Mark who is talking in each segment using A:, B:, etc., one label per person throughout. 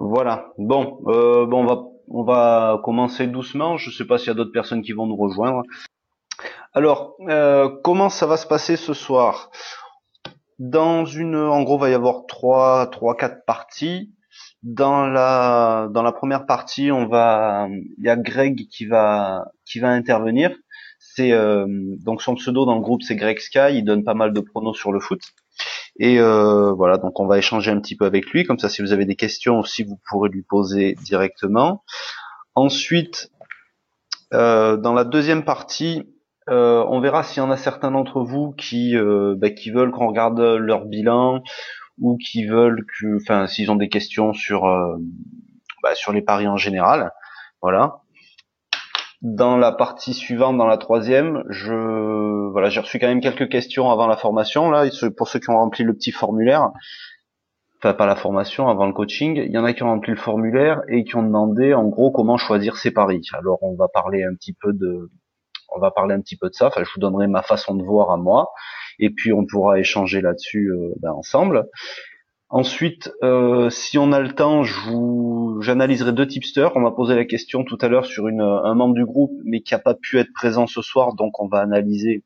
A: Voilà. Bon, euh, bon, on va on va commencer doucement. Je ne sais pas s'il y a d'autres personnes qui vont nous rejoindre. Alors, euh, comment ça va se passer ce soir? Dans une, en gros, il va y avoir trois, trois, quatre parties. Dans la dans la première partie, on va, il y a Greg qui va qui va intervenir. C'est euh, donc son pseudo dans le groupe, c'est Greg Sky. Il donne pas mal de pronos sur le foot. Et euh, voilà, donc on va échanger un petit peu avec lui, comme ça si vous avez des questions aussi, vous pourrez lui poser directement. Ensuite, euh, dans la deuxième partie, euh, on verra s'il y en a certains d'entre vous qui, bah, qui veulent qu'on regarde leur bilan ou qui veulent que, enfin, s'ils ont des questions sur, bah, sur les paris en général. Voilà. Dans la partie suivante, dans la troisième, je voilà, j'ai reçu quand même quelques questions avant la formation là, pour ceux qui ont rempli le petit formulaire. Enfin, pas la formation, avant le coaching. Il y en a qui ont rempli le formulaire et qui ont demandé en gros comment choisir ses paris. Alors on va parler un petit peu de, on va parler un petit peu de ça. Enfin, je vous donnerai ma façon de voir à moi, et puis on pourra échanger là-dessus euh, ben, ensemble. Ensuite, euh, si on a le temps, j'analyserai deux tipsters. On m'a posé la question tout à l'heure sur un membre du groupe, mais qui n'a pas pu être présent ce soir, donc on va analyser,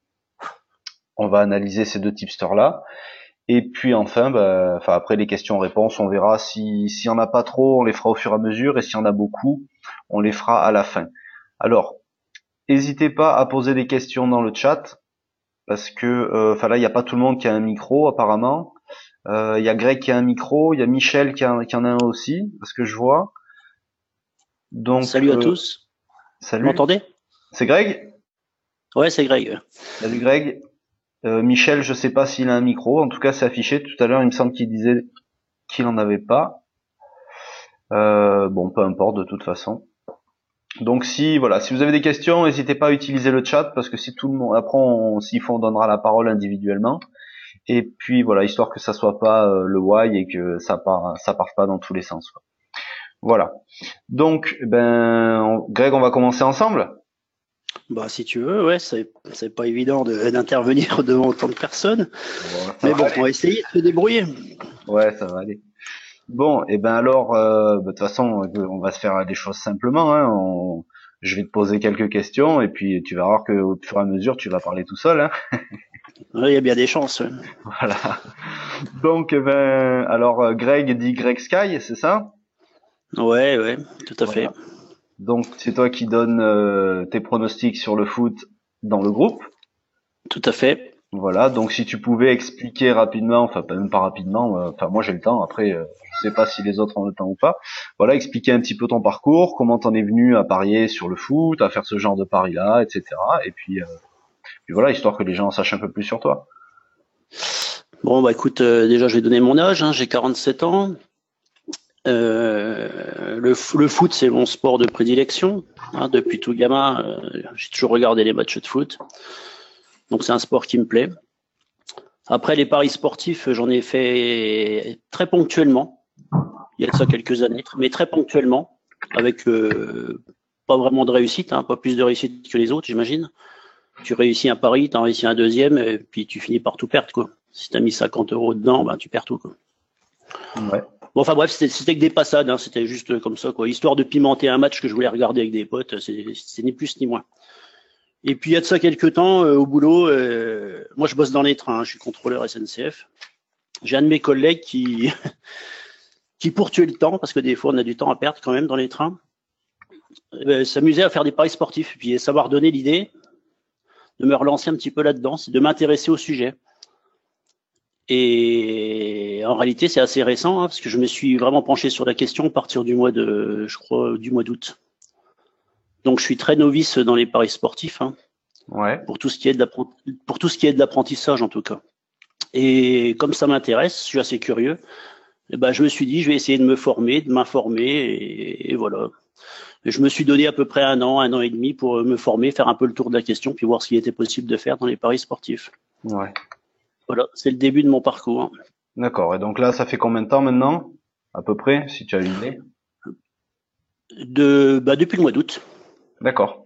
A: ces deux tipsters là. Et puis enfin, bah, après les questions-réponses, on verra si s'il y en a pas trop, on les fera au fur et à mesure, et s'il y en a beaucoup, on les fera à la fin. Alors, n'hésitez pas à poser des questions dans le chat, parce que, euh, enfin là, il n'y a pas tout le monde qui a un micro apparemment. Il euh, y a Greg qui a un micro, il y a Michel qui, en a un aussi, parce que je vois.
B: Donc, salut à euh, tous.
A: Salut.
B: Vous m'entendez?
A: C'est Greg?
B: Ouais, c'est Greg.
A: Salut Greg. Euh, Michel, je sais pas s'il a un micro. En tout cas, c'est affiché. Tout à l'heure, il me semble qu'il disait qu'il en avait pas. bon, peu importe de toute façon. Donc si voilà, si vous avez des questions, n'hésitez pas à utiliser le chat parce que si tout le monde après, s'il faut, on donnera la parole individuellement. Et puis voilà, histoire que ça soit pas euh, le why et que ça part, ça parte pas dans tous les sens. Quoi. Voilà. Donc, ben, Greg, on va commencer ensemble?
B: Bah, si tu veux, ouais, c'est, c'est pas évident d'intervenir devant autant de personnes. Mais bon, on va essayer de se débrouiller.
A: Ouais, ça va aller. Bon, et ben alors, euh, bah, de toute façon, on va se faire des choses simplement. Hein. On, je vais te poser quelques questions et puis tu vas voir que au fur et à mesure, tu vas parler tout seul. Hein.
B: il y a bien des chances.
A: Voilà. Donc, eh ben, alors, euh, Greg dit Greg Sky, c'est ça?
B: Ouais, ouais, tout à fait.
A: Donc, c'est toi qui donnes euh, tes pronostics sur le foot dans le groupe?
B: Tout à fait.
A: Voilà, donc si tu pouvais expliquer rapidement, enfin pas même pas rapidement, euh, enfin moi j'ai le temps, après je sais pas si les autres ont le temps ou pas. Voilà, expliquer un petit peu ton parcours, comment t'en es venu à parier sur le foot, à faire ce genre de paris là, etc. Et puis puis voilà, histoire que les gens sachent un peu plus sur toi.
B: Bon, bah écoute, euh, déjà je vais donner mon âge, hein, j'ai 47 ans. Euh, le, foot, c'est mon sport de prédilection. Hein, depuis tout gamin, euh, j'ai toujours regardé les matchs de foot. Donc c'est un sport qui me plaît. Après les paris sportifs, j'en ai fait très ponctuellement. Il y a de ça quelques années, mais très ponctuellement, avec pas vraiment de réussite, hein, pas plus de réussite que les autres, j'imagine tu réussis un pari, tu en réussis un deuxième, et puis tu finis par tout perdre. Quoi. Si tu as mis 50 euros dedans, ben, tu perds tout. Quoi. Ouais. Bon, enfin bref, c'était que des passades, hein, c'était juste comme ça, quoi. Histoire de pimenter un match que je voulais regarder avec des potes, c'est ni plus ni moins. Et puis il y a de ça quelques temps, euh, au boulot, euh, moi je bosse dans les trains, hein, je suis contrôleur SNCF. J'ai un de mes collègues qui, qui pour tuer le temps, parce que des fois on a du temps à perdre quand même dans les trains, euh, s'amusait à faire des paris sportifs, puis savoir donner l'idée, de me relancer un petit peu là-dedans, c'est de m'intéresser au sujet. Et en réalité, c'est assez récent, hein, parce que je me suis vraiment penché sur la question à partir du mois de, je crois, du mois d'août. Donc, je suis très novice dans les paris sportifs, hein, ouais. pour tout ce qui est de pour tout ce qui est de l'apprentissage en tout cas. Et comme ça m'intéresse, je suis assez curieux. Et eh ben, je me suis dit, je vais essayer de me former, de m'informer, et voilà je me suis donné à peu près un an, un an et demi pour me former, faire un peu le tour de la question, puis voir ce qu'il était possible de faire dans les paris sportifs. Ouais. Voilà, c'est le début de mon parcours.
A: D'accord. Et donc là, ça fait combien de temps maintenant, à peu près, si tu as une idée?
B: De, bah, Depuis le mois d'août.
A: D'accord.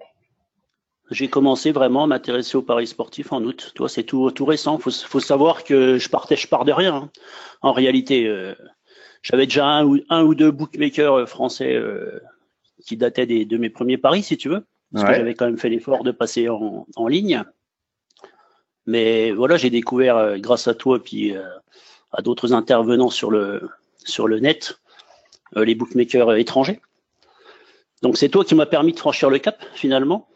B: J'ai commencé vraiment à m'intéresser aux paris sportifs en août. Toi, c'est tout, tout récent. Faut, faut savoir que je partais, je pars de rien. Hein. En réalité, euh, j'avais déjà un ou, un ou deux bookmakers français euh, qui dataient des, de mes premiers paris, si tu veux, parce que j'avais quand même fait l'effort de passer en, en, ligne. Mais voilà, j'ai découvert euh, grâce à toi puis euh, à d'autres intervenants sur le sur le net les bookmakers étrangers. Donc c'est toi qui m'as permis de franchir le cap finalement.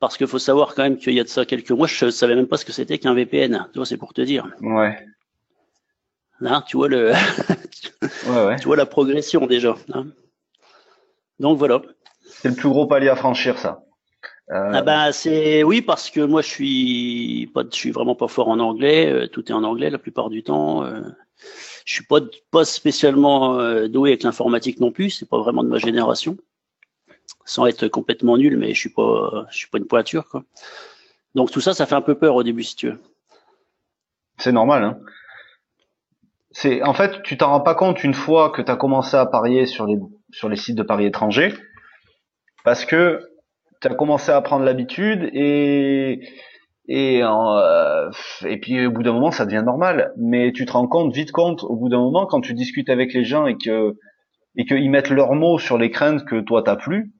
B: Parce qu'il faut savoir quand même qu'il y a de ça quelques mois, je savais même pas ce que c'était qu'un VPN. Tu vois, c'est pour te dire.
A: Ouais.
B: Là, tu vois le, ouais, ouais. tu vois la progression déjà. Hein. Donc voilà.
A: C'est le plus gros palier à franchir, ça.
B: Euh... Ah ben c'est oui parce que moi je suis pas, je suis vraiment pas fort en anglais. Euh, tout est en anglais la plupart du temps. Euh, je suis pas pas spécialement doué avec l'informatique non plus. C'est pas vraiment de ma génération sans être complètement nul, mais je suis pas, je suis pas une pointure, quoi. Donc tout ça, ça fait un peu peur au début, si tu veux.
A: C'est normal, hein. C'est, en fait, tu t'en rends pas compte une fois que tu as commencé à parier sur les, sur les sites de paris étrangers, parce que tu as commencé à prendre l'habitude et, et, euh, et puis au bout d'un moment, ça devient normal. Mais tu te rends compte, vite compte, au bout d'un moment, quand tu discutes avec les gens et que, et qu'ils mettent leurs mots sur les craintes que toi t'as plus,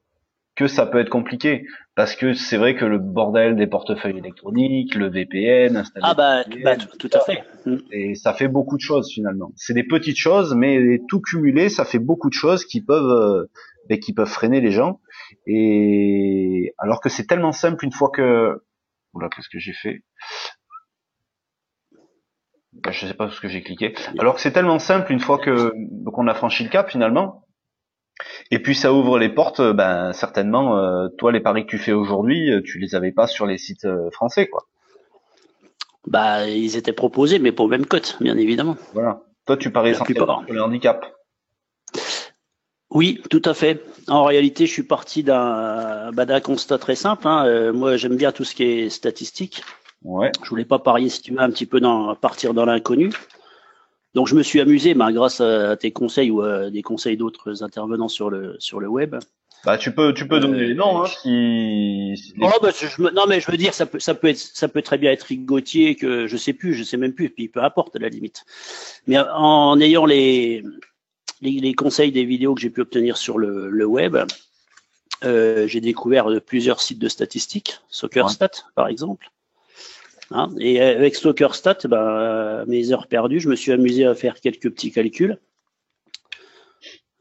A: que ça peut être compliqué parce que c'est vrai que le bordel des portefeuilles électroniques, le VPN,
B: ah bah, bah tout, à fait,
A: mm. et ça fait beaucoup de choses finalement. C'est des petites choses, mais tout cumulé, ça fait beaucoup de choses qui peuvent euh, qui peuvent freiner les gens. Et alors que c'est tellement simple une fois que, oula, qu'est-ce que j'ai fait? Bah, Je sais pas ce que j'ai cliqué. Alors que c'est tellement simple une fois que qu'on a franchi le cap finalement et puis ça ouvre les portes, euh, ben certainement, euh, toi les paris que tu fais aujourd'hui, euh, tu les avais pas sur les sites français, quoi.
B: Bah ils étaient proposés, mais pour même cote, bien évidemment.
A: Voilà. Toi tu paries sur le handicap.
B: Oui, tout à fait. En réalité, je suis parti d'un bah, constat très simple. Hein. moi, j'aime bien tout ce qui est statistique.
A: Ouais.
B: Je voulais pas parier, si tu veux, un petit peu dans partir dans l'inconnu. Donc je me suis amusé, bah, grâce à tes conseils ou à des conseils d'autres intervenants sur le sur le web.
A: Bah tu peux tu peux donner euh, les noms hein,
B: oh, bah, non mais je veux dire ça peut ça peut être ça peut très bien être Rigotier que je sais plus je sais même plus puis peu importe à la limite. Mais en ayant les les, conseils des vidéos que j'ai pu obtenir sur le, le web, euh, j'ai découvert plusieurs sites de statistiques, SoccerStat par exemple. Hein. et avec StalkerStat, bah, mes heures perdues, je me suis amusé à faire quelques petits calculs.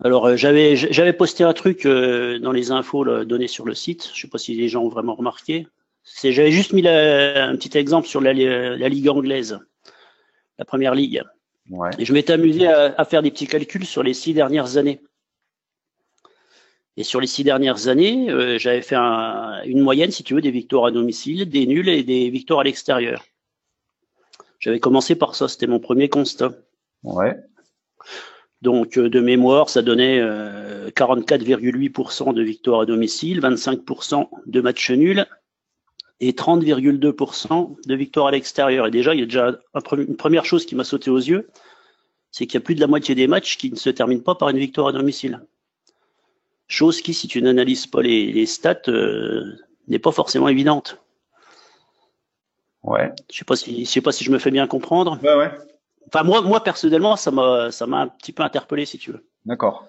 B: Alors euh, j'avais j'avais posté un truc euh, dans les infos données sur le site. Je sais pas si les gens ont vraiment remarqué. C'est j'avais juste mis un petit exemple sur la, la, ligue anglaise, la première ligue.
A: Ouais.
B: Et je m'étais amusé à, à, faire des petits calculs sur les six dernières années. Et sur les six dernières années, euh, j'avais fait une moyenne, si tu veux, des victoires à domicile, des nuls et des victoires à l'extérieur. J'avais commencé par ça, c'était mon premier constat.
A: Ouais.
B: Donc euh, de mémoire, ça donnait 44,8% euh, de victoires à domicile, 25% de matchs nuls et 30,2% de victoires à l'extérieur. Et déjà, il y a déjà une première chose qui m'a sauté aux yeux, c'est qu'il y a plus de la moitié des matchs qui ne se terminent pas par une victoire à domicile. Chose qui, si tu n'analyses pas les, stats, euh, n'est pas forcément évidente.
A: Ouais.
B: Je sais pas si, je sais pas si je me fais bien comprendre.
A: Ouais, ouais.
B: Enfin, moi, moi personnellement, ça m'a, ça m'a un petit peu interpellé, si tu veux.
A: D'accord.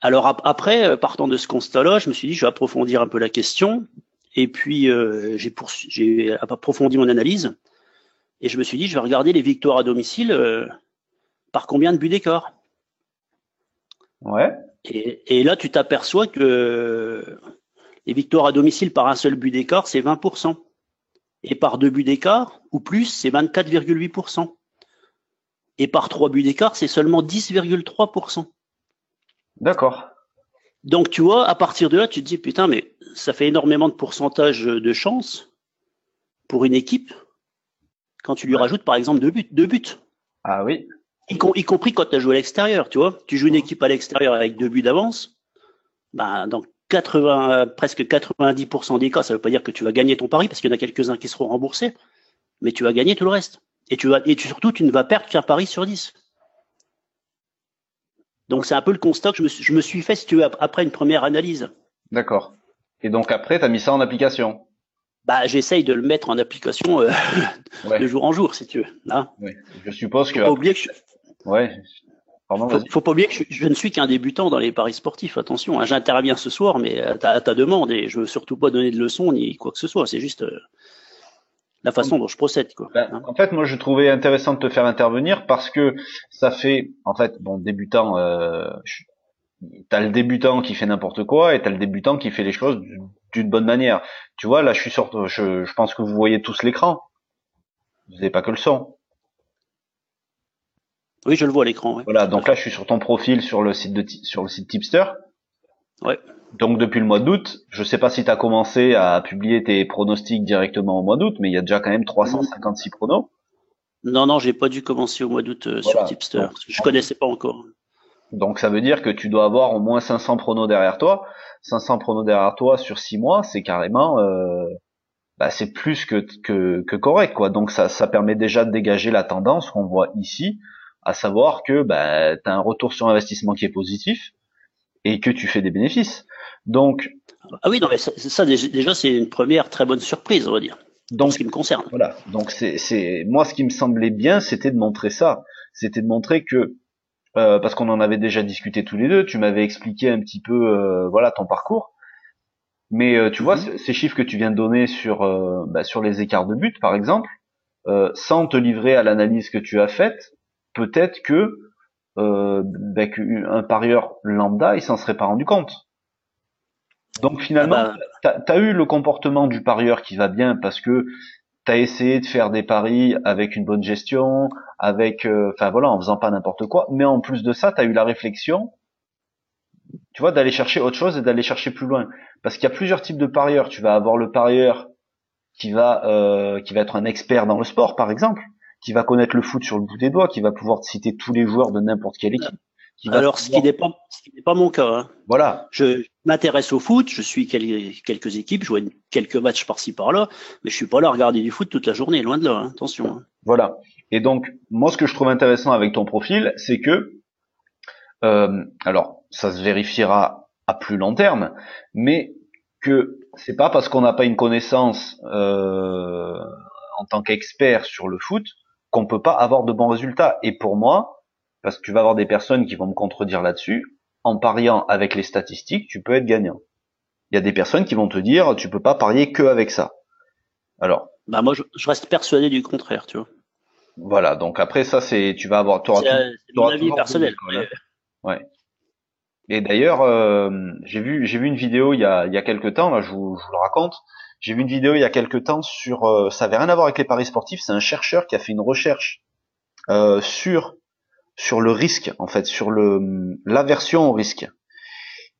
B: Alors après, euh, partant de ce constat-là, je me suis dit, je vais approfondir un peu la question. Et puis, euh, j'ai, approfondi mon analyse. Et je me suis dit, je vais regarder les victoires à domicile par combien de buts d'écart?
A: Ouais.
B: Et, là, tu t'aperçois que les victoires à domicile par un seul but d'écart, c'est 20%. Et par deux buts d'écart, ou plus, c'est 24,8%. Et par trois buts d'écart, c'est seulement 10,3%.
A: D'accord.
B: Donc, tu vois, à partir de là, tu te dis, putain, mais ça fait énormément de pourcentage de chance pour une équipe quand tu lui rajoutes, par exemple, deux buts. Deux buts.
A: Ah oui
B: y, compris quand tu as joué à l'extérieur, tu vois. Tu joues une équipe à l'extérieur avec deux buts d'avance, ben, dans 80, presque 90% des cas, ça veut pas dire que tu vas gagner ton pari parce qu'il y en a quelques-uns qui seront remboursés, mais tu vas gagner tout le reste. Et tu vas, et surtout, tu ne vas perdre qu'un pari sur 10. Donc c'est un peu le constat que je me, suis, je me suis fait, si tu veux, après une première analyse.
A: D'accord. Et donc après, tu as mis ça en application
B: bah, j'essaye de le mettre en application euh, de jour en jour, si tu veux. Hein
A: oui. Je suppose que.
B: Faut pas oublier que je,
A: Ouais.
B: Pardon, faut, faut pas oublier que je, ne suis qu'un débutant dans les paris sportifs. Attention, hein, j'interviens ce soir, mais à ta, demande et je veux surtout pas donner de leçons ni quoi que ce soit. C'est juste euh, la façon dont je procède. Quoi.
A: Ben, hein. en fait, moi, je trouvais intéressant de te faire intervenir parce que ça fait, en fait, bon, débutant, euh, t'as le débutant qui fait n'importe quoi et t'as le débutant qui fait les choses d'une bonne manière. Tu vois, là, je suis sur, je, je pense que vous voyez tous l'écran. Vous n'avez pas que le son.
B: Oui, je le vois à l'écran.
A: Voilà, donc là, je suis sur ton profil sur le site de sur le site Tipster.
B: Ouais.
A: Donc depuis le mois d'août, je sais pas si tu as commencé à publier tes pronostics directement au mois d'août, mais il y a déjà quand même 356 pronos.
B: Non, non, j'ai pas dû commencer au mois d'août euh, sur Tipster. je connaissais pas encore.
A: Donc ça veut dire que tu dois avoir au moins 500 pronos derrière toi. 500 pronos derrière toi sur 6 mois, c'est carrément, euh, bah, c'est plus que, que, que correct quoi. Donc ça, ça permet déjà de dégager la tendance qu'on voit ici à savoir que bah, tu as un retour sur investissement qui est positif et que tu fais des bénéfices. Donc
B: ah oui, non mais ça, déjà c'est une première très bonne surprise, on va dire. Dans ce qui me concerne.
A: Voilà. Donc c'est moi ce qui me semblait bien, c'était de montrer ça, c'était de montrer que euh, parce qu'on en avait déjà discuté tous les deux, tu m'avais expliqué un petit peu euh, voilà ton parcours. Mais euh, tu vois mhm. ces chiffres que tu viens de donner sur bah, sur les écarts de but par exemple, sans te livrer à l'analyse que tu as faite, peut-être que euh, ben, un parieur lambda, il s'en serait pas rendu compte. Donc finalement, ah bah. tu as, eu le comportement du parieur qui va bien parce que tu as essayé de faire des paris avec une bonne gestion, avec, euh, enfin voilà, en faisant pas n'importe quoi. Mais en plus de ça, tu as eu la réflexion, tu vois, d'aller chercher autre chose et d'aller chercher plus loin. Parce qu'il y a plusieurs types de parieurs. Tu vas avoir le parieur qui va, euh, qui va être un expert dans le sport, par exemple qui va connaître le foot sur le bout des doigts, qui va pouvoir citer tous les joueurs de n'importe quelle équipe.
B: Alors, ce qui n'est pas, pas mon cas. Hein.
A: Voilà.
B: Je m'intéresse au foot, je suis quelques équipes, je vois quelques matchs par-ci par-là, mais je suis pas là à regarder du foot toute la journée, loin de là. Hein. Attention. Hein.
A: Voilà. Et donc, moi, ce que je trouve intéressant avec ton profil, c'est que, euh, alors, ça se vérifiera à plus long terme, mais que c'est pas parce qu'on n'a pas une connaissance euh, en tant qu'expert sur le foot qu'on peut pas avoir de bons résultats. Et pour moi, parce que tu vas avoir des personnes qui vont me contredire là-dessus, en pariant avec les statistiques, tu peux être gagnant. Il y a des personnes qui vont te dire, tu peux pas parier que avec ça. Alors.
B: Bah moi, je, reste persuadé du contraire, tu vois.
A: Voilà. Donc après, ça, c'est, tu vas avoir,
B: c'est mon avis personnel.
A: Ouais. Et d'ailleurs, euh, j'ai vu, j'ai vu une vidéo il y a, il y a quelques temps, là, je vous, je vous le raconte. J'ai vu une vidéo il y a quelques temps sur, euh, ça avait rien à voir avec les paris sportifs. C'est un chercheur qui a fait une recherche euh, sur sur le risque, en fait, sur le l'aversion au risque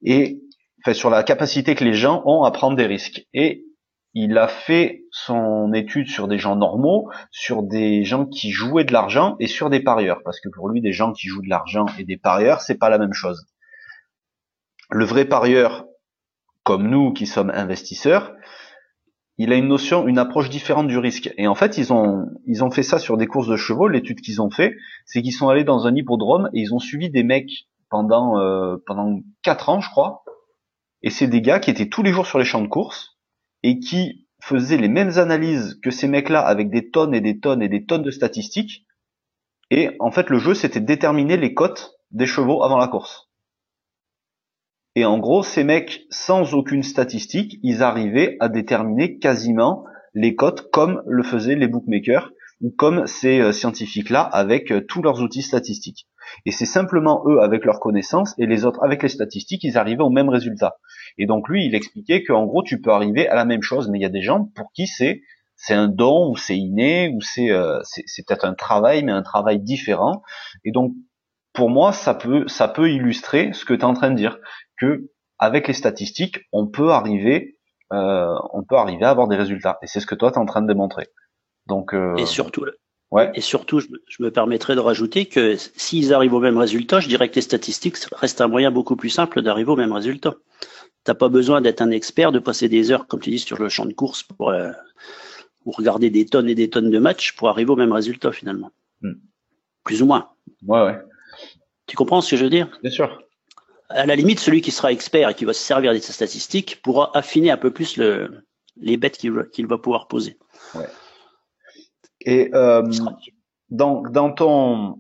A: et fait, sur la capacité que les gens ont à prendre des risques. Et il a fait son étude sur des gens normaux, sur des gens qui jouaient de l'argent et sur des parieurs, parce que pour lui, des gens qui jouent de l'argent et des parieurs, c'est pas la même chose. Le vrai parieur, comme nous qui sommes investisseurs, il a une notion, une approche différente du risque. Et en fait, ils ont, ils ont fait ça sur des courses de chevaux. L'étude qu'ils ont fait, c'est qu'ils sont allés dans un hippodrome et ils ont suivi des mecs pendant euh, pendant quatre ans, je crois. Et c'est des gars qui étaient tous les jours sur les champs de course et qui faisaient les mêmes analyses que ces mecs-là avec des tonnes et des tonnes et des tonnes de statistiques. Et en fait, le jeu, c'était déterminer les cotes des chevaux avant la course. Et en gros, ces mecs, sans aucune statistique, ils arrivaient à déterminer quasiment les cotes comme le faisaient les bookmakers ou comme ces euh, scientifiques-là avec euh, tous leurs outils statistiques. Et c'est simplement eux avec leurs connaissances et les autres avec les statistiques, ils arrivaient au même résultat. Et donc lui, il expliquait qu'en gros, tu peux arriver à la même chose, mais il y a des gens pour qui c'est c'est un don ou c'est inné ou c'est euh, c'est peut-être un travail, mais un travail différent. Et donc pour moi, ça peut ça peut illustrer ce que tu es en train de dire que avec les statistiques, on peut arriver, euh, on peut arriver à avoir des résultats. Et c'est ce que toi tu es en train de démontrer. Donc euh,
B: et surtout, ouais. Et surtout, je, me permettrais de rajouter que s'ils arrivent au même résultat, je dirais que les statistiques restent un moyen beaucoup plus simple d'arriver au même résultat. T'as pas besoin d'être un expert, de passer des heures, comme tu dis, sur le champ de course pour, euh, pour regarder des tonnes et des tonnes de matchs pour arriver au même résultat finalement. Hmm. Plus ou moins.
A: Ouais, ouais.
B: Tu comprends ce que je veux dire?
A: Bien sûr
B: à la limite, celui qui sera expert et qui va se servir de ces statistiques pourra affiner un peu plus le, les bêtes qu'il va pouvoir poser.
A: Ouais. Et euh, dans, dans ton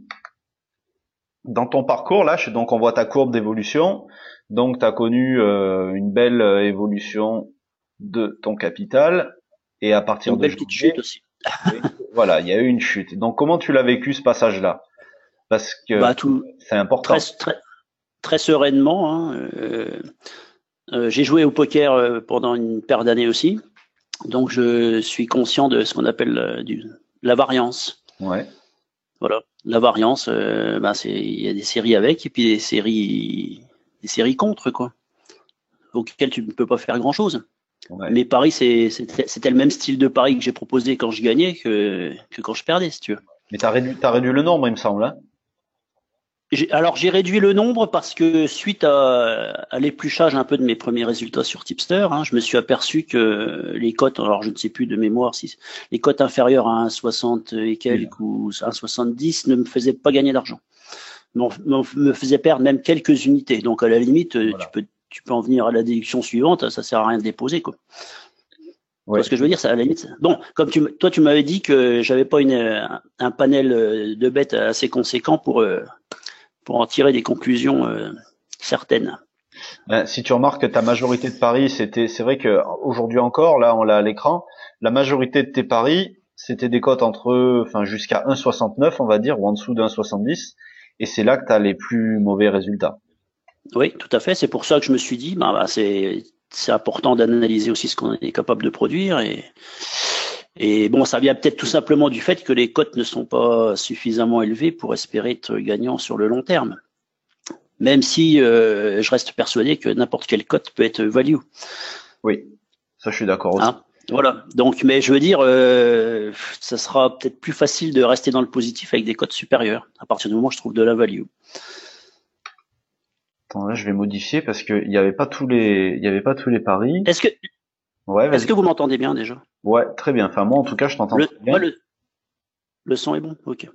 A: dans ton parcours là, donc on voit ta courbe d'évolution. Donc tu as connu euh, une belle euh, évolution de ton capital et à partir
B: Une
A: de
B: belle petite chute aussi.
A: voilà, il y a eu une chute. Donc comment tu l'as vécu ce passage-là? Parce que
B: Bah,
A: c'est important.
B: très, très, très sereinement. hein. Euh, euh, j'ai joué au poker euh, pendant une paire d'années aussi, donc je suis conscient de ce qu'on appelle du, la variance.
A: Ouais.
B: Voilà, la variance, euh, bah, c'est il y a des séries avec et puis des séries, des séries contre quoi, auxquelles tu ne peux pas faire grand chose.
A: ouais.
B: Mais Paris, c'est- c'était le même style de pari que j'ai proposé quand je gagnais que, que quand je perdais, si tu veux.
A: Mais t'as réduit, t'as réduit le nombre, il me semble. Hein
B: Alors j'ai réduit le nombre parce que suite à, à l'épluchage un peu de mes premiers résultats sur Tipster, hein, je me suis aperçu que les cotes, alors je ne sais plus de mémoire si les cotes inférieures à 1,60 et quelques ou 1,70 ne me faisaient pas gagner d'argent, me, me faisaient perdre même quelques unités. Donc à la limite, euh,
A: Voilà.
B: tu peux tu peux en venir à la déduction suivante, ça sert à rien de déposer quoi.
A: Ouais.
B: vois ce que je veux dire, ça à la limite. Bon, comme tu, toi tu m'avais dit que j'avais pas une, un panel euh, de bêtes assez conséquent pour euh, pour en tirer des conclusions euh, certaines.
A: Ben, si tu remarques que ta majorité de paris, c'était, c'est vrai que aujourd'hui encore, là, on l'a à l'écran, la majorité de tes paris, c'était des cotes entre, enfin, jusqu'à 1,69, on va dire, ou en dessous de 1,70, et c'est là que tu as les plus mauvais résultats.
B: Oui, tout à fait. C'est pour ça que je me suis dit, bah, bah, c'est c'est important d'analyser aussi ce qu'on est capable de produire et et bon, ça vient peut-être tout simplement du fait que les cotes ne sont pas suffisamment élevées pour espérer être gagnant sur le long terme. Même si euh, je reste persuadé que n'importe quelle cote peut être value.
A: Oui, ça, je suis d'accord aussi.
B: Hein? Voilà. Donc, mais je veux dire, euh, ça sera peut-être plus facile de rester dans le positif avec des cotes supérieures à partir du moment où je trouve de la value.
A: Attends, là, je vais modifier parce qu'il n'y avait pas tous les, il y avait pas tous les paris.
B: Est-ce que,
A: Ouais,
B: est-ce que vous m'entendez bien déjà?
A: Ouais, très bien. Enfin, moi, en tout cas, je t'entends
B: le,
A: bien.
B: moi, le, le son est bon Ok.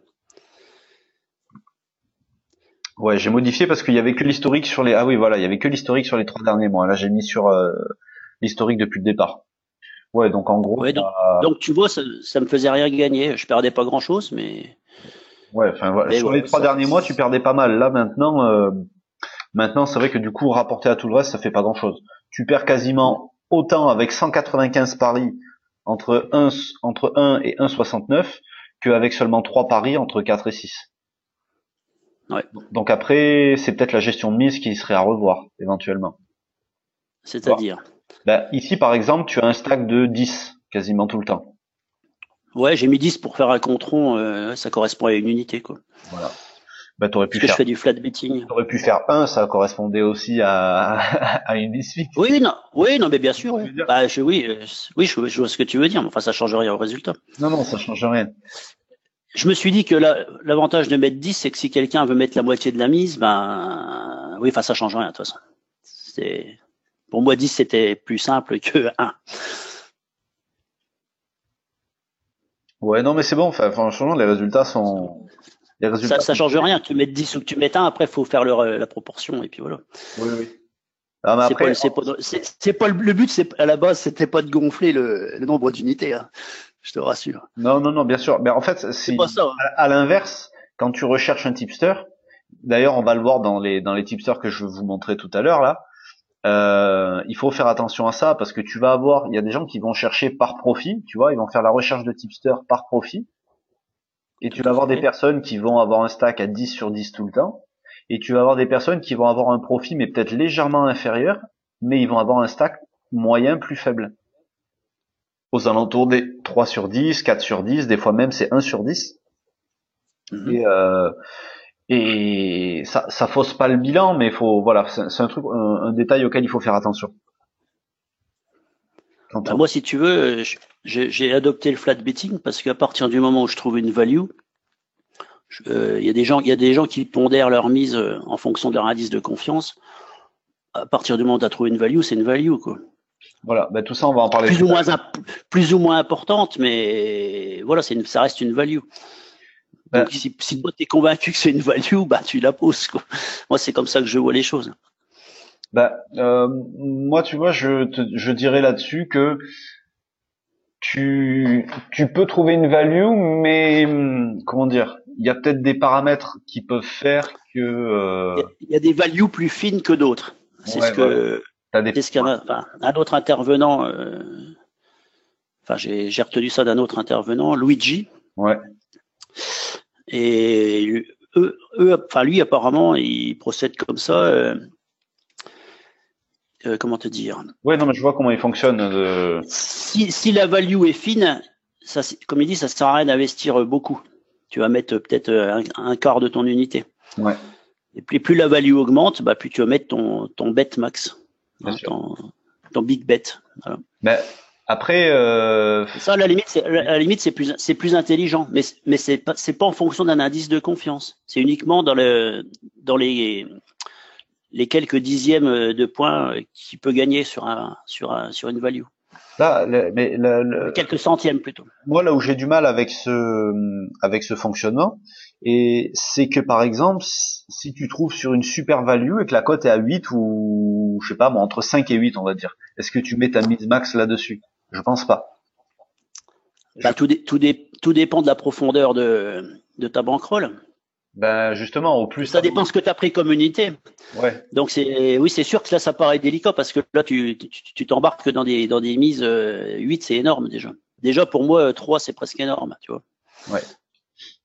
A: Ouais, j'ai modifié parce qu'il y avait que l'historique sur les. Ah oui, voilà, il y avait que l'historique sur les trois derniers mois. Là, j'ai mis sur euh, l'historique depuis le départ. Ouais, donc en gros,
B: Ouais, donc- tu vois, ça, ça me faisait rien gagner. Je perdais pas grand chose, mais
A: ouais, enfin voilà,
B: Mais
A: sur
B: ouais,
A: les trois
B: ça-
A: derniers mois, tu perdais pas mal. Là, maintenant, euh, maintenant, c'est vrai que du coup, rapporté à tout le reste, ça fait pas grand chose. Tu perds quasiment autant avec 195 paris entre 1 entre 1 et 1,69 qu'avec seulement trois paris entre 4 et 6.
B: Ouais.
A: Donc après, c'est peut-être la gestion de mise qui serait à revoir éventuellement.
B: c'est-à-dire?
A: Bah, ici, par exemple, tu as un stack de 10 quasiment tout le temps.
B: Ouais, j'ai mis 10 pour faire un contron. euh, ça correspond à une unité, quoi.
A: Voilà. Bah, t'aurais pu
B: Parce que je
A: faire,
B: fais du flat betting.
A: t'aurais pu faire 1, ça correspondait aussi à, à une 18.
B: Oui, non, oui, non, mais bien sûr. Ouais. Bah, je, oui, euh, oui, je, je vois ce que tu veux dire, mais enfin, ça change rien au résultat.
A: Non, non, ça change rien.
B: Je me suis dit que la- l'avantage de mettre 10, c'est que si quelqu'un veut mettre la moitié de la mise, ben, oui, enfin, ça change rien, de toute façon. C'est, pour moi, 10, c'était plus simple que 1.
A: Ouais, non, mais c'est bon. Enfin, franchement, les résultats sont, les résultats.
B: Ça, ça change rien. Que tu mettes 10 ou que tu mettes 1, après, faut faire le- la proportion, et puis voilà.
A: Oui, oui. Ah, mais
B: C'est
A: après,
B: pas, c'est pas, c'est- c'est pas le, le but, c'est, à la base, c'était pas de gonfler le, le nombre d'unités, hein. Je te rassure.
A: non, non, non, bien sûr. Mais en fait,
B: C'est
A: c'est,
B: pas ça. hein.
A: à, à l'inverse, quand tu recherches un tipster, d'ailleurs, on va le voir dans les, dans les tipsters que je vais vous montrer tout à l'heure, là. Euh, il faut faire attention à ça parce que tu vas avoir, il y a des gens qui vont chercher par profit, tu vois, ils vont faire la recherche de tipster par profit. Et tu vas avoir des personnes qui vont avoir un stack à 10 sur 10 tout le temps. Et tu vas avoir des personnes qui vont avoir un profit mais peut-être légèrement inférieur, mais ils vont avoir un stack moyen plus faible. Aux alentours des 3 sur 10, 4 sur 10, des fois même c'est 1 sur 10.
B: Mhm.
A: Et, euh, et ça, ça fausse pas le bilan, mais il faut, voilà, c'est c'est un truc, un, un détail auquel il faut faire attention.
B: Bah, moi, si tu veux, je- j'ai adopté le flat betting parce qu'à partir du moment où je trouve une value, euh, il y a des gens, il y a des gens qui pondèrent leur mise euh, en fonction de leur indice de confiance. À partir du moment où tu as trouvé une value, c'est une value, quoi.
A: voilà, ben, tout ça, on va en parler.
B: Plus ou moins, plus ou moins importante, mais voilà, une, ça reste une value.
A: Ben-
B: Donc, si, si toi t'es convaincu que c'est une value, bah tu la poses, quoi. Moi, c'est comme ça que je vois les choses.
A: Bah, euh, moi, tu vois, je, te, je dirais là-dessus que tu, tu peux trouver une value, mais hum, comment dire, il y a peut-être des paramètres qui peuvent faire que. Euh...
B: Il y a des values plus fines que d'autres. C'est ce que. Des... ce qu'un enfin, un autre intervenant. Euh... Enfin, j'ai retenu ça d'un autre intervenant, Luigi.
A: Ouais.
B: Et eux, eux, enfin lui apparemment, il procède comme ça. Euh, euh, comment te dire
A: Ouais, non, mais je vois comment il fonctionne. Euh.
B: Si, si, la value est fine, ça, comme il dit, ça sert à rien d'investir beaucoup. Tu vas mettre peut-être un, quart de ton unité.
A: Ouais.
B: Et puis plus la value augmente, bah, plus tu vas mettre ton, ton bet max, hein, ton, ton, big bet. Voilà.
A: Après, euh...
B: ça, à la limite, c'est, à la limite, c'est plus, c'est plus intelligent, mais, mais c'est pas, c'est pas en fonction d'un indice de confiance. C'est uniquement dans le, dans les, les quelques dixièmes de points qu'il peut gagner sur un, sur un, sur une value.
A: Là, mais
B: quelques centièmes plutôt.
A: Moi, là où j'ai du mal avec ce, avec ce fonctionnement, et c'est que par exemple, si tu trouves sur une super value et que la cote est à 8 ou je sais pas, moi, entre 5 et 8, on va dire, est-ce que tu mets ta mise max là-dessus? Je pense pas.
B: Bah, tout, tout, tout, dépend de la profondeur de, de ta bankroll.
A: Ben justement, au plus.
B: Ça, dépend ce que tu as pris comme unité.
A: Ouais.
B: Donc c'est oui, c'est sûr que là ça paraît délicat parce que là tu tu t'embarques dans des dans des mises 8, euh, c'est énorme déjà. Déjà pour moi 3 c'est presque énorme, tu vois.
A: Ouais.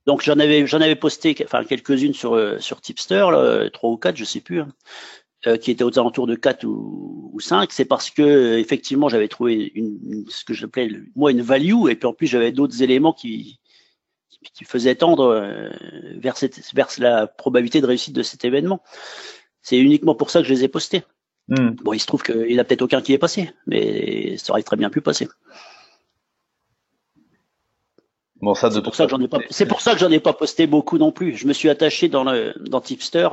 B: Donc j'en avais j'en avais posté enfin quelques-unes sur euh, sur Tipster là, 3 ou 4, je sais plus. Hein. Euh, qui était aux alentours de 4 ou, ou 5, c'est parce que effectivement j'avais trouvé une, ce que j'appelais moi une value et puis en plus j'avais d'autres éléments qui, qui faisaient tendre euh, vers, cette, vers la probabilité de réussite de cet événement. C'est uniquement pour ça que je les ai postés.
A: Hmm.
B: Bon, il se trouve qu'il n'y a peut-être aucun qui est passé, mais ça aurait très bien pu passer.
A: Bon, ça,
B: c'est pour ça que j'en ai pas. C'est pour ça que j'en ai pas posté beaucoup non plus. Je me suis attaché dans le dans Tipster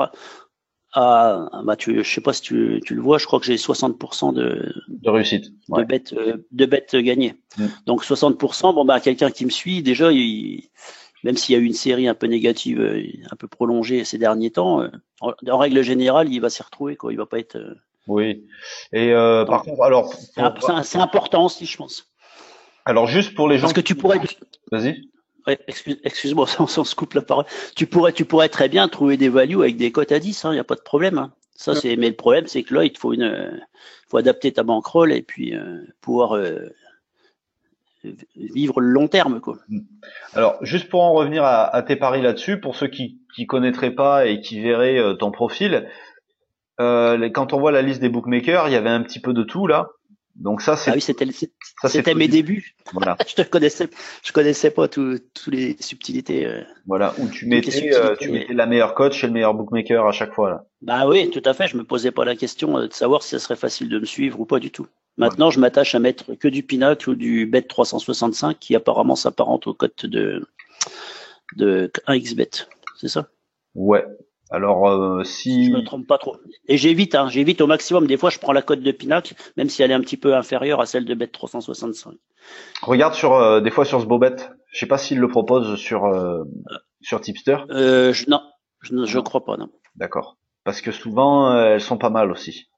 B: ah, bah tu, je sais pas si tu, tu le vois, je crois que j'ai 60% de,
A: de réussite,
B: de bêtes, euh, de bêtes gagnées. Mm. Donc 60%, bon bah quelqu'un qui me suit, déjà, il, même s'il y a eu une série un peu négative, euh, un peu prolongée ces derniers temps, euh, en, règle générale, il va s'y retrouver, quoi. Il va pas être.
A: Oui. Et euh, par contre, alors,
B: c'est important aussi, je pense.
A: Alors juste pour les gens.
B: Parce que tu pourrais.
A: Vas-y
B: excuse, excuse-moi, on, se coupe la parole. Tu pourrais, tu pourrais très bien trouver des values avec des cotes à 10, il hein, n'y a pas de problème. Hein. Ça, c'est, mais le problème, c'est que là, il te faut une, faut adapter ta bankroll et puis euh, pouvoir euh, vivre le long terme, quoi. Mm.
A: Alors, juste pour en revenir à, tes paris là-dessus, pour ceux qui, qui connaîtraient pas et qui verraient euh, ton profil, quand on voit la liste des bookmakers, il y avait un petit peu de tout là. Donc ça, c'est.
B: Ah oui, c'était, c'était mes débuts.
A: Voilà.
B: je te connaissais, je connaissais pas tous les subtilités. Euh,
A: voilà, où tu mettais, euh, tu mettais la meilleure coach chez le meilleur bookmaker à chaque fois là.
B: Bah oui, tout à fait. Je me posais pas la question euh, de savoir si ça serait facile de me suivre ou pas du tout. Maintenant, je m'attache à mettre que du Pinacle ou du Bet 365 qui apparemment s'apparente aux cotes de de 1xBet. C'est ça?
A: Ouais, alors, euh, si.
B: Je me trompe pas trop. Et j'évite, hein, j'évite au maximum. Des fois, je prends la cote de Pinacle, même si elle est un petit peu inférieure à celle de Bet 365.
A: Regarde sur, euh, des fois sur ce Bobet. Je sais pas s'il le propose sur, euh, sur Tipster.
B: Euh, je, non, je, je crois pas, non.
A: D'accord. Parce que souvent, elles sont pas mal aussi.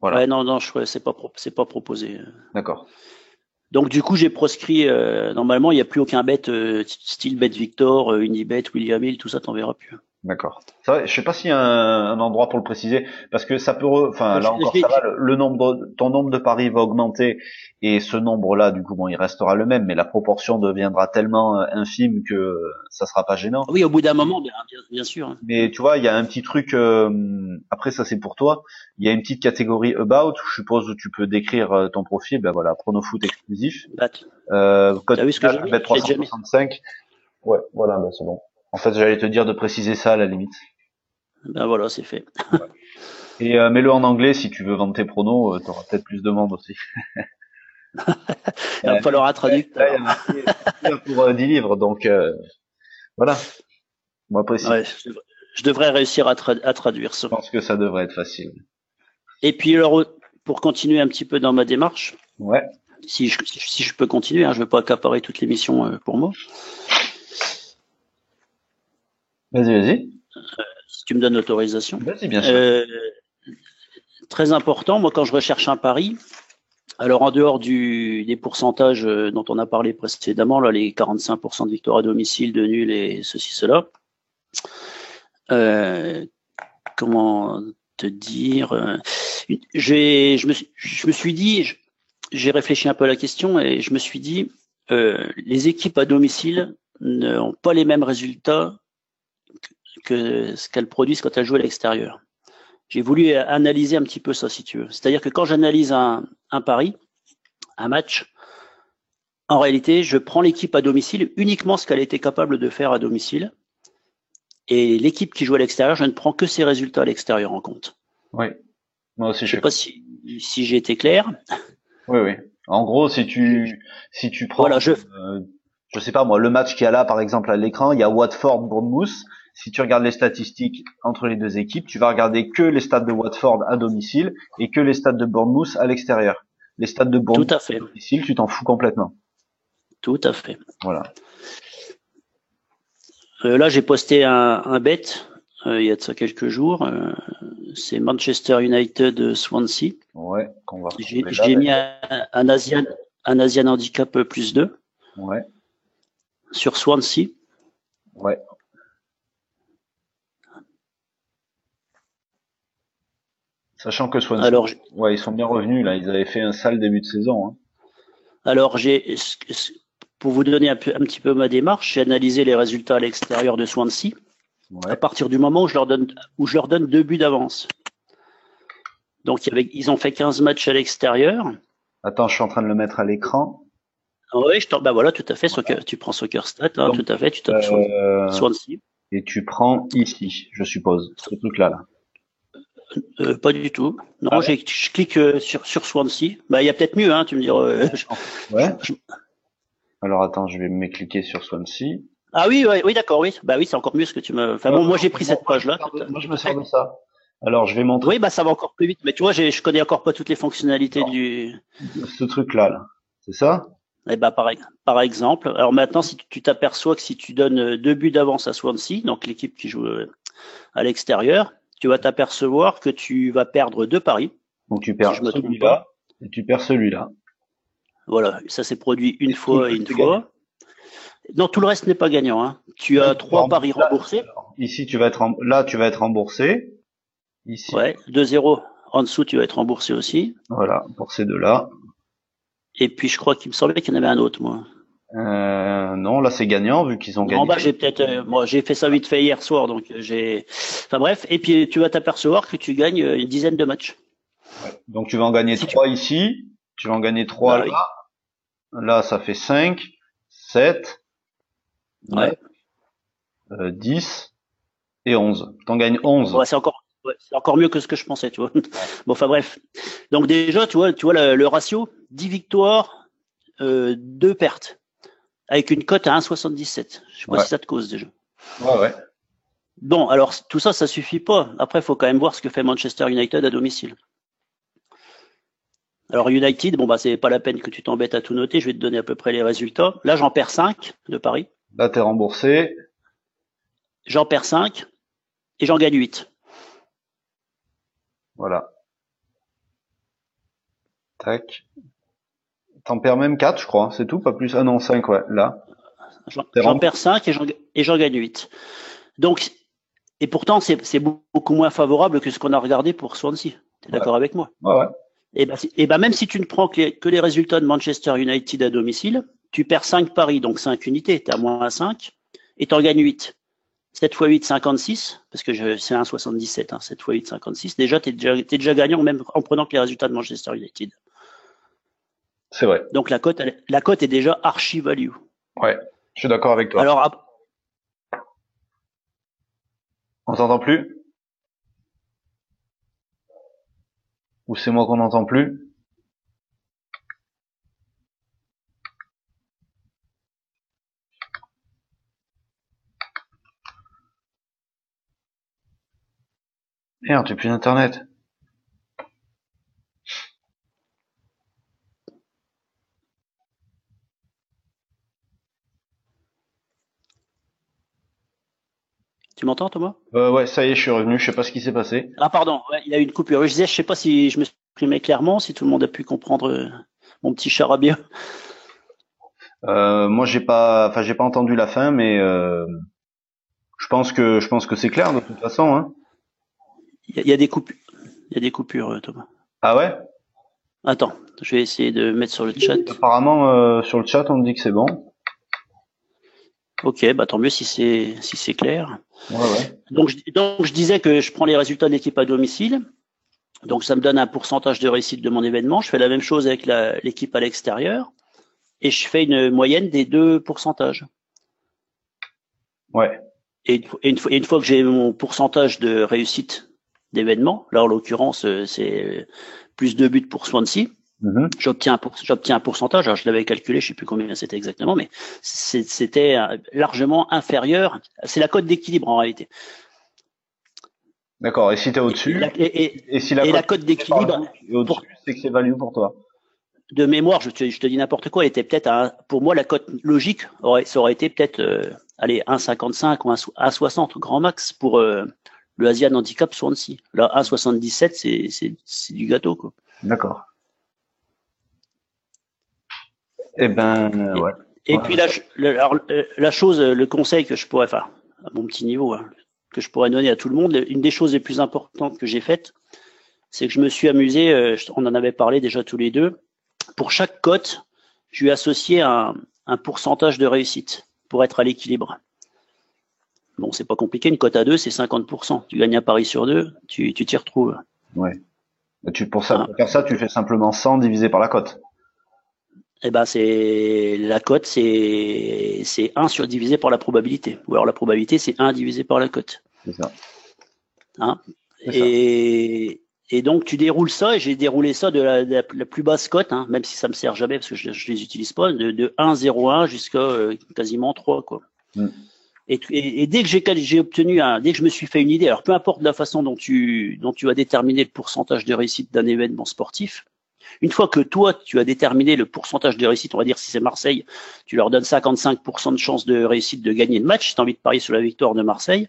B: Voilà. Ouais, non, non, je c'est pas, c'est pas proposé.
A: D'accord.
B: Donc du coup, j'ai proscrit. Euh, normalement, il n'y a plus aucun bet euh, style bet Victor, euh, Unibet, William Hill, tout ça, t'en verras plus.
A: D'accord. Je sais pas s'il y a un, endroit pour le préciser, parce que ça peut, enfin là encore ça va, le, nombre, ton nombre de paris va augmenter et ce nombre-là, du coup, bon, il restera le même, mais la proportion deviendra tellement euh, infime que ça sera pas gênant.
B: Oui, au bout d'un moment, bien, bien, sûr.
A: Mais tu vois, il y a un petit truc. Euh, après, ça c'est pour toi. Il y a une petite catégorie about. Je suppose où tu peux décrire euh, ton profil. Ben voilà, pronofoot exclusif.
B: Euh, code
A: vu ce que j'ai 365. Ouais, voilà, ben c'est bon. En fait, j'allais te dire de préciser ça à la limite.
B: Ben voilà, c'est fait.
A: Et euh, mets-le en anglais si tu veux vendre tes pronos, euh, tu auras peut-être plus de monde aussi.
B: il va falloir un traducteur.
A: il y a pour euh, 10 livres, donc euh, voilà. Moi, précis.
B: Ouais, je, devrais, réussir à, à, traduire ça.
A: Je pense que ça devrait être facile.
B: Et puis, alors, pour continuer un petit peu dans ma démarche,
A: ouais.
B: si, je, si je peux continuer, hein, je ne veux pas accaparer toute l'émission euh, pour moi.
A: Vas-y, vas-y.
B: Euh, si tu me donnes l'autorisation.
A: Vas-y, bien sûr.
B: Euh, très important, moi, quand je recherche un pari, Alors en dehors du, des pourcentages euh, dont on a parlé précédemment, là, les 45% de victoires à domicile, de nul et ceci, cela, euh, comment te dire je, me, je me suis dit, j'ai réfléchi un peu à la question et je me suis dit, les équipes à domicile n'ont pas les mêmes résultats que ce qu'elles produisent quand elles jouent à l'extérieur. J'ai voulu analyser un petit peu ça, si tu veux. C'est-à-dire que quand j'analyse un, un pari, un match, en réalité, je prends l'équipe à domicile uniquement ce qu'elle était capable de faire à domicile. Et l'équipe qui joue à l'extérieur, je ne prends que ses résultats à l'extérieur en compte.
A: Oui. Moi aussi,
B: je sais pas si, si j'ai été clair.
A: Oui, oui. En gros, si tu, si tu prends,
B: voilà, je...
A: Euh, je sais pas moi, le match qui a là, par exemple, à l'écran, il y a Watford, Bournemouth. Si tu regardes les statistiques entre les deux équipes, tu vas regarder que les stades de Watford à domicile et que les stades de Bournemouth à l'extérieur. Les stades de Bournemouth
B: à, fait. à
A: domicile, tu t'en fous complètement.
B: Tout à fait.
A: Voilà.
B: Euh, là, j'ai posté un, un bet euh, il y a de ça quelques jours. Euh, c'est Manchester United Swansea.
A: Ouais, qu'on va
B: J'ai mis un, un, Asian, un Asian Handicap plus 2.
A: Ouais.
B: Sur Swansea.
A: Ouais. Sachant que Swansea,
B: Alors,
A: ouais, ils sont bien revenus là. Ils avaient fait un sale début de saison. Hein.
B: Alors, j'ai, pour vous donner un, peu, un, petit peu ma démarche, j'ai analysé les résultats à l'extérieur de Swansea. Ouais. À partir du moment où je leur donne, où je leur donne deux buts d'avance. Donc, il y avait, ils ont fait 15 matchs à l'extérieur.
A: Attends, je suis en train de le mettre à l'écran.
B: Oui, je bah voilà, tout à fait. Soccer, tu prends Soccer Stat, là, tout à fait. Tu tapes euh, Swansea.
A: Et tu prends ici, je suppose, ce truc-là. Là.
B: Euh, pas du tout. Non, ah ouais. je clique euh, sur, sur Swansea. Bah, il y a peut-être mieux, hein, tu me diras. Euh,
A: ouais. Je... Alors attends, je vais me cliquer sur Swansea.
B: Ah oui, ouais, oui, d'accord, oui. Bah oui, c'est encore mieux ce que tu me. Enfin bon, moi j'ai pris cette page-là.
A: Moi je me sers de ça. Alors je vais montrer.
B: Oui, bah ça va encore plus vite. Mais tu vois, je connais encore pas toutes les fonctionnalités du.
A: Ce truc-là, là. c'est ça?
B: Eh bah par, par exemple. Alors maintenant, si tu t'aperçois que si tu donnes deux buts d'avance à Swansea, donc l'équipe qui joue à l'extérieur, tu vas t'apercevoir que tu vas perdre deux paris.
A: Donc tu perds si celui-là et tu perds celui-là.
B: Voilà, ça s'est produit une fois et une fois. Non, tout le reste n'est pas gagnant. Hein. Tu as trois paris remboursés.
A: Ici, tu vas être là, tu vas être remboursé. Ici.
B: Ouais, 2-0. En dessous, tu vas être remboursé aussi.
A: Voilà, pour ces deux-là.
B: Et puis, je crois qu'il me semblait qu'il y en avait un autre, moi.
A: Euh, non, là c'est gagnant vu qu'ils ont gagné.
B: En bas, j'ai peut-être, euh, moi j'ai fait ça vite fait hier soir, donc j'ai. Enfin bref, et puis tu vas t'apercevoir que tu gagnes une dizaine de matchs.
A: Ouais. Donc tu vas en gagner si trois tu... ici, tu vas en gagner trois bah, là. Oui. Là, ça fait 5, 7,
B: ouais.
A: euh, 10 et 11. Tu en gagnes 11.
B: Ouais, c'est encore, ouais, c'est encore mieux que ce que je pensais, tu vois. bon, enfin bref. Donc déjà, tu vois, tu vois le, le ratio 10 victoires, euh, 2 pertes avec une cote à 1,77. Je sais pas
A: Ouais.
B: si ça te cause déjà.
A: Ouais, ouais.
B: Bon, alors tout ça, ça suffit pas. Après, il faut quand même voir ce que fait Manchester United à domicile. Alors United, bon bah c'est pas la peine que tu t'embêtes à tout noter. Je vais te donner à peu près les résultats. Là, j'en perds 5 de Paris.
A: Là, t'es remboursé.
B: J'en perds 5 et j'en gagne 8.
A: Voilà. Tac. T'en perds même 4, je crois. C'est tout, pas plus. Ah non, 5, ouais. Là.
B: J'en perds 5 et j'en gagne 8. Donc, et pourtant, c'est beaucoup moins favorable que ce qu'on a regardé pour Swansea. Tu es d'accord
A: ouais.
B: avec moi?
A: Ouais, ouais.
B: Et ben, et ben, même si tu ne prends que les, que les, résultats de Manchester United à domicile, tu perds 5 paris, donc 5 unités, tu es à moins 5, et tu en gagnes 8. 7 x 8, 56, parce que c'est 1,77, hein, 7 x 8, 56. Déjà, tu es déjà, es déjà gagnant, même en prenant que les résultats de Manchester United.
A: C'est vrai.
B: Donc la cote, la cote est déjà archi value.
A: Ouais, je suis d'accord avec toi.
B: Alors,
A: on t'entend plus? Ou c'est moi qu'on n'entend plus? Merde, j'ai plus d'internet.
B: Tu m'entends, Thomas?
A: Euh, Ouais, ça y est, je suis revenu. Je sais pas ce qui s'est passé.
B: Ah, pardon. Ouais, il y a eu une coupure. Je disais, je sais pas si je me m'exprimer clairement si tout le monde a pu comprendre euh, mon petit charabia
A: euh, Moi, j'ai pas, enfin, j'ai pas entendu la fin, mais euh, je pense que je pense que c'est clair de toute façon. Hein.
B: Il y, a des coupures, il y a des coupures, Thomas.
A: Ah ouais?
B: Attends, je vais essayer de mettre sur le chat.
A: Apparemment, sur le chat, on me dit que c'est bon.
B: Ok, bah tant mieux si c'est si c'est clair.
A: Ouais, ouais.
B: Donc, je, donc je disais que je prends les résultats de l'équipe à domicile. Donc ça me donne un pourcentage de réussite de mon événement. Je fais la même chose avec l'équipe à l'extérieur et je fais une moyenne des deux pourcentages.
A: Ouais.
B: Et une, fois, une fois que j'ai mon pourcentage de réussite d'événement, là en l'occurrence euh, c'est plus de buts pour Swansea, Mm-hmm. J'obtiens un, pourcentage. Alors, je l'avais calculé, je sais plus combien c'était exactement, mais c'était largement inférieur. C'est la cote d'équilibre en réalité.
A: D'accord. Et si tu es au-dessus
B: et, et, si la cote d'équilibre,
A: c'est que c'est value pour toi.
B: De mémoire, je te, je te dis n'importe quoi, elle était peut-être pour moi la cote logique aurait, ça aurait été peut-être euh, allez 1,55 ou 1,60 grand max pour euh, le Asian Handicap Swansea. Là 1,77 c'est c'est du gâteau quoi.
A: D'accord. Eh ben, ouais.
B: Et, puis la, euh, la chose, le conseil que je pourrais, enfin, à mon petit niveau, hein, que je pourrais donner à tout le monde, une des choses les plus importantes que j'ai faites, c'est que je me suis amusé, euh, on en avait parlé déjà tous les deux, pour chaque cote, je lui ai associé un, un pourcentage de réussite pour être à l'équilibre. Bon, c'est pas compliqué, une cote à deux, c'est 50%. Tu gagnes un pari sur deux, tu t'y retrouves.
A: Ouais. Tu, pour, ça, pour faire ça, tu fais simplement 100 divisé par la cote
B: eh ben c'est la cote, c'est c'est 1 sur divisé par la probabilité. Ou alors la probabilité, c'est 1 divisé par la cote.
A: C'est ça.
B: Hein? Et, et donc tu déroules ça, et j'ai déroulé ça de la, plus basse cote, hein, même si ça me sert jamais parce que je, je les utilise pas, de, de 1,01 jusqu'à euh, quasiment 3 quoi. Mm. Et, et, dès que j'ai j'ai obtenu un, dès que je me suis fait une idée, alors peu importe la façon dont tu dont tu as déterminé le pourcentage de réussite d'un événement sportif, une fois que toi, tu as déterminé le pourcentage de réussite, on va dire si c'est Marseille, tu leur donnes 55% de chance de réussite de gagner le match. Si tu as envie de parier sur la victoire de Marseille,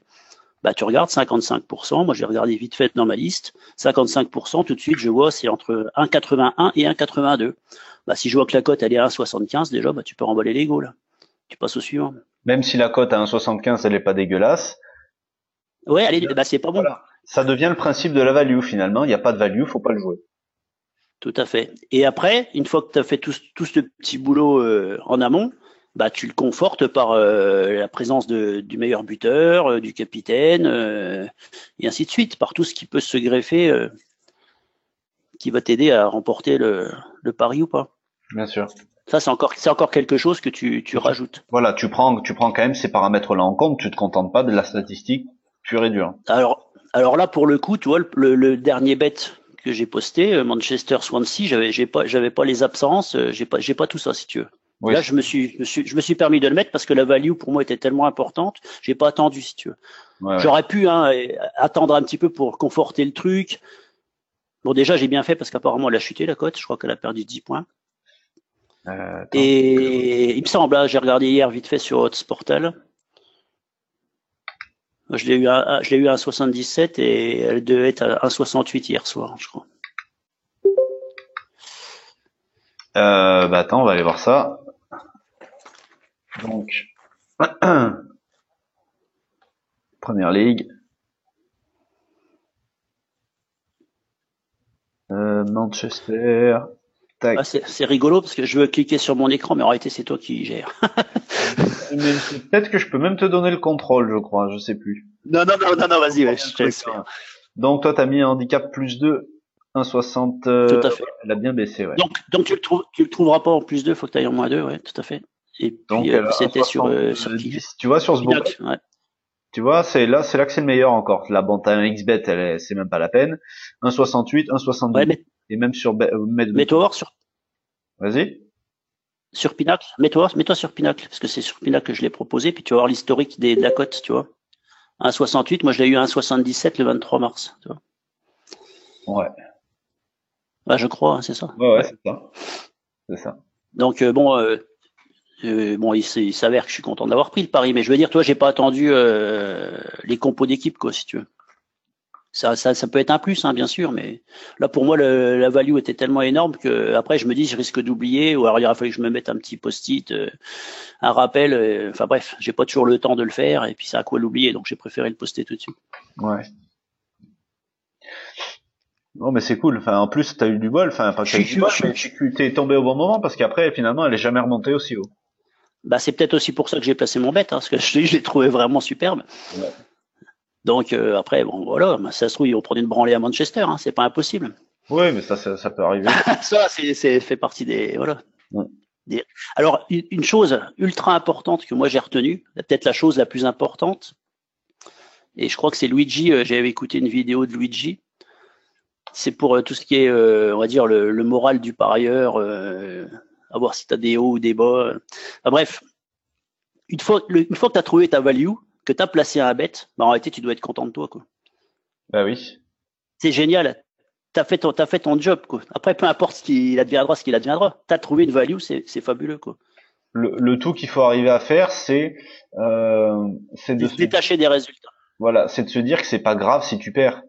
B: bah, tu regardes 55%. Moi, j'ai regardé vite fait dans ma liste. 55%, tout de suite, je vois, c'est entre 1,81 et 1,82. Bah, si je vois que la cote, elle est à 1,75, déjà, bah, tu peux remballer les là. Tu passes au suivant.
A: Même si la cote à 1,75, elle n'est pas dégueulasse.
B: Ouais, allez, bah, c'est pas bon.
A: Ça devient le principe de la value, finalement. Il n'y a pas de value, faut pas le jouer.
B: Tout à fait. Et après, une fois que tu as fait tout, tout, ce petit boulot euh, en amont, bah, tu le confortes par euh, la présence de, du meilleur buteur, euh, du capitaine, et ainsi de suite, par tout ce qui peut se greffer, qui va t'aider à remporter le, le, pari ou pas.
A: Bien sûr.
B: Ça, c'est encore, c'est encore quelque chose que tu, tu rajoutes.
A: Voilà, tu prends, tu prends quand même ces paramètres-là en compte. Tu te contentes pas de la statistique pure et dure.
B: Alors, alors là, pour le coup, tu vois, le, le dernier bet que j'ai posté, euh, Manchester Swansea, j'avais j'ai pas j'avais pas les absences, euh, j'ai pas j'ai pas tout ça si tu veux. Là, je me, suis, je me suis je me suis permis de le mettre parce que la value pour moi était tellement importante, j'ai pas attendu si tu veux. J'aurais pu hein, attendre un petit peu pour conforter le truc. Bon déjà j'ai bien fait parce qu'apparemment elle a chuté la cote, je crois qu'elle a perdu 10 points. Euh, et il me semble, hein, j'ai regardé hier vite fait sur Hotsportal. Je l'ai eu à, je l'ai eu à 1,77 et elle devait être à 1,68 hier soir, je crois.
A: Euh, bah attends, on va aller voir ça. Donc, première ligue. Euh, Manchester.
B: Ah, c'est rigolo parce que je veux cliquer sur mon écran, mais en réalité c'est toi qui gères.
A: Peut-être que je peux même te donner le contrôle, je crois, je sais plus.
B: Non, non, non, non, non vas-y, je te laisse
A: Donc toi, tu as mis un handicap plus 2, 1,60. Euh, tout à fait. Elle a bien baissé, ouais.
B: Donc, donc tu, le trouves, tu le trouveras pas en plus 2, faut que tu ailles en moins 2, ouais, tout à fait. Et puis, euh, c'était sur, euh, sur
A: Tu vois, sur ce book. Ouais. Tu vois, c'est là, c'est là que c'est le meilleur encore. La bande à un XBet, elle, c'est même pas la peine. 1,68, 1,72. Ouais, mais... Et même sur,
B: Mets-toi voir sur.
A: Vas-y.
B: Sur Pinacle. Mets-toi, mets-toi sur Pinacle, parce que c'est sur Pinacle que je l'ai proposé, puis tu vas voir l'historique des, de la cote, tu vois. 1,68, moi je l'ai eu à 1,77 le 23 mars, tu vois.
A: Ouais.
B: Bah, je crois, hein, c'est ça.
A: Ouais, ouais, c'est ça. C'est ça.
B: Donc, euh, bon, euh, euh, bon, il, il s'avère que je suis content d'avoir pris le pari, mais je veux dire, toi, j'ai pas attendu euh, les compos d'équipe, quoi, si tu veux. Ça, ça, ça, peut être un plus, hein, bien sûr, mais là pour moi le, la value était tellement énorme que après je me dis je risque d'oublier ou alors il aurait fallu que je me mette un petit post-it, euh, un rappel. Euh, enfin bref, j'ai pas toujours le temps de le faire et puis ça a quoi l'oublier, donc j'ai préféré le poster tout de suite.
A: Ouais. Non mais c'est cool. Enfin en plus t'as eu du bol. Enfin pas que t'as eu du bol, mais tu t'es tombé au bon moment parce qu'après finalement elle est jamais remontée aussi haut.
B: Bah c'est peut-être aussi pour ça que j'ai placé mon bête, hein, parce que je, je l'ai trouvé vraiment superbe. Ouais. Donc euh, après, bon voilà, ça se trouve, ils vont prendre une branlée à Manchester, hein, c'est pas impossible.
A: Oui, mais ça, ça, ça peut arriver.
B: ça, c'est fait partie des voilà. Des... Alors une chose ultra importante que moi j'ai retenue, peut-être la chose la plus importante, et je crois que c'est Luigi. Euh, J'avais écouté une vidéo de Luigi. C'est pour euh, tout ce qui est, euh, on va dire, le, le, moral du parieur, euh, à voir si tu as des hauts ou des bas. Enfin, bref, une fois, une fois que tu as trouvé ta value, que tu as placé un bet, bah, en réalité, tu dois être content de toi. Quoi.
A: Bah oui.
B: C'est génial. Tu as, fait ton, as fait ton job. Quoi. Après, peu importe ce qu'il adviendra, ce qu'il adviendra. Tu as trouvé une value, c'est fabuleux. Quoi.
A: Le, le, tout qu'il faut arriver à faire, c'est euh,
B: de se détacher des résultats.
A: Voilà, c'est de se dire que c'est pas grave si tu perds.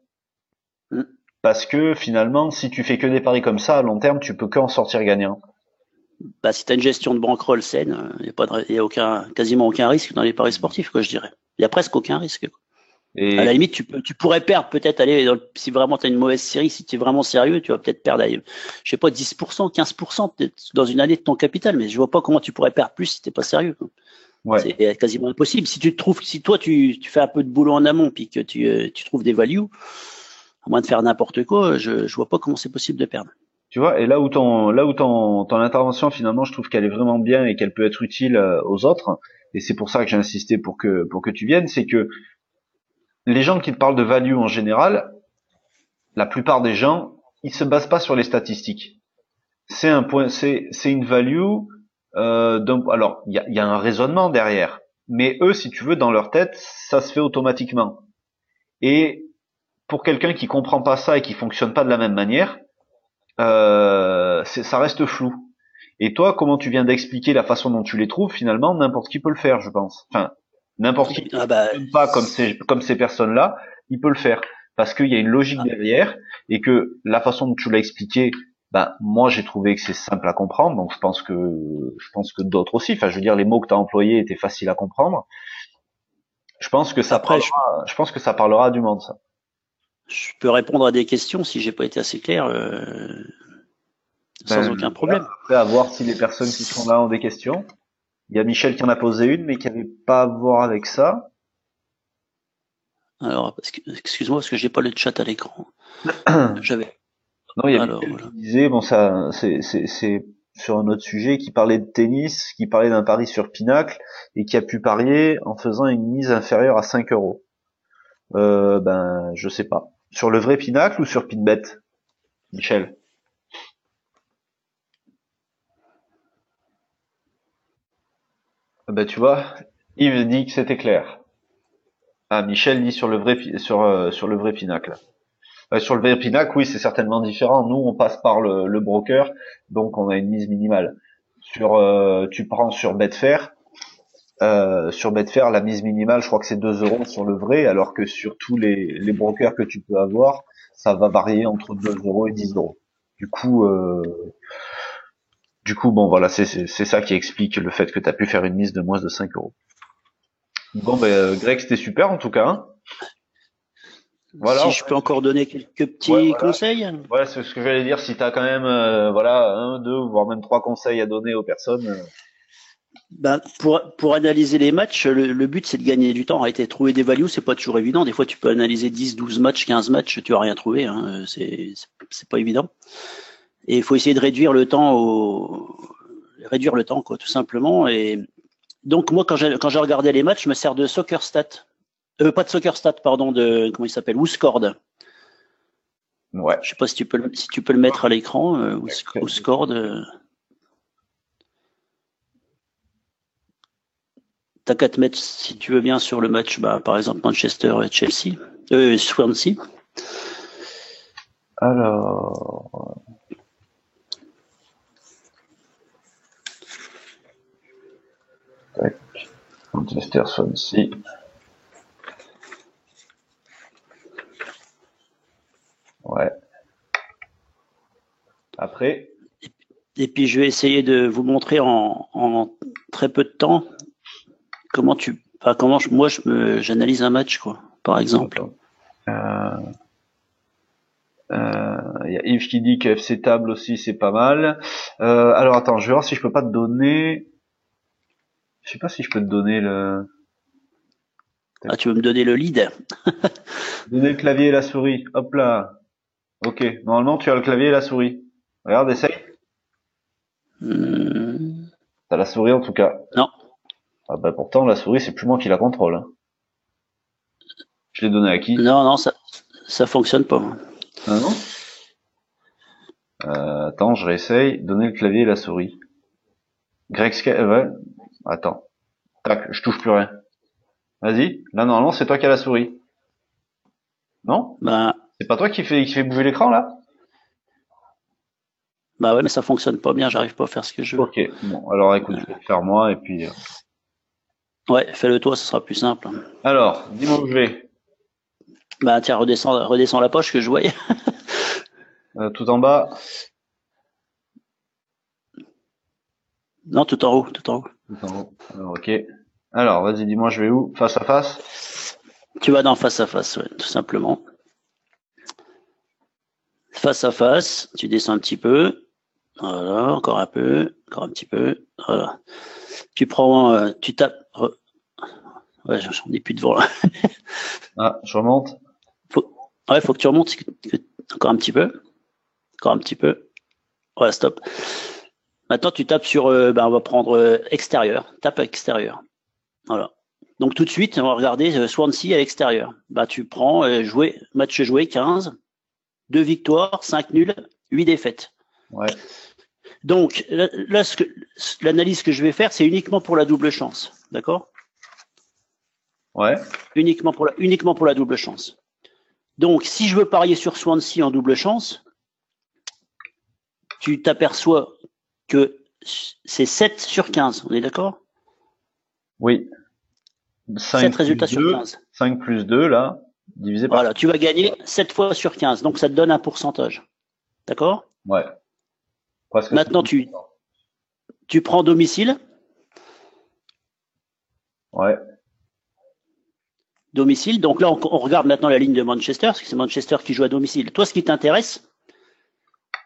A: Mm. Parce que finalement, si tu fais que des paris comme ça, à long terme, tu peux qu'en sortir gagnant.
B: Bah, si tu as une gestion de bankroll saine, il n'y a, pas y a aucun, quasiment aucun risque dans les paris sportifs, quoi, je dirais. Il y a presque aucun risque. Et... À la limite, tu, peux, tu pourrais perdre peut-être, aller si vraiment tu as une mauvaise série, si tu es vraiment sérieux, tu vas peut-être perdre, je sais pas, 10%, 15% peut-être dans une année de ton capital, mais je vois pas comment tu pourrais perdre plus si tu pas sérieux. Ouais. C'est quasiment impossible. Si tu te trouves, si toi tu, tu, fais un peu de boulot en amont, puis que tu, euh, tu trouves des values, à moins de faire n'importe quoi, je, je vois pas comment c'est possible de perdre.
A: Tu vois, et là où ton, là où ton, ton intervention finalement, je trouve qu'elle est vraiment bien et qu'elle peut être utile euh, aux autres, et c'est pour ça que j'ai insisté pour que pour que tu viennes, c'est que les gens qui te parlent de value en général, la plupart des gens, ils se basent pas sur les statistiques. C'est un point, c'est c'est une value. Euh, alors il y a, y a un raisonnement derrière, mais eux, si tu veux, dans leur tête, ça se fait automatiquement. Et pour quelqu'un qui comprend pas ça et qui fonctionne pas de la même manière, euh, ça reste flou. Et toi, comment tu viens d'expliquer la façon dont tu les trouves, finalement, n'importe qui peut le faire, je pense. Enfin, n'importe qui, ah bah... pas comme ces, comme ces personnes-là, il peut le faire. Parce qu'il y a une logique ah. derrière, et que la façon dont tu l'as expliqué, ben, moi, j'ai trouvé que c'est simple à comprendre, donc je pense que, je pense que d'autres aussi. Enfin, je veux dire, les mots que tu as employés étaient faciles à comprendre. Je pense que ça
B: Après,
A: parlera, je... je... pense que ça parlera à du monde, ça.
B: Je peux répondre à des questions si j'ai pas été assez clair. Euh sans ben, aucun problème.
A: Après, à voir si les personnes qui sont là ont des questions. Il y a Michel qui en a posé une, mais qui n'avait pas à voir avec ça.
B: Alors, excuse-moi, parce que j'ai pas le chat à l'écran. J'avais.
A: Non, il y a Alors, Michel qui disait, bon, ça, c'est, c'est, c'est sur un autre sujet, qui parlait de tennis, qui parlait d'un pari sur Pinacle, et qui a pu parier en faisant une mise inférieure à 5 euros. Euh, ben, je sais pas. Sur le vrai Pinacle ou sur Pinbet, Michel? Ben tu vois, Yves dit que c'était clair. Ah, Michel dit sur le vrai sur euh, sur le vrai pinacle. Euh, sur le vrai pinacle, oui, c'est certainement différent. Nous, on passe par le, broker, donc on a une mise minimale. Sur, euh, tu prends sur Betfair, sur Betfair, la mise minimale, je crois que c'est 2 euros sur le vrai, alors que sur tous les, les brokers que tu peux avoir, ça va varier entre 2 euros et 10 euros. Du coup, du coup, bon, voilà, c'est ça qui explique le fait que tu as pu faire une mise de moins de 5 euros. Bon, ben, euh, Greg, c'était super en tout cas. Hein.
B: Voilà, si je peux encore donner quelques petits conseils.
A: Ouais, c'est ce que j'allais dire. Si tu as quand même, euh, voilà, un, deux, voire même trois conseils à donner aux personnes. Euh.
B: Ben, pour, pour analyser les matchs, le, but c'est de gagner du temps. Arrêter de trouver des values, c'est pas toujours évident. Des fois, tu peux analyser 10, 12 matchs, 15 matchs, tu vas rien trouver. Hein. C'est pas évident. Et il faut essayer de réduire le temps au réduire le temps quoi, tout simplement. Et donc moi quand j'ai quand regardé les matchs, je me sers de SoccerStat, euh, pas de SoccerStat, pardon, de comment il s'appelle, WhoScored.
A: Ouais.
B: Je sais pas si tu peux le, si tu peux le mettre à l'écran, euh. Euh. T'as qu'à te mettre, si tu veux bien, sur le match, bah, par exemple Manchester et Chelsea, euh, Swansea.
A: Alors, Manchester Swansea. Ouais. Après.
B: Et puis je vais essayer de vous montrer en, en très peu de temps comment tu, enfin, comment je, moi je me, j'analyse un match quoi, par exemple.
A: Euh, euh, il y a Yves qui dit que FC Table aussi c'est pas mal. Euh, alors attends, je vais voir si je peux pas te donner. Je sais pas si je peux te donner le.
B: Ah, tu veux me donner le lead
A: Donner le clavier et la souris. Hop là. Ok. Normalement, tu as le clavier et la souris. Regarde, essaye.
B: Hmm.
A: T'as la souris en tout cas.
B: Non.
A: Ah bah pourtant, la souris, c'est plus moi qui la contrôle. Hein. Je l'ai donné à qui?
B: Non, non, ça, ça fonctionne pas.
A: Ah non? Euh, Attends, je réessaye. Donner le clavier et la souris. Greg Sky... euh, ouais. Attends. Tac, je touche plus rien. Vas-y. Là, normalement, c'est toi qui as la souris. Non?
B: Bah,
A: C'est pas toi qui fait, qui fait bouger l'écran, là?
B: Bah ouais, mais ça fonctionne pas bien, j'arrive pas à faire ce que je veux.
A: Ok. Bon, alors écoute, je vais le faire moi, et puis... euh,
B: Ouais, fais-le toi, ce sera plus simple.
A: Alors, dis-moi où je vais.
B: Bah tiens, redescends, redescends la poche que je voyais.
A: Euh, tout en bas
B: Non, tout en haut, tout en haut.
A: Alors, ok. Alors, vas-y, dis-moi, je vais où? Face à face?
B: Tu vas dans face à face, ouais, tout simplement. Face à face, tu descends un petit peu. Voilà, encore un peu, encore un petit peu. Voilà. Tu prends, euh, tu tapes. re- Ouais, j'en ai plus devant là.
A: Ah, je remonte.
B: Ouais, faut que tu remontes que- encore un petit peu. Encore un petit peu. Voilà, stop. Maintenant, tu tapes sur, euh, ben, on va prendre euh, extérieur. Tape extérieur. Voilà. Donc tout de suite, on va regarder euh, Swansea à l'extérieur. Bah, tu prends jouer, match joué 15, 2 victoires, 5 nuls, 8 défaites.
A: Ouais.
B: Donc là, l'analyse que je vais faire, c'est uniquement pour la double chance. D'accord?
A: Ouais.
B: uniquement pour, la, uniquement pour la double chance. Donc, si je veux parier sur Swansea en double chance, tu t'aperçois que c'est 7 sur 15. On est d'accord?
A: Oui. 5
B: 7 résultats sur
A: 2,
B: 15.
A: 5 plus 2, là, divisé par...
B: Voilà, tu vas gagner 7 fois sur 15. Donc, ça te donne un pourcentage. D'accord?
A: Ouais. Presque
B: Maintenant, tu, tu prends domicile.
A: Ouais.
B: Domicile. Donc là, on, on regarde maintenant la ligne de Manchester, parce que c'est Manchester qui joue à domicile. Toi, ce qui t'intéresse,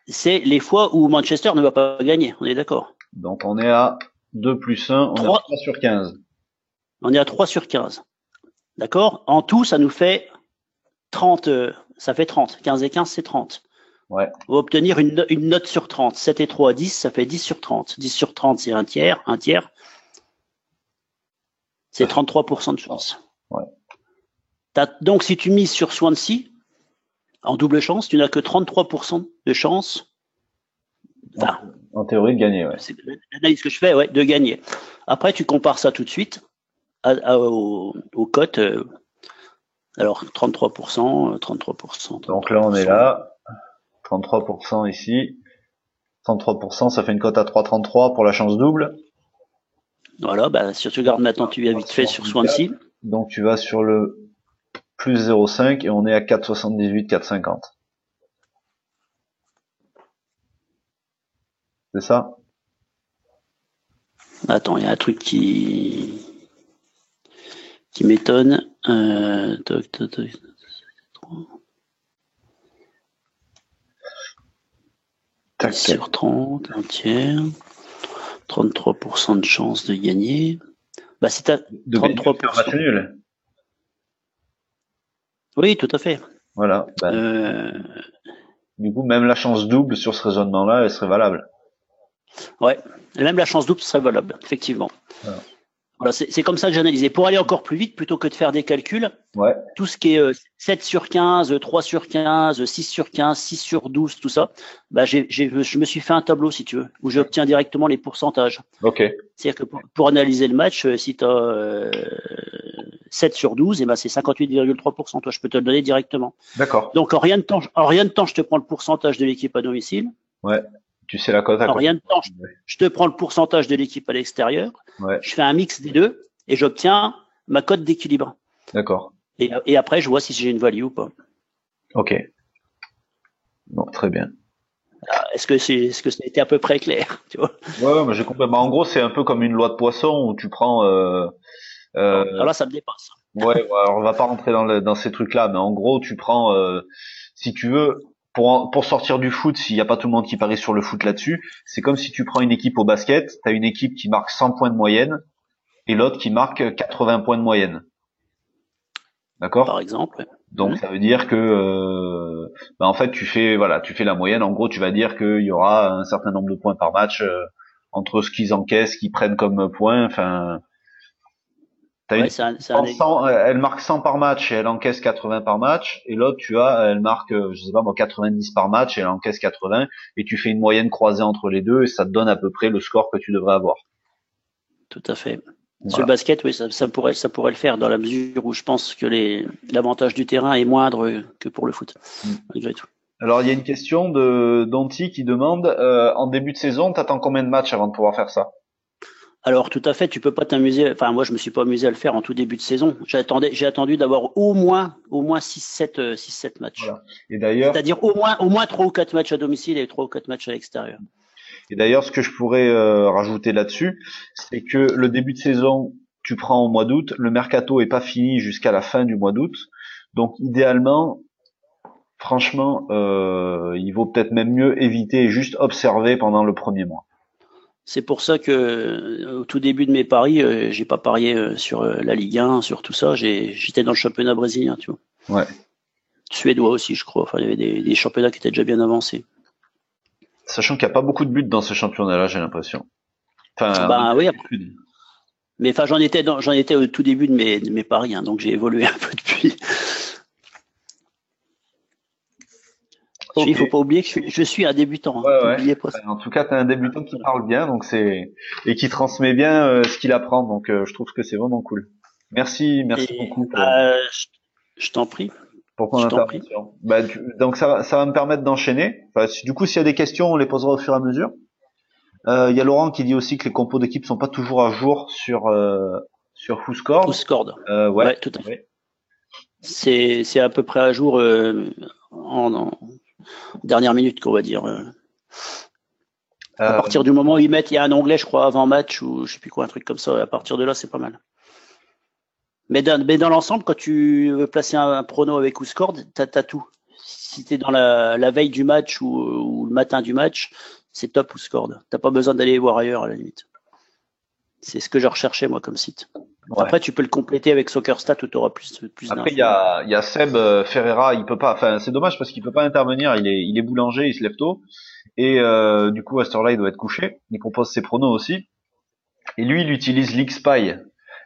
B: c'est les fois où Manchester ne va pas gagner. On est d'accord
A: Donc, on est à 2 plus 1, on est
B: Trois.
A: à 3 sur 15.
B: On est à 3 sur 15. D'accord? En tout, ça nous fait 30. euh, ça fait 30. 15 et 15, c'est 30.
A: Ouais.
B: On va obtenir une, no- une note sur 30. 7 et 3, 10, ça fait 10 sur 30. 10 sur 30, c'est un tiers. Un tiers, c'est 33% de chance.
A: Ouais.
B: Donc, si tu mises sur Swansea, en double chance, tu n'as que 33% de chance. Enfin,
A: En théorie, de gagner, ouais.
B: c'est l'analyse que je fais, ouais, de gagner. Après, tu compares ça tout de suite à, à- aux, aux cotes. euh, alors, 33%, euh, 33%.
A: Donc là, on est là. 33% ici. 33%, ça fait une cote à 3,33 pour la chance double.
B: Voilà, bah, si tu regardes maintenant, tu viens vite fait sur Swansea.
A: Donc tu vas sur le plus 0,5 et on est à 4,78, 4,50. C'est ça?
B: Attends, il y a un truc qui, qui m'étonne. Euh, toc, toc, toc.
A: Tac,
B: 10 sur 30, un tiers. 33% de chance de gagner. Bah, c'est à
A: De
B: 33%.
A: faire match nul.
B: Oui, tout à fait.
A: Voilà. Ben,
B: Euh,
A: Du coup, même la chance double sur ce raisonnement-là, elle serait valable.
B: Ouais, même la chance double serait valable, effectivement.
A: Voilà.
B: Voilà, c'est comme ça que j'analysais. Pour aller encore plus vite, plutôt que de faire des calculs,
A: Ouais.
B: tout ce qui est euh, 7 sur 15, 3 sur 15, 6 sur 15, 6 sur 12, tout ça, bah j'ai, j'ai- je me suis fait un tableau, si tu veux, où j'obtiens directement les pourcentages.
A: Ok.
B: C'est-à-dire que pour, pour analyser le match, euh, si tu as 7 sur 12, et ben c'est 58,3%. Toi, je peux te le donner directement.
A: D'accord.
B: Donc, en rien de temps, en rien de temps, je te prends le pourcentage de l'équipe à domicile.
A: Tu sais la cote à
B: En rien de temps, je je te prends le pourcentage de l'équipe à l'extérieur,
A: Ouais.
B: je fais un mix des deux et j'obtiens ma cote d'équilibre.
A: D'accord.
B: Et, et après, je vois si j'ai une value ou pas.
A: Ok. très bien.
B: Est-ce que c'est, est-ce que ça a été à peu près clair, tu vois?
A: Ouais, mais j'ai compris. Bah, en gros, c'est un peu comme une loi de poisson où tu prends. Euh,
B: euh... Alors là, ça me dépasse.
A: Ouais, on va pas rentrer dans, le, dans ces trucs-là, mais en gros, tu prends, euh, si tu veux, pour, pour sortir du foot, s'il n'y a pas tout le monde qui parie sur le foot là-dessus, c'est comme si tu prends une équipe au basket, tu as une équipe qui marque 100 points de moyenne et l'autre qui marque 80 points de moyenne. D'accord?
B: Par exemple.
A: Donc mmh. ça veut dire que euh, bah, en fait tu fais voilà tu fais la moyenne. En gros tu vas dire qu'il y aura un certain nombre de points par match euh, entre ce qu'ils encaissent, ce qu'ils prennent comme points. Enfin, une, elle marque 100 par match et elle encaisse 80 par match. Et l'autre tu as elle marque je sais pas moi 90 par match et elle encaisse 80 et tu fais une moyenne croisée entre les deux et ça te donne à peu près le score que tu devrais avoir.
B: Tout à fait. Sur le basket, oui, ça, pourrait, ça pourrait le faire dans la mesure où je pense que l'avantage du terrain est moindre que pour le foot, mm. malgré tout.
A: Alors il y a une question de qui demande euh, en début de saison, t'attends combien de matchs avant de pouvoir faire ça?
B: Alors tout à fait, tu peux pas t'amuser. Enfin moi je me suis pas amusé à le faire en tout début de saison. J'attendais, j'ai attendu d'avoir au moins au moins 6 7 6 7 matchs.
A: Et d'ailleurs
B: c'est-à-dire au moins au moins 3 ou 4 matchs à domicile et 3 ou 4 matchs à l'extérieur.
A: Et d'ailleurs, ce que je pourrais euh, rajouter là-dessus, c'est que le début de saison, tu prends au mois d'août, le mercato est pas fini jusqu'à la fin du mois d'août. Donc idéalement, franchement, euh, il vaut peut-être même mieux éviter et juste observer pendant le premier mois.
B: C'est pour ça que euh, au tout début de mes paris, j'ai pas parié sur la Ligue 1, sur tout ça. J'étais dans le championnat brésilien, tu
A: vois. Ouais.
B: Suédois aussi, je crois. Enfin, il y avait des, des championnats qui étaient déjà bien avancés.
A: Sachant qu'il n'y a pas beaucoup de buts dans ce championnat-là, j'ai l'impression.
B: Enfin, bah, oui, mais enfin, j'en étais, j'en étais au tout début de mes, de mes paris, hein, donc j'ai évolué un peu depuis. Il Il faut pas oublier que je suis, un débutant.
A: Hein, en tout cas, tu es un débutant qui parle bien, donc c'est et qui transmet bien euh, ce qu'il apprend. Donc, euh, je trouve que c'est vraiment cool. Merci, merci beaucoup.
B: Euh, je t'en prie
A: pour ton intervention. Bah, donc ça, ça va me permettre d'enchaîner. Enfin, du coup, s'il y a des questions, on les posera au fur et à mesure. Euh, il y a Laurent qui dit aussi que les compos d'équipe sont pas toujours à jour sur euh, sur WhoScored.
B: WhoScored. Euh, ouais. ouais. tout à fait. C'est c'est à peu près à jour euh, en, en, dernière minute qu'on va dire. Euh. À partir du moment où ils mettent, il y a un onglet, je crois, avant match ou je sais plus quoi, un truc comme ça. À partir de là, c'est pas mal. Mais dans, mais dans l'ensemble, quand tu veux placer un, prono avec Ouscord, tu as, tout. Si tu es dans la, la, veille du match ou, ou, le matin du match, c'est top Ouscord. Tu pas besoin d'aller voir ailleurs à la limite. C'est ce que je recherchais moi comme site. Après, tu peux le compléter avec SoccerStat où tu auras plus, plus
A: Après, il y a, y a Seb euh, Ferreira, il peut pas, enfin, c'est dommage parce qu'il peut pas intervenir. Il est, il est boulanger, il se lève tôt. Et euh, du coup, à cette heure-là, il doit être couché. Il compose ses pronos aussi. Et lui, il utilise l'XPy.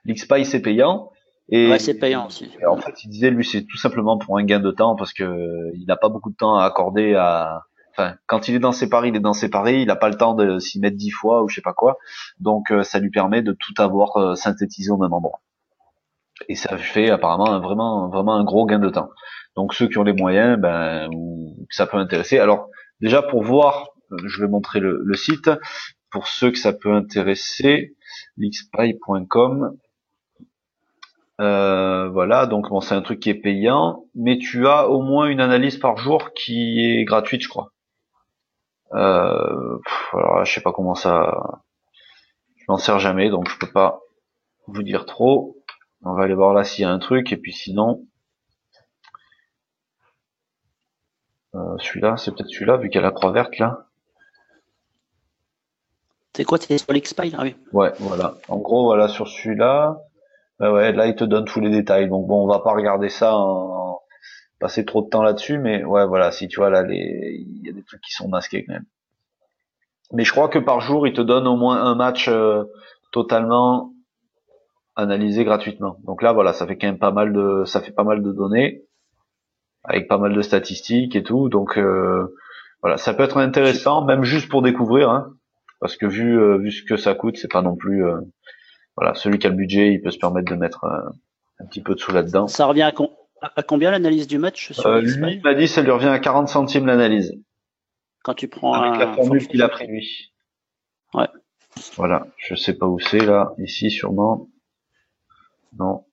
A: L'XPy, c'est payant.
B: Et ouais, c'est payant aussi.
A: En fait, il disait lui, c'est tout simplement pour un gain de temps parce que il n'a pas beaucoup de temps à accorder à. Enfin, quand il est dans ses paris, il est dans ses paris. Il n'a pas le temps de s'y mettre dix fois ou je sais pas quoi. Donc, euh, ça lui permet de tout avoir euh, synthétisé au même endroit. Et ça fait apparemment un, vraiment, vraiment un gros gain de temps. Donc, ceux qui ont les moyens, ben, ça peut intéresser. Alors, déjà pour voir, euh, je vais montrer le, le site. Pour ceux que ça peut intéresser, lxpy.com euh, voilà, donc bon, c'est un truc qui est payant, mais tu as au moins une analyse par jour qui est gratuite, je crois. Euh, alors je sais pas comment ça. Je m'en sers jamais, donc je peux pas vous dire trop. On va aller voir là s'il y a un truc, et puis sinon, euh, celui-là, c'est peut-être celui-là, vu qu'il y a la croix verte là.
B: C'est quoi, c'est sur l'Xpy ah
A: oui. Ouais, voilà. En gros, voilà, sur celui-là. Ouais, là il te donne tous les détails. Donc bon, on va pas regarder ça, en... passer trop de temps là-dessus, mais ouais, voilà, si tu vois là, les... il y a des trucs qui sont masqués quand même. Mais je crois que par jour, il te donne au moins un match euh, totalement analysé gratuitement. Donc là, voilà, ça fait quand même pas mal de, ça fait pas mal de données avec pas mal de statistiques et tout. Donc euh, voilà, ça peut être intéressant, même juste pour découvrir, hein, parce que vu euh, vu ce que ça coûte, c'est pas non plus voilà, celui qui a le budget, il peut se permettre de mettre un petit peu de sous là-dedans.
B: Ça revient à, combien l'analyse du match
A: sur euh, Lui, il m'a dit ça lui revient à 40 centimes l'analyse.
B: Quand tu prends
A: Avec la formule qu'il a pris lui.
B: Ouais.
A: Voilà, je sais pas où c'est là, ici sûrement. Non.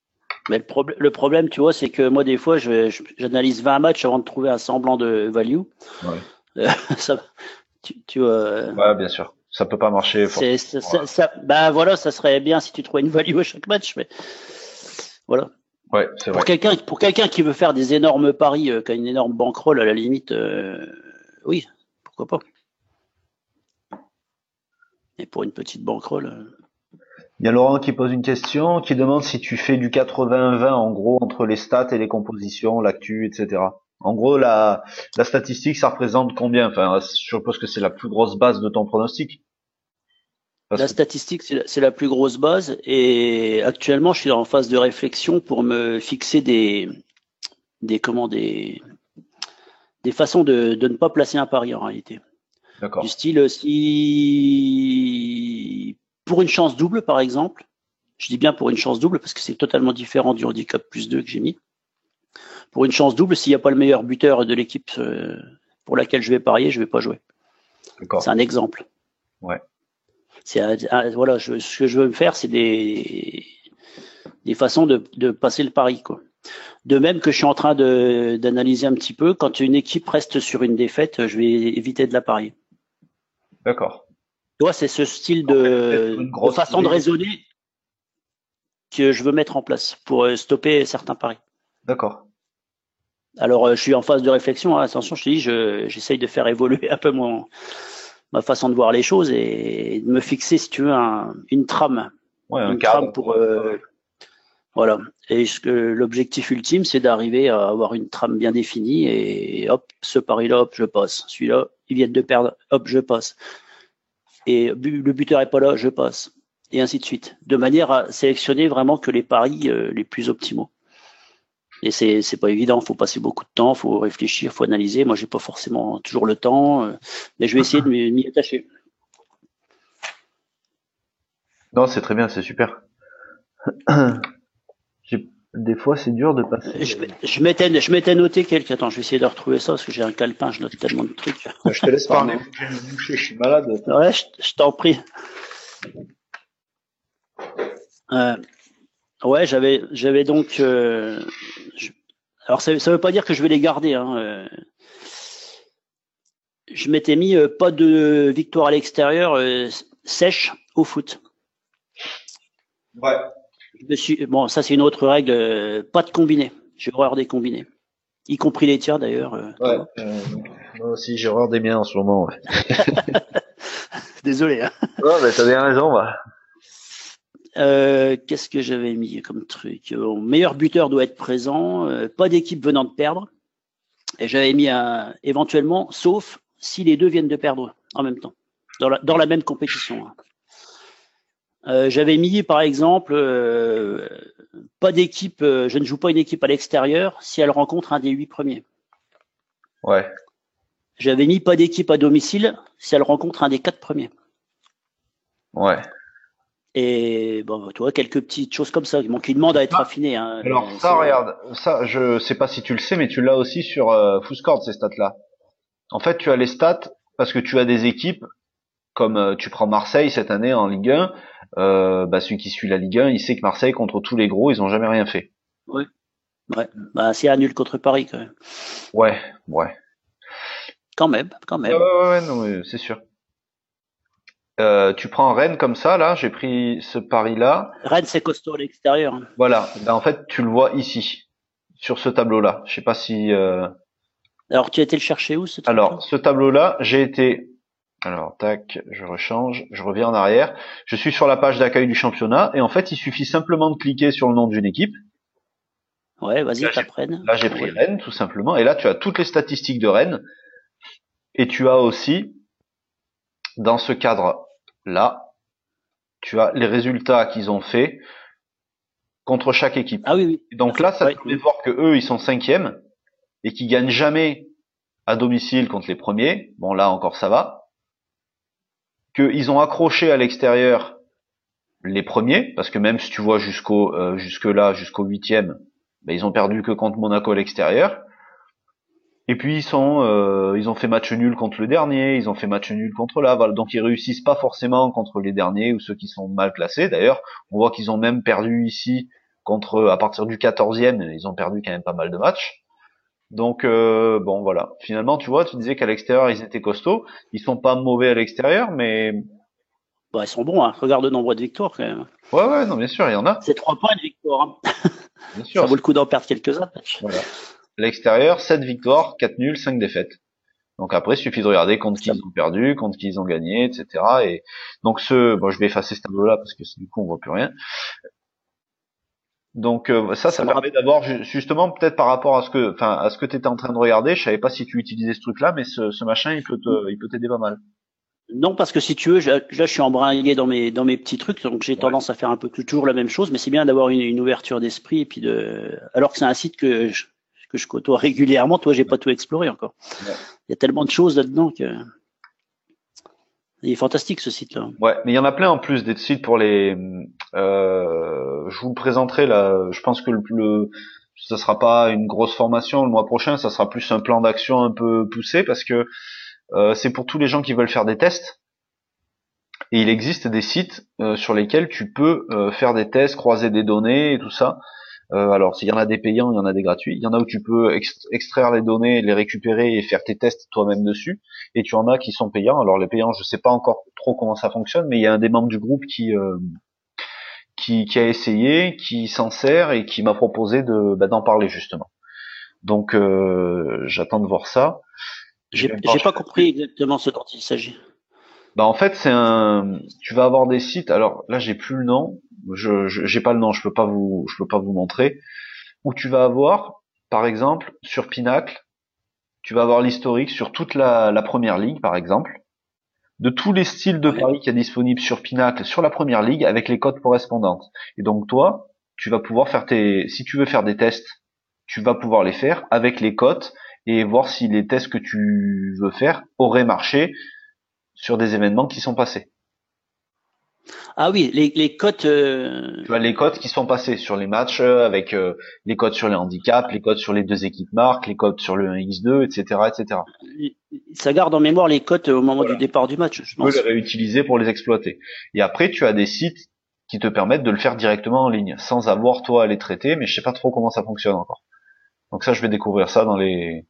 B: Mais le, le problème, tu vois, c'est que moi des fois, j'analyse 20 matchs avant de trouver un semblant de value. Ouais. ça, tu, tu euh,
A: Ouais, bien sûr. Ça peut pas marcher.
B: ça, ça- bah voilà, ça serait bien si tu trouvais une value à chaque match, mais voilà.
A: Ouais, c'est vrai.
B: Pour quelqu'un, pour quelqu'un qui veut faire des énormes paris, euh, qui a une énorme bankroll, à la limite, euh, oui, pourquoi pas. Et pour une petite bankroll, euh,
A: Il y a Laurent qui pose une question, qui demande si tu fais du 80-20 en gros entre les stats et les compositions, l'actu, etc. En gros, la, la statistique, ça représente combien? Enfin, je suppose que c'est la plus grosse base de ton pronostic.
B: La
A: que-
B: statistique, c'est la, plus grosse base. Et actuellement, je suis en phase de réflexion pour me fixer des, des comment, des, des façons de, de ne pas placer un pari en réalité.
A: D'accord.
B: Du style, si pour une chance double, par exemple, je dis bien pour une chance double parce que c'est totalement différent du handicap plus 2 que j'ai mis. Pour une chance double, s'il n'y a pas le meilleur buteur de l'équipe euh, pour laquelle je vais parier, je vais pas jouer.
A: D'accord.
B: C'est un exemple.
A: Ouais.
B: C'est un- voilà, je- ce que je veux me faire, c'est des des façons de, de passer le pari, quoi. De même que je suis en train de d'analyser un petit peu, quand une équipe reste sur une défaite, je vais éviter de la parier.
A: D'accord.
B: Tu vois, c'est ce style de, de façon de raisonner que je veux mettre en place pour euh, stopper certains paris.
A: D'accord.
B: Alors, euh, je suis en phase de réflexion. hein. Attention, je te dis, je- j'essaye de faire évoluer un peu mon, ma façon de voir les choses et de me fixer, si tu veux, un- une trame.
A: Ouais, un
B: une
A: cadre.
B: trame pour. euh, voilà. Et l'objectif ultime, c'est d'arriver à avoir une trame bien définie et hop, ce pari-là, hop, je passe. Celui-là, ils viennent de perdre, hop, je passe. Et le buteur est pas là, je passe. Et ainsi de suite. De manière à sélectionner vraiment que les paris euh, les plus optimaux. Et c'est c'est pas évident, faut passer beaucoup de temps, faut réfléchir, faut analyser. Moi, j'ai pas forcément toujours le temps, euh, mais je vais essayer de m'y attacher.
A: Non, c'est très bien, c'est super. Des fois, c'est dur de passer.
B: Je, je m'étais je m'étais noté quelques. Attends, je vais essayer de retrouver ça parce que j'ai un calepin, je note tellement de trucs.
A: Je te laisse parler. Je vais me boucher, je suis malade.
B: Ouais, je, je t'en prie. Euh, ouais, j'avais, j'avais donc. euh, je- alors, ça, ça veut pas dire que je vais les garder. Hein, euh. je m'étais mis euh, pas de victoire à l'extérieur sèche au foot.
A: Ouais.
B: Je me suis, bon, ça c'est une autre règle. pas de combiné. J'ai horreur des combinés, y compris les tiers d'ailleurs.
A: Ouais. moi aussi, j'ai horreur des miens en ce moment. Ouais,
B: Désolé. Hein.
A: ouais t'as bien raison. Bah.
B: Euh, Qu'est-ce que j'avais mis comme truc? Meilleur buteur doit être présent, euh, pas d'équipe venant de perdre. Et j'avais mis un, éventuellement, sauf si les deux viennent de perdre en même temps, dans la, dans la même compétition. Euh, j'avais mis, par exemple, pas d'équipe, je ne joue pas une équipe à l'extérieur si elle rencontre un des huit premiers.
A: Ouais.
B: J'avais mis pas d'équipe à domicile si elle rencontre un des quatre premiers.
A: Ouais.
B: Et bon, tu vois, quelques petites choses comme ça, bon, qui demandent à être
A: Ah,
B: affinées. Hein.
A: Alors ça, regarde, ça, je sais pas si tu le sais, mais tu l'as aussi sur euh, ces stats-là. En fait, tu as les stats parce que tu as des équipes comme euh, tu prends Marseille cette année en Ligue 1. Euh, bah, celui qui suit la Ligue 1, il sait que Marseille contre tous les gros, ils ont jamais rien fait.
B: Ouais, bah, c'est nul contre Paris quand même.
A: Ouais, ouais.
B: Quand même, quand
A: Ouais,
B: même.
A: ouais, ouais, non, mais c'est sûr. Euh, tu prends Rennes comme ça, là, j'ai pris ce pari-là.
B: Rennes, c'est costaud à l'extérieur. hein.
A: Voilà, Ben, en fait, tu le vois ici, sur ce tableau-là. Je sais pas si... euh,
B: Alors, tu as été le chercher où ce truc
A: Alors, ce tableau-là, j'ai été. Alors, tac, je rechange, je reviens en arrière. Je suis sur la page d'accueil du championnat et en fait, il suffit simplement de cliquer sur le nom d'une équipe.
B: Ouais, vas-y, t'apprennes.
A: Là, j'ai pris Rennes, tout simplement. Et là, tu as toutes les statistiques de Rennes. Et tu as aussi, dans ce cadre-là, tu as les résultats qu'ils ont fait contre chaque équipe.
B: Ah oui, oui.
A: Et donc là, ça te de voir que eux, ils sont cinquièmes et qu'ils gagnent jamais à domicile contre les premiers. Bon, là encore, ça va. Qu'ils ont accroché à l'extérieur les premiers, parce que même si tu vois jusqu'au euh, jusque là, jusqu'au huitième, ben, ils ont perdu que contre Monaco à l'extérieur. Et puis ils sont, euh, ils ont fait match nul contre le dernier, ils ont fait match nul contre Laval, donc ils réussissent pas forcément contre les derniers ou ceux qui sont mal classés. D'ailleurs, on voit qu'ils ont même perdu ici contre, à partir du 14e, ils ont perdu quand même pas mal de matchs. Donc euh, bon voilà. Finalement, tu vois, tu disais qu'à l'extérieur ils étaient costauds. Ils sont pas mauvais à l'extérieur, mais
B: bah, ils sont bons. Hein. Regarde le nombre de victoires quand même.
A: Ouais ouais non bien sûr il y en a.
B: C'est trois points de victoire. Hein. Bien sûr. Ça vaut le coup d'en perdre quelques-uns.
A: Voilà. L'extérieur, 7 victoires, 4 nuls, 5 défaites. Donc après, il suffit de regarder contre qui ils ont perdu, contre qui ils ont gagné, etc. Et donc ce, bon, je vais effacer ce tableau-là parce que du coup on voit plus rien. Donc euh, ça, ça, permet d'avoir justement peut-être par rapport à ce que, enfin à ce que tu étais en train de regarder. Je savais pas si tu utilisais ce truc-là, mais ce, ce, machin, il peut te, il peut t'aider pas mal.
B: Non, parce que si tu veux, là, je suis embringué dans mes dans mes petits trucs, donc j'ai tendance à faire un peu toujours la même chose, mais c'est bien d'avoir une, une, ouverture d'esprit et puis de, alors que c'est un site que je, que je côtoie régulièrement. Toi, j'ai pas tout exploré encore. Il y a tellement de choses là-dedans que il est fantastique ce site-là.
A: Ouais, mais il y en a plein en plus des sites pour les. Euh, je vous le présenterai là. Je pense que le, le ça sera pas une grosse formation le mois prochain. Ça sera plus un plan d'action un peu poussé parce que euh, c'est pour tous les gens qui veulent faire des tests. Et il existe des sites euh, sur lesquels tu peux faire des tests, croiser des données et tout ça. Euh, alors, s'il y en a des payants, il y en a des gratuits. Il y en a où tu peux extraire les données, les récupérer et faire tes tests toi-même dessus. Et tu en as qui sont payants. Alors, les payants, je sais pas encore trop comment ça fonctionne, mais il y a un des membres du groupe qui euh, qui, qui, a essayé, qui s'en sert et qui m'a proposé de bah, d'en parler justement. Donc, euh, j'attends de voir ça.
B: J'ai pas compris exactement ce dont il s'agit.
A: Bah en fait c'est un, tu vas avoir des sites. Alors là j'ai plus le nom, je j'ai pas le nom, je peux pas vous je peux pas vous montrer. Où tu vas avoir, par exemple, sur Pinacle, tu vas avoir l'historique sur toute la, la, première ligue, par exemple, de tous les styles de paris qui y a disponibles sur Pinacle, sur la première ligue, avec les codes correspondantes. Et donc toi, tu vas pouvoir faire tes, si tu veux faire des tests, tu vas pouvoir les faire avec les cotes et voir si les tests que tu veux faire auraient marché sur des événements qui sont passés.
B: Ah oui, les, les cotes. Euh...
A: Tu vois les cotes qui sont passées sur les matchs euh, avec euh, les cotes sur les handicaps, les cotes sur les deux équipes marques, les cotes sur le 1x2, etc., etc.
B: Ça garde en mémoire les cotes au moment du départ du match.
A: Je tu peux les réutiliser pour les exploiter. Et après, tu as des sites qui te permettent de le faire directement en ligne, sans avoir toi à les traiter. Mais je sais pas trop comment ça fonctionne encore. Donc ça, je vais découvrir ça dans les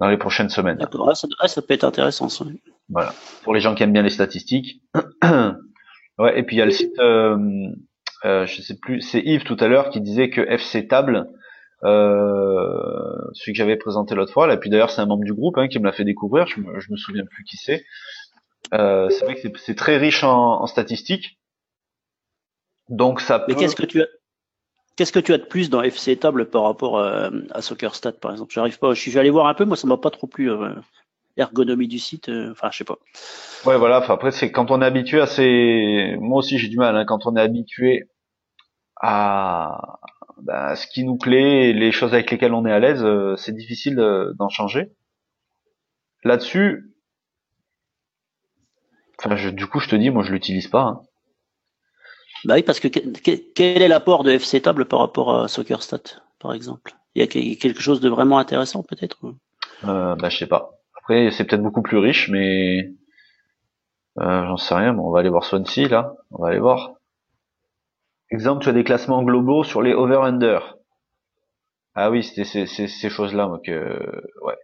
A: dans les prochaines semaines.
B: D'accord, ça, ça, peut être intéressant. Ça.
A: Voilà. Pour les gens qui aiment bien les statistiques. Ouais, et puis il y a le site, euh, euh, je sais plus, c'est Yves tout à l'heure qui disait que FC Table, euh, celui que j'avais présenté l'autre fois, là, et puis d'ailleurs c'est un membre du groupe hein, qui me l'a fait découvrir, je me, je me souviens plus qui c'est. Euh, c'est vrai que c'est très riche en, en, statistiques. Donc ça
B: peut... Mais qu'est-ce que tu as Qu'est-ce que tu as de plus dans FC Table par rapport à, à SoccerStat par exemple? J'arrive pas, je suis allé voir un peu, moi ça m'a pas trop plu. Euh, ergonomie du site, euh, enfin je sais pas.
A: Ouais voilà, après c'est quand on est habitué à ces, moi aussi j'ai du mal, hein, quand on est habitué à ben, ce qui nous plaît, les choses avec lesquelles on est à l'aise, euh, c'est difficile d'en changer. Là-dessus, enfin je, du coup je te dis, moi je l'utilise pas. Hein.
B: Bah oui, parce que quel est l'apport de FC Table par rapport à SoccerStat, par exemple? Il y a quelque chose de vraiment intéressant peut-être?
A: Euh, Bah je sais pas. Après, c'est peut-être beaucoup plus riche, mais euh, j'en sais rien. Bon, on va aller voir Swansea là. On va aller voir. Exemple, tu as des classements globaux sur les over-under. Ah oui, c'était ces, ces, choses-là, moi, que... Ouais.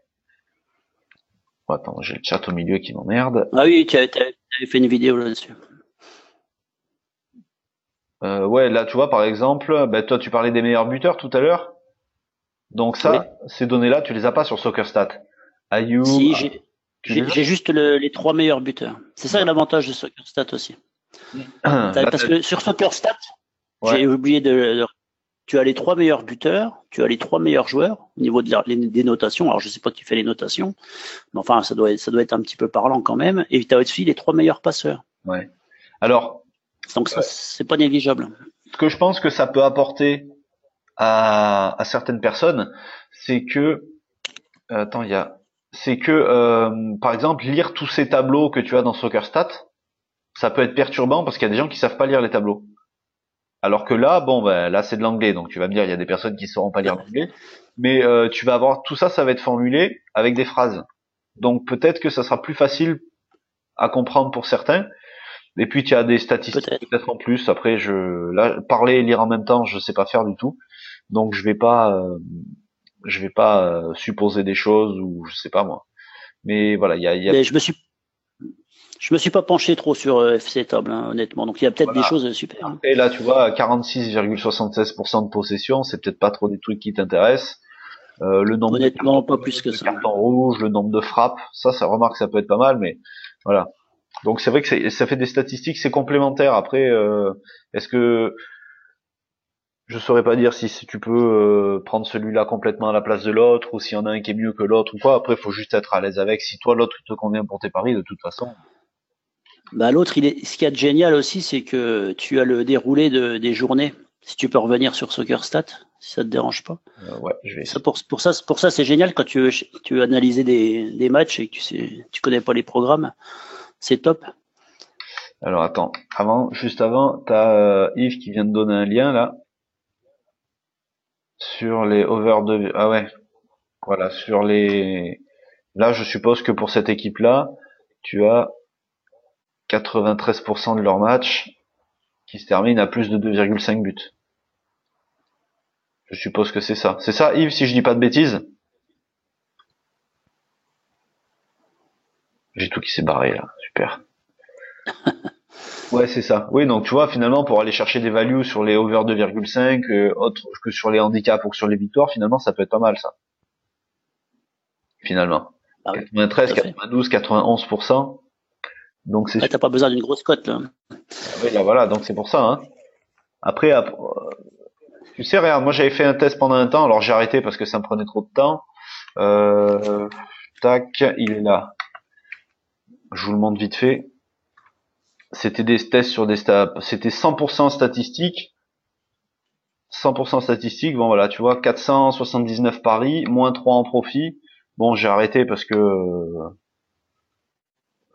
A: attends, j'ai le chat au milieu qui m'emmerde.
B: Ah oui, tu avais, fait une vidéo là-dessus.
A: Euh, ouais, là, tu vois, par exemple, bah, toi, tu parlais des meilleurs buteurs tout à l'heure. Donc ça, ces données-là, tu les as pas sur SoccerStat.
B: Si, j'ai juste les trois meilleurs buteurs. C'est ça l'avantage de SoccerStat aussi. Parce que sur SoccerStat, j'ai oublié de, Tu as les trois meilleurs buteurs, tu as les trois meilleurs joueurs au niveau de des notations. Alors je sais pas qui fait les notations, mais enfin ça doit être, ça doit être un petit peu parlant quand même. Et tu as aussi les trois meilleurs passeurs.
A: Ouais. Alors.
B: Donc ça c'est pas négligeable.
A: Ce que je pense que ça peut apporter à, à certaines personnes, c'est que attends il y a c'est que, euh, par exemple, lire tous ces tableaux que tu as dans SoccerStat, ça peut être perturbant parce qu'il y a des gens qui savent pas lire les tableaux. Alors que là, bon, ben, là c'est de l'anglais, donc tu vas me dire, il y a des personnes qui sauront pas lire l'anglais, mais euh, tu vas avoir tout ça, ça va être formulé avec des phrases. Donc peut-être que ça sera plus facile à comprendre pour certains. Et puis tu as des statistiques peut-être en plus. Après, je là, parler et lire en même temps, je sais pas faire du tout, donc je vais pas, euh, je vais pas euh, supposer des choses ou je sais pas moi. Mais voilà, il y a, y a...
B: Mais je me suis je me suis pas penché trop sur euh, FC Table, hein, honnêtement. Donc il y a peut-être des choses super. Hein.
A: Et là, tu vois, 46,76% de possession, c'est peut-être pas trop des trucs qui t'intéressent. Euh, le nombre
B: honnêtement, de pas plus que
A: ça. Carton rouge, le nombre de frappes, ça, ça remarque, ça peut être pas mal, mais voilà. Donc c'est vrai que ça fait des statistiques, c'est complémentaire. Après, euh, est-ce que je saurais pas dire si, tu peux euh, prendre celui-là complètement à la place de l'autre ou s'il y en a un qui est mieux que l'autre ou quoi. Après, il faut juste être à l'aise avec. Si toi l'autre te convient pour tes paris, de toute façon.
B: Bah l'autre, il est. Ce qui est génial aussi, c'est que tu as le déroulé de, des journées. Si tu peux revenir sur SoccerStat, si ça te dérange pas.
A: Euh, ouais, je vais.
B: Ça, pour, pour, ça, pour ça, c'est génial quand tu veux, tu veux analyser des, des matchs et que tu sais, tu connais pas les programmes. C'est top.
A: Alors attends, avant, juste avant, t'as euh, Yves qui vient de donner un lien là sur les over de ah ouais. Voilà sur les là je suppose que pour cette équipe là tu as 93% de leur match qui se termine à plus de 2,5 buts. Je suppose que c'est ça. C'est ça Yves si je dis pas de bêtises? J'ai tout qui s'est barré là. Super Ouais, c'est ça. Oui, donc tu vois, finalement, pour aller chercher des values sur les over 2,5, euh, autre que sur les handicaps ou que sur les victoires, finalement, ça peut être pas mal, ça. Finalement. 93, 92, 91%. Donc c'est.
B: t'as pas besoin d'une grosse cote, là.
A: Ah oui, là, voilà, donc c'est pour ça, hein. Après, euh, tu sais, regarde, moi j'avais fait un test pendant un temps, alors j'ai arrêté parce que ça me prenait trop de temps. Euh, tac, il est là. Je vous le montre vite fait c'était des tests sur des c'était 100% statistique 100% statistique bon voilà tu vois 479 paris moins 3 en profit. Bon j'ai arrêté parce que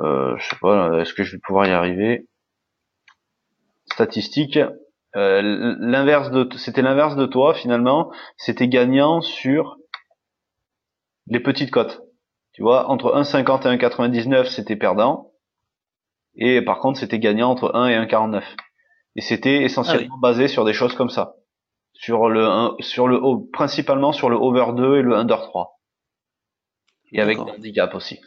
A: euh, je sais pas est-ce que je vais pouvoir y arriver? Statistique euh, l'inverse de c'était l'inverse de toi finalement. C'était gagnant sur les petites cotes. Tu vois entre 1,50 et 1,99 c'était perdant et par contre, c'était gagnant entre 1 et 1,49. Et c'était essentiellement ah basé sur des choses comme ça. Sur le sur le principalement sur le over 2 et le under 3. Et avec des handicaps aussi.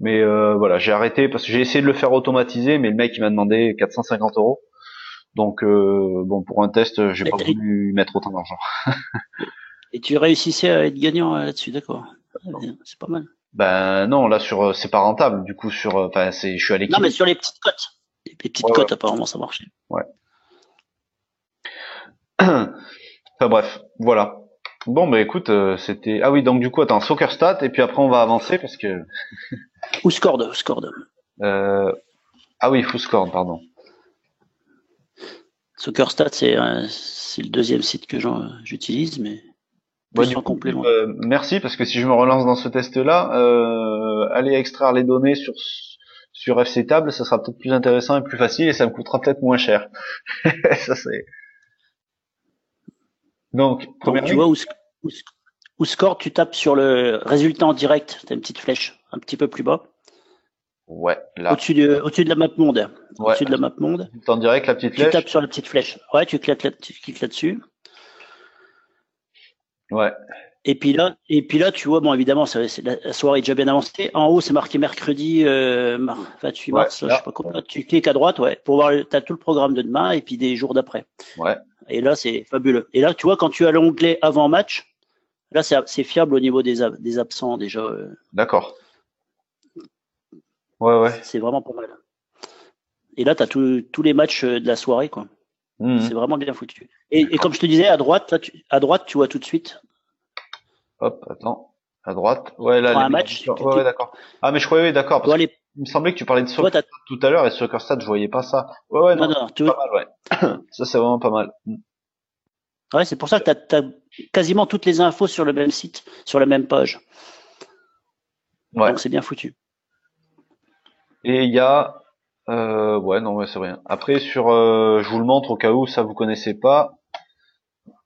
A: Mais euh, voilà, j'ai arrêté parce que j'ai essayé de le faire automatiser, mais le mec il m'a demandé 450 euros. Donc euh, bon, pour un test, j'ai pas voulu mettre autant d'argent.
B: et tu réussissais à être gagnant euh, là-dessus, d'accord. C'est pas mal.
A: Ben non, là sur euh, c'est pas rentable. Du coup sur, euh, enfin c'est, je suis à l'équipe.
B: Non mais sur les petites cotes, les petites cotes apparemment ça marchait.
A: Ouais. enfin bref, voilà. Bon bah écoute, euh, c'était ah oui donc du coup attends soccer stat et puis après on va avancer parce que.
B: ou scored, scored.
A: Euh... Ah oui, scored, pardon.
B: Soccer stat c'est c'est le deuxième site que j'utilise mais.
A: Euh, merci parce que si je me relance dans ce test-là, euh, aller extraire les données sur sur FC Table, ça sera peut-être plus intéressant et plus facile et ça me coûtera peut-être moins cher. ça c'est. Donc,
B: tu vois où, score, tu tapes sur le résultat en direct, t'as une petite flèche un petit peu plus bas.
A: Ouais, là.
B: Au-dessus de, au-dessus de la map monde. Au-dessus de la map monde.
A: En direct, la petite
B: flèche. Tu tapes sur la petite flèche. Ouais, tu cliques, là, tu cliques là-dessus.
A: Ouais.
B: Et puis là, et puis là, tu vois, bon, évidemment, c'est la soirée est déjà bien avancée. En haut, c'est marqué mercredi euh, 28 mars, je sais pas quoi. Tu cliques à droite, ouais, pour voir, t'as tout le programme de demain et puis des jours d'après.
A: Ouais.
B: Et là, c'est fabuleux. Et là, tu vois, quand tu as l'onglet avant match, là, c'est fiable au niveau des, des absents déjà. Euh.
A: D'accord. Ouais, ouais.
B: C'est vraiment pas mal. Et là, tu as tous les matchs euh, de la soirée, quoi. Mmh. C'est vraiment bien foutu. Et, comme je te disais, à droite, là, tu, à droite, tu vois tout de suite.
A: Hop, attends. À droite. Ouais, là.
B: Un match.
A: Ouais, d'accord. Ah, mais je croyais, d'accord. Parce Il me semblait que tu parlais de Soccer tout à l'heure et SoccerStat, je voyais pas ça. Ouais, ouais, non. non, pas mal, ouais. ça, c'est vraiment pas mal.
B: Ouais, c'est pour ça que tu as, quasiment toutes les infos sur le même site, sur la même page. Ouais. Donc, c'est bien foutu.
A: Et il y a euh, ouais, non, c'est rien. Après, sur, euh, je vous le montre au cas où ça vous connaissez pas,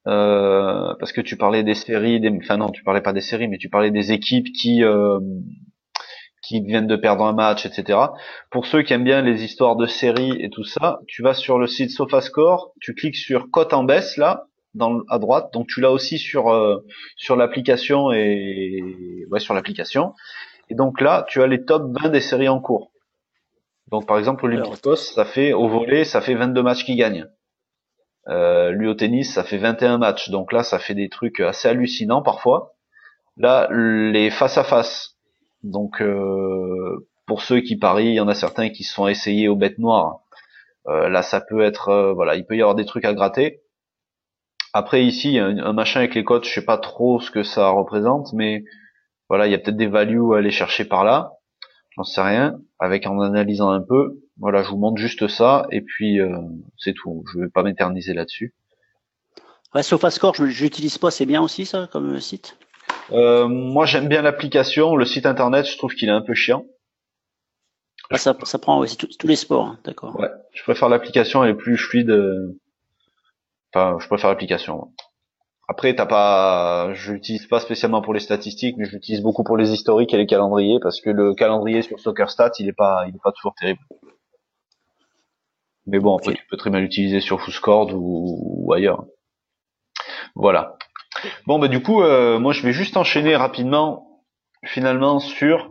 A: euh, parce que tu parlais des séries, des, enfin non, tu parlais pas des séries, mais tu parlais des équipes qui euh, qui viennent de perdre un match, etc. Pour ceux qui aiment bien les histoires de séries et tout ça, tu vas sur le site SofaScore, tu cliques sur cote en baisse là, à droite. Donc tu l'as aussi sur euh, sur l'application et ouais sur l'application. Et donc là, tu as les top 20 des séries en cours. Donc par exemple, Olympikos, ça fait au volet, ça fait 22 matchs qui gagnent. Euh, lui au tennis, ça fait 21 matchs. Donc là, ça fait des trucs assez hallucinants parfois. Là, les face à face. Donc euh, pour ceux qui parient, il y en a certains qui se sont essayés aux bêtes noires. Euh, là, ça peut être, euh, voilà, il peut y avoir des trucs à gratter. Après ici, un, un, machin avec les cotes, je sais pas trop ce que ça représente, mais voilà, il y a peut-être des values à aller chercher par là. J'en sais rien. Avec en analysant un peu, voilà, je vous montre juste ça et puis euh, c'est tout. Je vais pas m'éterniser là-dessus.
B: Ouais, SofaScore, je n'utilise pas, c'est bien aussi ça comme site?
A: Euh, moi, j'aime bien l'application. Le site internet, je trouve qu'il est un peu chiant.
B: Ah, ça, ça prend aussi tous les sports, hein, d'accord.
A: Ouais, je préfère l'application, elle est plus fluide. Euh, enfin, je préfère l'application. Après, t'as pas, je l'utilise pas spécialement pour les statistiques, mais je l'utilise beaucoup pour les historiques et les calendriers parce que le calendrier sur SoccerStat, il est pas, il est pas toujours terrible. Mais bon, après, tu peux très bien l'utiliser sur FootScore ou, ou, ailleurs. Voilà. Bon, bah du coup, euh, moi, je vais juste enchaîner rapidement, finalement, sur.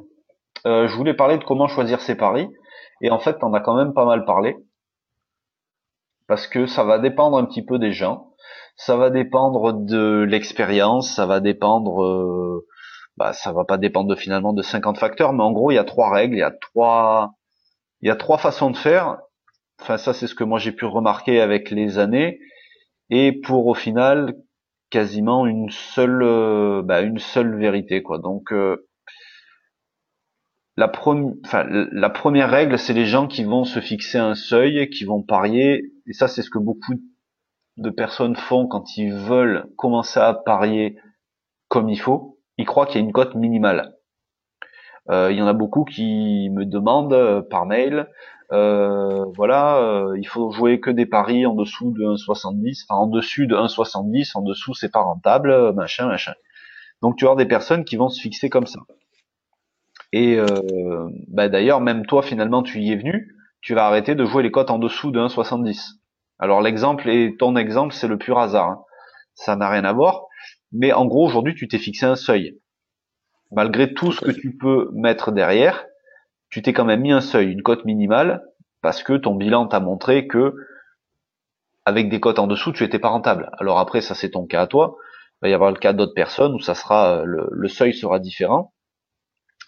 A: Euh, je voulais parler de comment choisir ses paris, et en fait, on a quand même pas mal parlé, parce que ça va dépendre un petit peu des gens ça va dépendre de l'expérience, ça va dépendre, euh, bah, ça va pas dépendre de, finalement de 50 facteurs, mais en gros il y a trois règles, il y a trois, il y a trois façons de faire. Enfin ça c'est ce que moi j'ai pu remarquer avec les années, et pour au final quasiment une seule, euh, bah, une seule vérité quoi. Donc euh, la, enfin, la première règle, c'est les gens qui vont se fixer un seuil, qui vont parier, et ça c'est ce que beaucoup de personnes font quand ils veulent commencer à parier comme il faut, ils croient qu'il y a une cote minimale. Euh, il y en a beaucoup qui me demandent euh, par mail, euh, voilà, il faut jouer que des paris en dessous de 1,70, enfin en dessus de 1,70, en dessous c'est pas rentable, machin, machin. Donc tu vas avoir des personnes qui vont se fixer comme ça. Et bah, d'ailleurs, même toi finalement tu y es venu, tu vas arrêter de jouer les cotes en dessous de 1,70. Alors l'exemple et ton exemple, c'est le pur hasard. Hein. Ça n'a rien à voir. Mais en gros, aujourd'hui, tu t'es fixé un seuil. Malgré tout ce que tu peux mettre derrière, tu t'es quand même mis un seuil, une cote minimale, parce que ton bilan t'a montré que avec des cotes en dessous, tu étais pas rentable. Alors après, ça c'est ton cas à toi. Il va y avoir le cas d'autres personnes où ça sera le, seuil sera différent.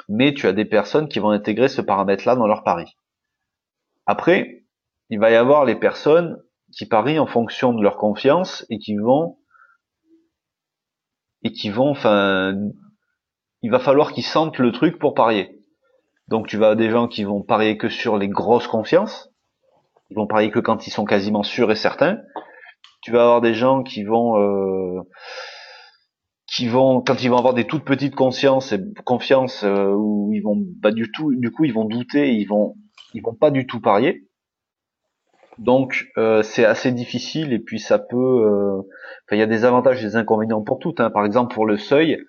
A: Mais tu as des personnes qui vont intégrer ce paramètre-là dans leur pari. Après, il va y avoir les personnes qui parient en fonction de leur confiance et qui vont et qui vont enfin il va falloir qu'ils sentent le truc pour parier. Donc tu vas avoir des gens qui vont parier que sur les grosses confiances, ils vont parier que quand ils sont quasiment sûrs et certains. Tu vas avoir des gens qui vont euh, qui vont quand ils vont avoir des toutes petites consciences et confiance euh, où ils vont du tout du coup ils vont douter, ils vont ils vont pas du tout parier. Donc euh, c'est assez difficile et puis ça peut. Euh, il y a des avantages et des inconvénients pour tout. Hein. Par exemple pour le seuil,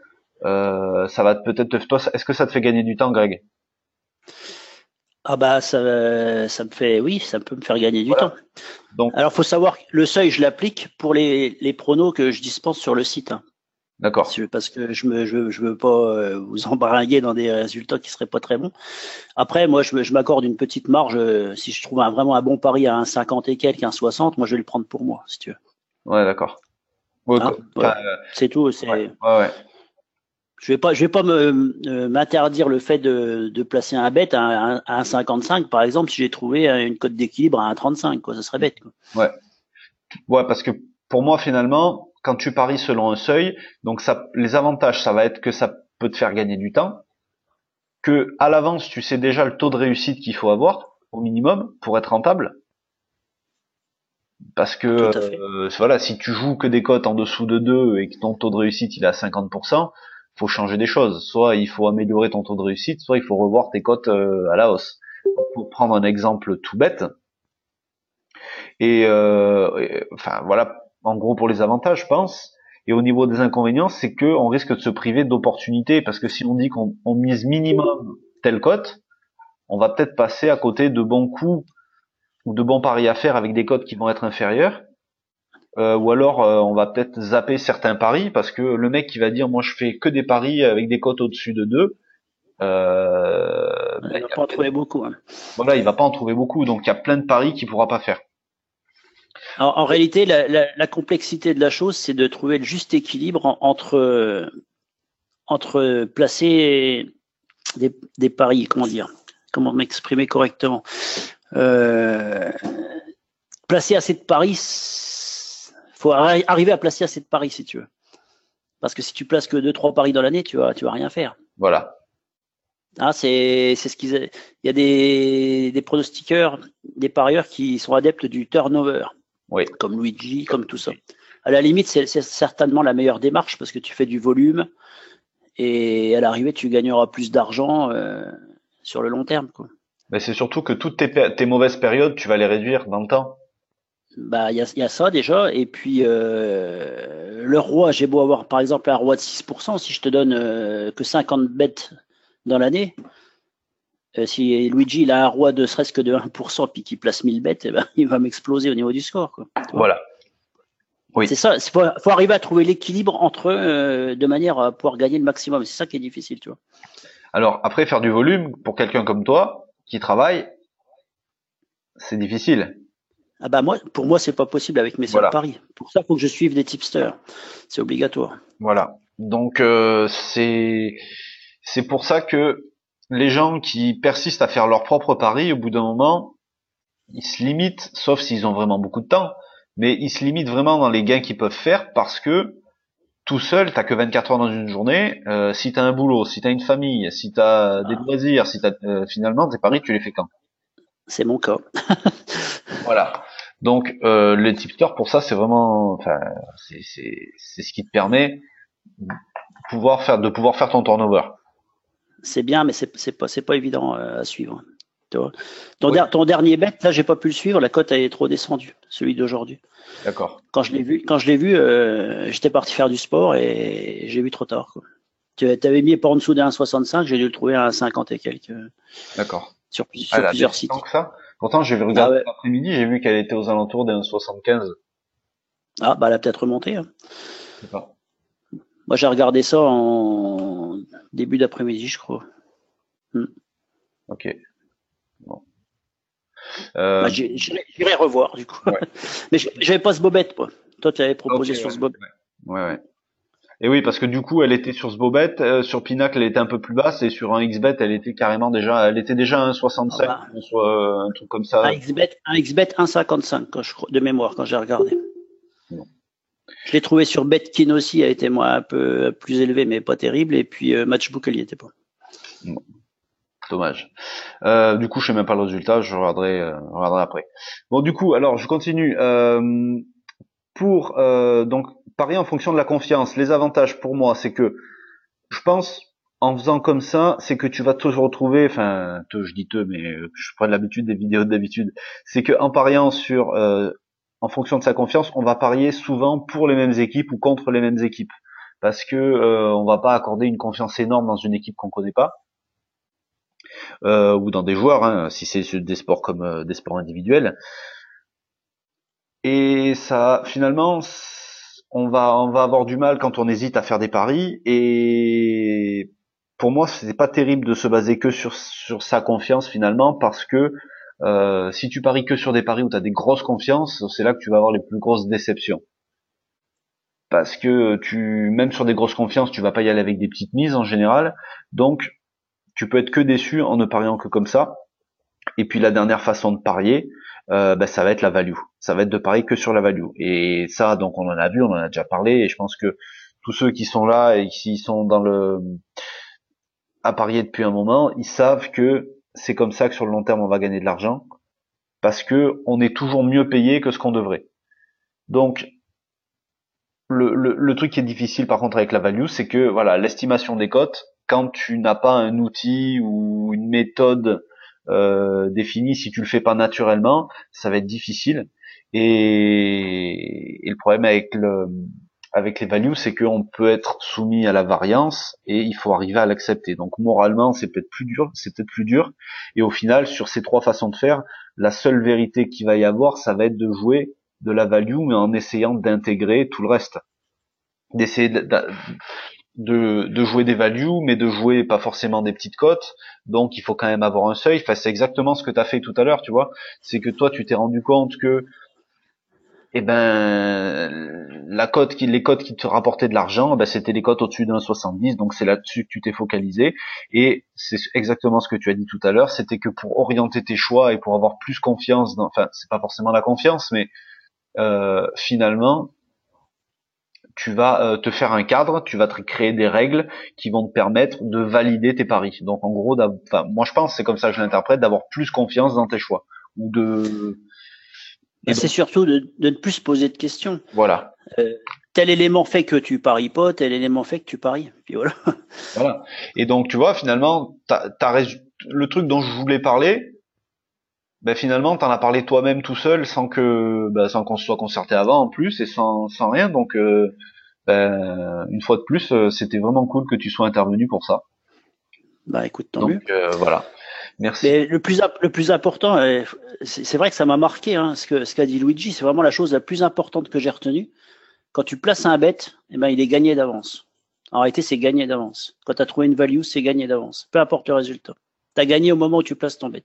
A: euh, ça va peut-être. Toi, est-ce que ça te fait gagner du temps, Greg?
B: Ah bah ça, ça me fait, oui, ça peut me faire gagner du temps. Donc, alors faut savoir le seuil, je l'applique pour les, les pronos que je dispense sur le site. Hein.
A: D'accord.
B: Parce que je me, je, je veux pas euh, vous embarraguer dans des résultats qui seraient pas très bons. Après, moi, je, je m'accorde une petite marge. Euh, si je trouve un, vraiment un bon pari à un 50 et quelques, un 60, moi, je vais le prendre pour moi, si tu veux.
A: Ouais, d'accord.
B: Hein? c'est tout. C'est. Ouais, ouais, Je vais pas, je vais pas me m'interdire le fait de, de, placer un bet à, un 55, par exemple, si j'ai trouvé une cote d'équilibre à un 35, quoi. Ça serait bête. Quoi.
A: Ouais. Ouais, parce que pour moi, finalement, quand tu paries selon un seuil, donc ça, les avantages, ça va être que ça peut te faire gagner du temps, que à l'avance, tu sais déjà le taux de réussite qu'il faut avoir au minimum pour être rentable. Parce que euh, voilà, si tu joues que des cotes en dessous de 2 et que ton taux de réussite il est à 50%, faut changer des choses. Soit il faut améliorer ton taux de réussite, soit il faut revoir tes cotes euh, à la hausse. Pour prendre un exemple tout bête, et, euh, et enfin voilà, en gros pour les avantages, je pense. Et au niveau des inconvénients, c'est que on risque de se priver d'opportunités parce que si on dit qu'on mise minimum telle cote, on va peut-être passer à côté de bons coups ou de bons paris à faire avec des cotes qui vont être inférieurs. euh, ou alors on va peut-être zapper certains paris parce que le mec qui va dire moi je fais que des paris avec des cotes au-dessus de 2
B: euh, il va pas en trouver beaucoup. Hein.
A: Voilà, il va pas en trouver beaucoup, donc il y a plein de paris qu'il pourra pas faire.
B: En réalité, la, complexité de la chose, c'est de trouver le juste équilibre entre entre placer des, paris, comment dire, comment m'exprimer correctement. Euh, placer assez de paris, faut arriver à placer assez de paris si tu veux. Parce que si tu places que 2-3 paris dans l'année, tu vas, tu vas rien faire.
A: Voilà.
B: Ah, c'est ce qu'ils. Il y a des, des pronostiqueurs, des parieurs qui sont adeptes du turnover.
A: Oui.
B: Comme Luigi, comme tout ça. À la limite, c'est certainement la meilleure démarche parce que tu fais du volume et à l'arrivée, tu gagneras plus d'argent euh, sur le long terme. Quoi.
A: Mais c'est surtout que toutes tes, tes, mauvaises périodes, tu vas les réduire dans le temps.
B: Bah, il y a, y a, ça déjà. Et puis, euh, le roi, j'ai beau avoir par exemple un roi de 6%, si je te donne euh, que 50 bêtes dans l'année, euh, si Luigi il a un roi de serait-ce que de 1% puis qu'il place 1000 bêtes, eh ben, il va m'exploser au niveau du score. Quoi.
A: Voilà.
B: Oui. C'est ça. Il faut, faut, arriver à trouver l'équilibre entre eux euh, de manière à pouvoir gagner le maximum. C'est ça qui est difficile, tu vois.
A: Alors après, faire du volume pour quelqu'un comme toi qui travaille, c'est difficile.
B: Ah bah moi, pour moi, c'est pas possible avec mes seuls paris. Pour ça, il faut que je suive des tipsters. C'est obligatoire.
A: Voilà. Donc euh, c'est c'est pour ça que les gens qui persistent à faire leurs propres paris, au bout d'un moment, ils se limitent, sauf s'ils ont vraiment beaucoup de temps, mais ils se limitent vraiment dans les gains qu'ils peuvent faire parce que tout seul, t'as que 24 heures dans une journée. Euh, si t'as un boulot, si t'as une famille, si t'as des ah. loisirs, si t'as euh, finalement tes paris, tu les fais quand?
B: C'est mon cas.
A: voilà. Donc euh, les tipsters pour ça, c'est vraiment, enfin, c'est c'est ce qui te permet de pouvoir faire de pouvoir faire ton turnover
B: c'est bien, mais c'est pas, pas évident euh, à suivre. Ton, dernier bet, là, j'ai pas pu le suivre. La cote est trop descendue, celui d'aujourd'hui.
A: D'accord.
B: Quand je l'ai vu, quand je l'ai vu, euh, j'étais parti faire du sport et j'ai vu trop tard. Tu avais mis pas en dessous d'un 1,65, j'ai dû le trouver à 50 et quelques.
A: D'accord.
B: Sur, ah, plusieurs sites.
A: ça. Pourtant, j'ai regardé ah l'après-midi, j'ai vu qu'elle était aux alentours d'un 1,75.
B: Ah, bah, elle a peut-être remonté. Hein. Moi, j'ai regardé ça en début d'après-midi, je crois.
A: Hmm. Ok.
B: Bon. Euh... Bah, J'irai revoir, du coup. Mais j'avais pas ce bobette, quoi. Toi, tu avais proposé sur ce bobette.
A: Ouais, ouais. Et oui, parce que du coup, elle était sur ce bobette, euh, sur Pinacle, elle était un peu plus basse, et sur un XBet, elle était carrément déjà, elle était déjà un 65, ah bah. un truc comme ça.
B: Un XBet, un XBet 1,55 je crois, de mémoire quand j'ai regardé. Je l'ai trouvé sur Betkin aussi, a été moi un peu plus élevé, mais pas terrible. Et puis euh, Matchbook, elle y était pas.
A: Dommage. Euh, du coup, je sais même pas le résultat, je regarderai, euh, après. Bon, du coup, alors je continue. Euh, pour donc parier en fonction de la confiance, les avantages pour moi, c'est que je pense en faisant comme ça, c'est que tu vas te retrouver, enfin, te, je dis te, mais je prends l'habitude des vidéos d'habitude, c'est que en pariant sur en fonction de sa confiance, on va parier souvent pour les mêmes équipes ou contre les mêmes équipes, parce que euh, on va pas accorder une confiance énorme dans une équipe qu'on connaît pas, euh, ou dans des joueurs, hein, si c'est des sports comme euh, des sports individuels. Et ça, finalement, on va on va avoir du mal quand on hésite à faire des paris. Et pour moi, c'est pas terrible de se baser que sur sur sa confiance finalement, parce que euh, si tu paries que sur des paris où tu as des grosses confiances, c'est là que tu vas avoir les plus grosses déceptions. Parce que tu, même sur des grosses confiances, tu vas pas y aller avec des petites mises en général. Donc, tu peux être que déçu en ne pariant que comme ça. Et puis la dernière façon de parier, euh, bah, ça va être la value. Ça va être de parier que sur la value. Et ça, donc on en a vu, on en a déjà parlé. Et je pense que tous ceux qui sont là et qui sont dans le à parier depuis un moment, ils savent que c'est comme ça que sur le long terme on va gagner de l'argent parce que on est toujours mieux payé que ce qu'on devrait. Donc le, le, truc qui est difficile par contre avec la value, c'est que voilà l'estimation des cotes, quand tu n'as pas un outil ou une méthode euh, définie, si tu le fais pas naturellement, ça va être difficile. Et, et le problème avec le, avec les values, c'est qu'on peut être soumis à la variance et il faut arriver à l'accepter. Donc moralement, c'est peut-être plus dur, c'est peut-être plus dur. Et au final, sur ces trois façons de faire, la seule vérité qu'il va y avoir, ça va être de jouer de la value, mais en essayant d'intégrer tout le reste. D'essayer de, de, de, jouer des values, mais de jouer pas forcément des petites cotes. Donc il faut quand même avoir un seuil. Enfin, c'est exactement ce que tu as fait tout à l'heure, tu vois. C'est que toi, tu t'es rendu compte que eh ben la cote qui les cotes qui te rapportaient de l'argent ben, c'était les cotes au-dessus d'un 70 donc c'est là-dessus que tu t'es focalisé et c'est exactement ce que tu as dit tout à l'heure c'était que pour orienter tes choix et pour avoir plus confiance dans enfin c'est pas forcément la confiance mais euh, finalement tu vas euh, te faire un cadre, tu vas te créer des règles qui vont te permettre de valider tes paris. Donc en gros, enfin moi je pense, c'est comme ça que je l'interprète, d'avoir plus confiance dans tes choix ou de
B: c'est surtout de, de, ne plus se poser de questions.
A: Voilà.
B: Euh, tel élément fait que tu paries pas, tel élément fait que tu paries. Puis voilà.
A: Voilà. Et donc tu vois, finalement, le truc dont je voulais parler, ben finalement, t'en as parlé toi-même tout seul, sans que, ben, sans qu'on se soit concerté avant en plus et sans, sans rien. Donc, euh, ben, une fois de plus, euh, c'était vraiment cool que tu sois intervenu pour ça.
B: Bah écoute, tant
A: donc,
B: mieux.
A: Euh, voilà. Merci.
B: Mais le plus, le plus important, euh, c'est vrai que ça m'a marqué, hein, ce qu'a ce qu'a dit Luigi, c'est vraiment la chose la plus importante que j'ai retenue. Quand tu places un bet, eh ben, il est gagné d'avance. En réalité, c'est gagné d'avance. Quand tu as trouvé une value, c'est gagné d'avance. Peu importe le résultat. Tu as gagné au moment où tu places ton bet.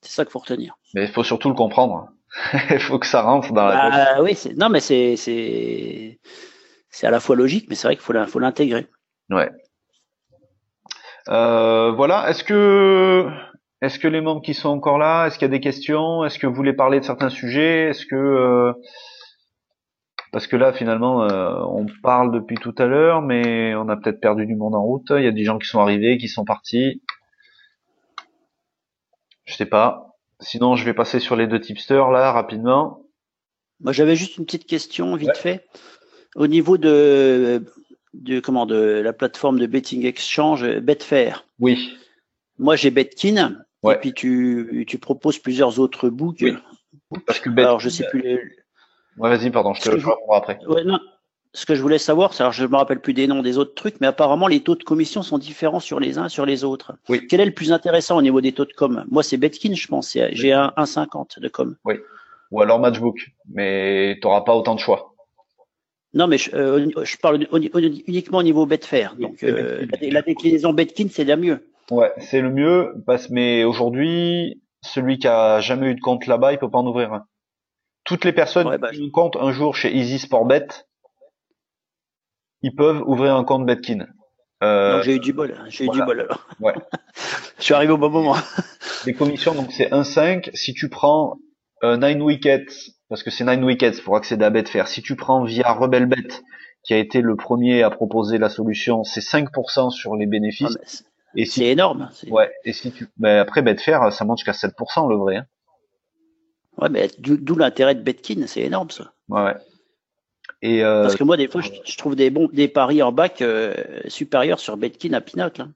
B: C'est ça qu'il faut retenir.
A: Mais il faut surtout le comprendre. il faut que ça rentre dans la
B: bah, tête. Oui, non, mais c'est c'est à la fois logique, mais c'est vrai qu'il faut l'intégrer.
A: Ouais. Euh, voilà. Est-ce que est-ce que les membres qui sont encore là, est-ce qu'il y a des questions? Est-ce que vous voulez parler de certains sujets? Est-ce que euh, parce que là finalement euh, on parle depuis tout à l'heure, mais on a peut-être perdu du monde en route. Il y a des gens qui sont arrivés, qui sont partis. Je sais pas. Sinon, je vais passer sur les deux tipsters là rapidement.
B: Moi, j'avais juste une petite question vite fait. Au niveau de de comment de la plateforme de betting exchange Betfair.
A: Oui.
B: Moi, j'ai Betkin. Et puis tu, tu proposes plusieurs autres books. Oui.
A: Parce que
B: Alors, je sais plus les...
A: Ouais, vas-y, pardon, je te le après.
B: Ouais, non. Ce que je voulais savoir, c'est alors je me rappelle plus des noms des autres trucs, mais apparemment les taux de commission sont différents sur les uns et sur les autres.
A: Oui.
B: Quel est le plus intéressant au niveau des taux de com? Moi, c'est Betkin, je pense. J'ai un 1,50 de com.
A: Oui. Ou alors Matchbook, mais tu n'auras pas autant de choix.
B: Non, mais je, euh, je parle uniquement au niveau Betfair. Donc euh, la, la, déclinaison Betkin, c'est la mieux.
A: Ouais, c'est le mieux, parce, mais aujourd'hui, celui qui a jamais eu de compte là-bas, il peut pas en ouvrir un. Toutes les personnes
B: bah,
A: qui ont un compte un jour chez Easy Sport Bet, ils peuvent ouvrir un compte Betkin.
B: Euh, j'ai eu du bol, j'ai eu du bol alors.
A: Ouais.
B: je suis arrivé au bon moment.
A: les commissions, donc c'est 1,5. Si tu prends euh, 9 wickets, parce que c'est 9 wickets pour accéder à Betfair, si tu prends via RebelBet, qui a été le premier à proposer la solution, c'est 5% sur les bénéfices.
B: Ah, et si, c'est énorme.
A: Ouais. Et si tu, mais après Betfair, ça monte jusqu'à 7% le vrai. Hein.
B: Ouais, mais d'où l'intérêt de Betkin, c'est énorme ça.
A: Ouais. Et euh,
B: Parce que moi, des fois, je, trouve des bons des paris en bac euh, supérieurs sur Betkin à Pinacle. Hein.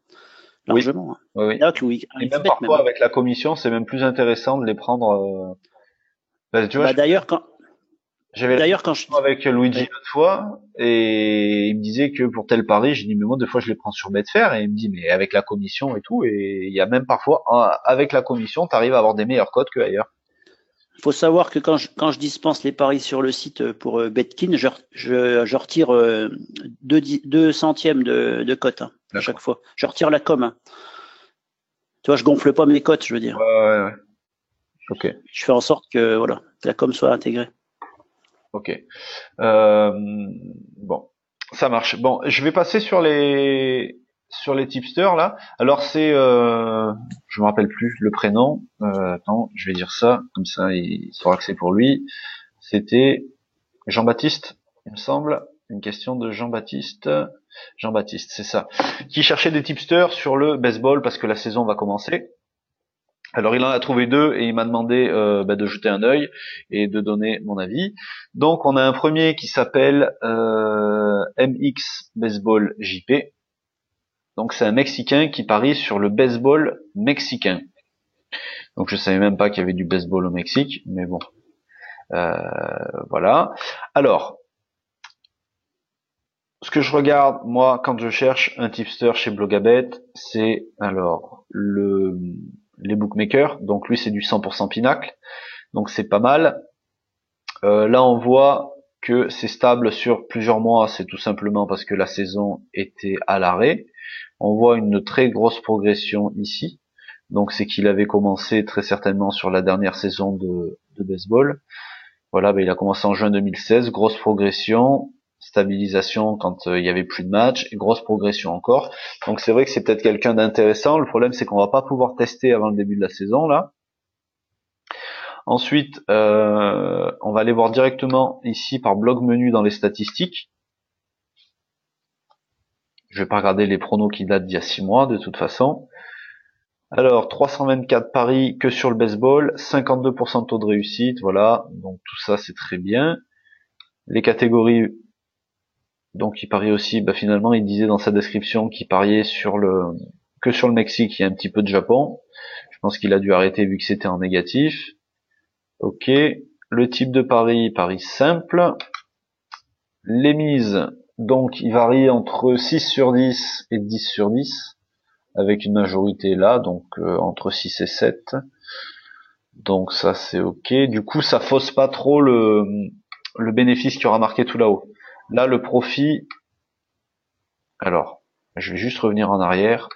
B: Largement.
A: Oui. oui. Pinacle, oui. Et même parfois, avec la commission, c'est même plus intéressant de les prendre. Euh...
B: Bah, tu vois, bah, D'ailleurs, quand,
A: j'avais
B: d'ailleurs quand je
A: avec Luigi une fois et il me disait que pour tel pari, j'ai dit mais moi deux fois je les prends sur Betfair et il me dit mais avec la commission et tout et il y a même parfois avec la commission tu arrives à avoir des meilleurs codes que ailleurs.
B: Il faut savoir que quand je, quand je dispense les paris sur le site pour euh, Betkin, je, je, je retire euh, deux, deux centièmes de, de cote hein, à chaque fois. Je retire la com. Hein. Tu vois, je gonfle pas mes cotes, je veux dire.
A: Ouais, ouais, ouais. Ok.
B: Je fais en sorte que voilà, la com soit intégrée.
A: Ok. Euh, bon, ça marche. Bon, je vais passer sur les sur les tipsters là. Alors c'est, euh, je me rappelle plus le prénom. Euh, attends, je vais dire ça comme ça, il sera que c'est pour lui. C'était Jean-Baptiste, il me semble. Une question de Jean-Baptiste. Jean-Baptiste, c'est ça. Qui cherchait des tipsters sur le baseball parce que la saison va commencer. Alors il en a trouvé deux et il m'a demandé euh, bah, de jeter un œil et de donner mon avis. Donc on a un premier qui s'appelle euh, MX Baseball JP. Donc c'est un Mexicain qui parie sur le baseball mexicain. Donc je savais même pas qu'il y avait du baseball au Mexique, mais bon. Euh, voilà. Alors, ce que je regarde moi quand je cherche un tipster chez Blogabet, c'est alors le les bookmakers. Donc lui c'est du 100% Pinacle, donc c'est pas mal. Euh, là, on voit que c'est stable sur plusieurs mois. C'est tout simplement parce que la saison était à l'arrêt. On voit une très grosse progression ici. Donc c'est qu'il avait commencé très certainement sur la dernière saison de, baseball. Voilà, ben, il a commencé en juin 2016, grosse progression, stabilisation quand euh, il y avait plus de matchs, et grosse progression encore. Donc c'est vrai que c'est peut-être quelqu'un d'intéressant. Le problème c'est qu'on va pas pouvoir tester avant le début de la saison là. Ensuite, euh, on va aller voir directement ici par blog menu dans les statistiques. Je vais pas regarder les pronos qui datent d'il y a 6 mois de toute façon. Alors, 324 paris que sur le baseball, 52% de taux de réussite, voilà. Donc tout ça, c'est très bien. Les catégories, donc il parie aussi, bah, finalement, il disait dans sa description qu'il pariait sur le que sur le Mexique, il y a un petit peu de Japon. Je pense qu'il a dû arrêter vu que c'était en négatif. Ok. Le type de pari, pari simple. Les mises, donc il varie entre 6 sur 10 et 10 sur 10 avec une majorité là, donc euh, entre 6 et 7. Donc ça c'est ok. Du coup ça fausse pas trop le, le bénéfice qui aura marqué tout là-haut. Là le profit, alors je vais juste revenir en arrière.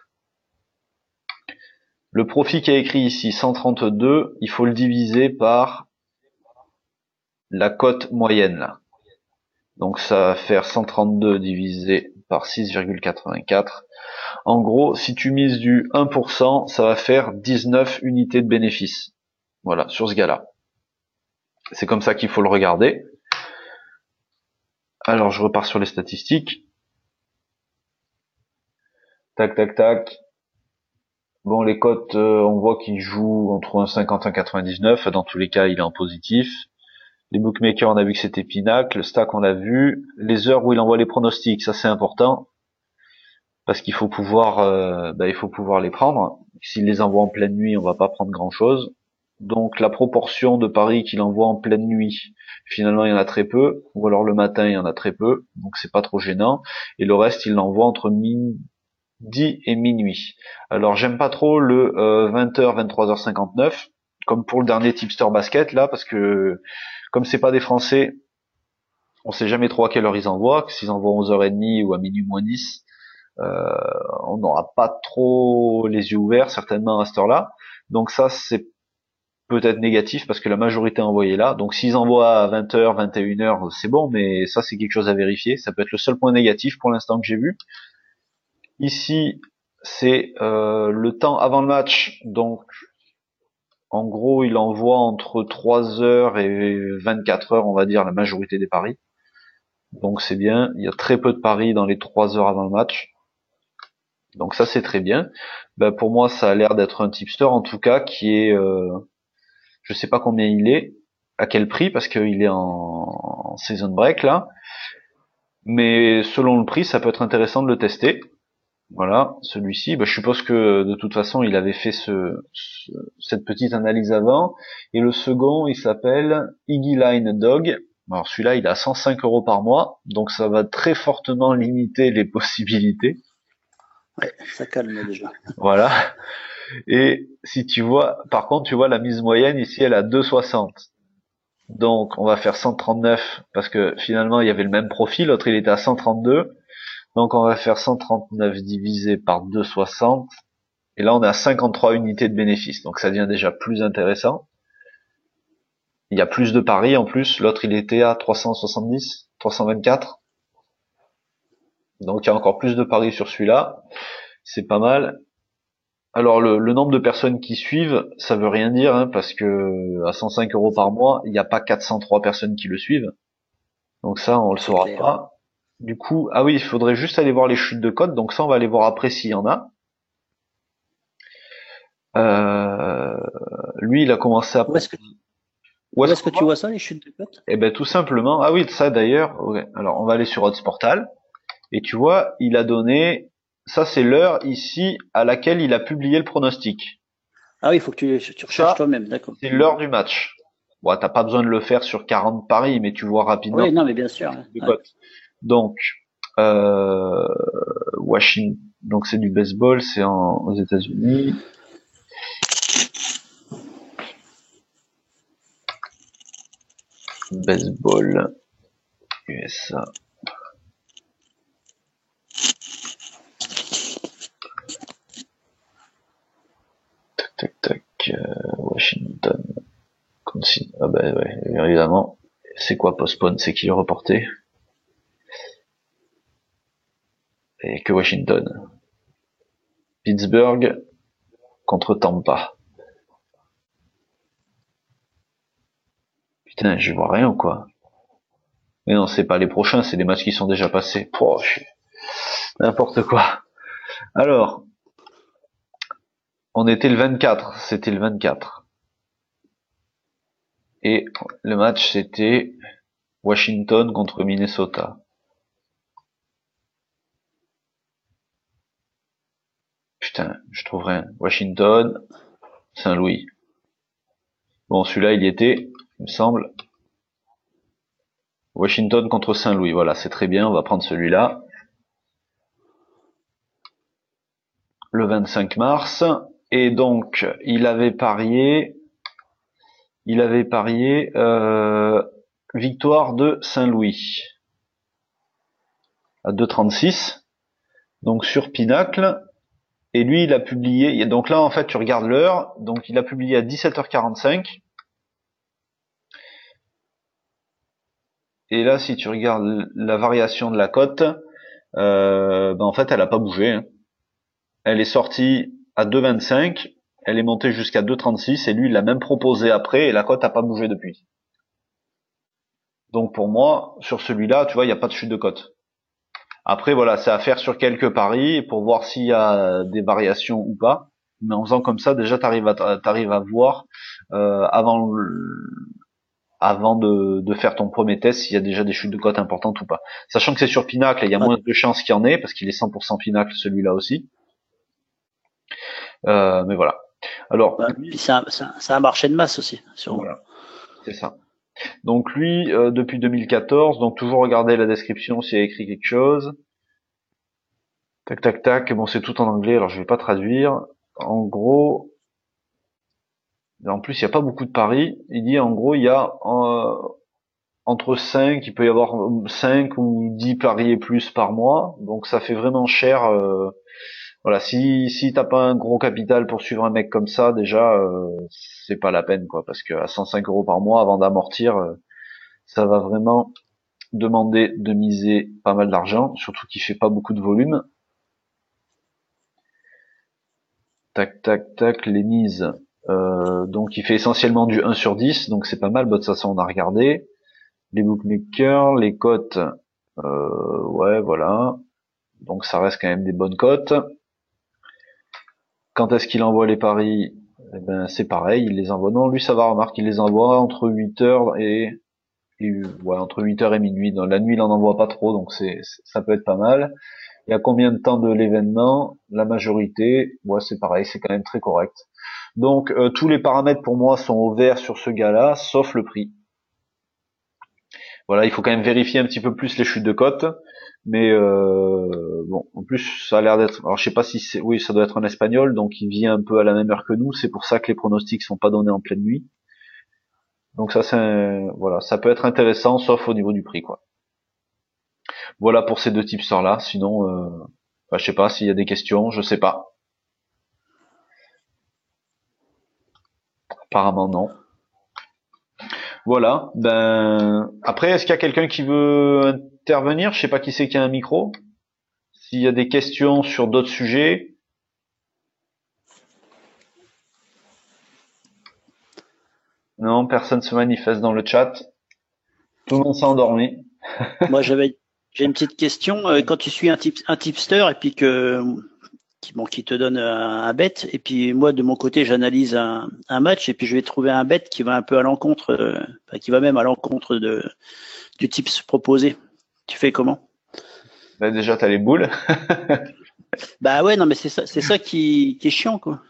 A: Le profit qui est écrit ici, 132, il faut le diviser par la cote moyenne là. Donc ça va faire 132 divisé par 6,84 en gros, si tu mises du 1%, ça va faire 19 unités de bénéfice. Voilà, sur ce gars-là. C'est comme ça qu'il faut le regarder. Alors, je repars sur les statistiques. Tac, tac, tac. Bon, les cotes, euh, on voit qu'il joue entre 1,50 et 1,99. Dans tous les cas, il est en positif. Les bookmakers, on a vu que c'était Pinacle. Le stack, on a vu. Les heures où il envoie les pronostics, ça c'est important parce qu'il faut pouvoir, euh, bah, il faut pouvoir les prendre. S'il les envoie en pleine nuit, on va pas prendre grand chose. Donc la proportion de paris qu'il envoie en pleine nuit, finalement il y en a très peu, ou alors le matin il y en a très peu, donc c'est pas trop gênant. Et le reste il l'envoie entre midi et minuit. Alors j'aime pas trop le 20h 23h59, comme pour le dernier tipster basket là, parce que comme c'est pas des Français, on sait jamais trop à quelle heure ils envoient, s'ils envoient 11h30 ou à minuit moins 10, euh, on n'aura pas trop les yeux ouverts certainement à cette heure-là. Donc ça c'est peut-être négatif parce que la majorité est envoyée là. Donc s'ils envoient à 20h, 21h, c'est bon, mais ça c'est quelque chose à vérifier. Ça peut être le seul point négatif pour l'instant que j'ai vu. Ici, c'est euh, le temps avant le match. Donc en gros, il envoie entre 3h et 24h, on va dire, la majorité des paris. Donc c'est bien. Il y a très peu de paris dans les 3 heures avant le match. Donc ça c'est très bien. Ben, pour moi ça a l'air d'être un tipster en tout cas qui est, euh, je sais pas combien il est, à quel prix parce qu'il est en, season break là. Mais selon le prix ça peut être intéressant de le tester. Voilà, celui-ci, ben, je suppose que de toute façon il avait fait ce, cette petite analyse avant. Et le second, il s'appelle Iggy Line Dog. Alors celui-là, il a 105 euros par mois, donc ça va très fortement limiter les possibilités.
B: Ouais, ça calme déjà.
A: voilà. Et si tu vois, par contre, tu vois la mise moyenne ici, elle a 2,60. Donc, on va faire 139 parce que finalement, il y avait le même profil. L'autre, il était à 132. Donc, on va faire 139 divisé par 2,60. Et là, on a 53 unités de bénéfice. Donc, ça devient déjà plus intéressant. Il y a plus de paris en plus. L'autre, il était à 370, 324. Donc il y a encore plus de paris sur celui-là. C'est pas mal. Alors le, nombre de personnes qui suivent, ça veut rien dire, hein, parce que à 105 euros par mois, il n'y a pas 403 personnes qui le suivent. Donc ça, on le saura pas. Du coup, ah oui, il faudrait juste aller voir les chutes de code. Donc ça, on va aller voir après s'il y en a. Euh, lui, il a commencé à.
B: Où est-ce que, Où est-ce que tu vois ça, les chutes de code?
A: Eh ben tout simplement. Ah oui, ça d'ailleurs. Alors on va aller sur Odds Portal. Et tu vois, il a donné, ça c'est l'heure ici à laquelle il a publié le pronostic.
B: Ah oui, il faut que tu, tu recherches toi-même, d'accord.
A: C'est l'heure du match. Bon, t'as pas besoin de le faire sur 40 paris, mais tu vois rapidement.
B: Oui, non, mais bien sûr.
A: Donc, euh, Washington, donc c'est du baseball, c'est aux États-Unis. Baseball. USA. Tac, tac. Euh, Washington. Ah bah ouais, évidemment. C'est quoi postpone? C'est qui est reporté? Et que Washington. Pittsburgh contre Tampa. Putain, je vois rien ou quoi Mais non, c'est pas les prochains, c'est les matchs qui sont déjà passés. N'importe quoi. Alors, on était le 24, c'était le 24. Et le match c'était Washington contre Minnesota. Putain, je trouve rien. Washington, Saint-Louis. Bon, celui-là, il y était, il me semble. Washington contre Saint-Louis. Voilà, c'est très bien. On va prendre celui-là. Le 25 mars. Et donc, il avait parié, il avait parié euh, victoire de Saint-Louis à 2,36. Donc sur Pinacle, et lui, il a publié. Donc là, en fait, tu regardes l'heure. Donc il a publié à 17h45. Et là, si tu regardes la variation de la cote, euh, ben en fait, elle a pas bougé. Hein. Elle est sortie à 2,25. Elle est montée jusqu'à 2,36. Et lui, il l'a même proposé après. Et la cote a pas bougé depuis. Donc pour moi, sur celui-là, tu vois, il n'y a pas de chute de cote. Après, voilà, c'est à faire sur quelques paris pour voir s'il y a des variations ou pas. Mais en faisant comme ça, déjà, t'arrives à t'arrives à voir euh, avant avant de, de, faire ton premier test s'il y a déjà des chutes de cote importantes ou pas. Sachant que c'est sur Pinacle, il y a moins de chances qu'il y en ait parce qu'il est 100% Pinacle celui-là aussi. Euh, mais voilà. Alors,
B: bah, c'est un, un, marché de masse aussi.
A: Voilà. C'est ça. Donc lui, euh, depuis 2014, donc toujours regarder la description s'il y a écrit quelque chose. Tac, tac, tac. Bon, c'est tout en anglais, alors je vais pas traduire. En gros, en plus, il n'y a pas beaucoup de paris. Il dit, en gros, il y a euh, entre 5, il peut y avoir 5 ou 10 paris et plus par mois. Donc ça fait vraiment cher. Euh, voilà, si si t'as pas un gros capital pour suivre un mec comme ça, déjà euh, c'est pas la peine quoi, parce que à 105 euros par mois avant d'amortir, euh, ça va vraiment demander de miser pas mal d'argent, surtout qu'il fait pas beaucoup de volume. Tac tac tac, les mises. Euh, donc il fait essentiellement du 1 sur 10, donc c'est pas mal. Bon, ça, ça on a regardé. Les bookmakers, les cotes, ouais voilà. Donc ça reste quand même des bonnes cotes. Quand est-ce qu'il envoie les paris? Eh ben, C'est pareil, il les envoie. Non, lui, ça va, remarque, il les envoie entre 8h et, ouais, entre 8h et minuit. Dans la nuit, il en envoie pas trop, donc c'est ça peut être pas mal. Il y a combien de temps de l'événement? La majorité, ouais, c'est pareil, c'est quand même très correct. Donc euh, tous les paramètres pour moi sont au vert sur ce gars-là, sauf le prix. Voilà, il faut quand même vérifier un petit peu plus les chutes de cote. Mais euh, bon, en plus, ça a l'air d'être. Alors, je sais pas si c'est. Oui, ça doit être un espagnol, donc il vit un peu à la même heure que nous. C'est pour ça que les pronostics sont pas donnés en pleine nuit. Donc ça, c'est voilà, ça peut être intéressant, sauf au niveau du prix, quoi. Voilà pour ces deux tipsters là. Sinon, euh... je sais pas s'il y a des questions, je sais pas. Apparemment non. Voilà. Ben après, est-ce qu'il y a quelqu'un qui veut intervenir? Je sais pas qui c'est qui a un micro. S'il y a des questions sur d'autres sujets. Non, personne se manifeste dans le chat. Tout le monde s'est endormi.
B: Moi, j'avais j'ai une petite question. Euh, quand tu suis un, un tipster et puis que qui, bon, qui te donne un, bet, et puis moi de mon côté j'analyse un, match et puis je vais trouver un bet qui va un peu à l'encontre, euh, qui va même à l'encontre de du tips proposé. Tu fais comment?
A: Bah Déjà, tu as les boules.
B: bah ouais, non, mais c'est ça, c'est ça qui, qui est chiant, quoi.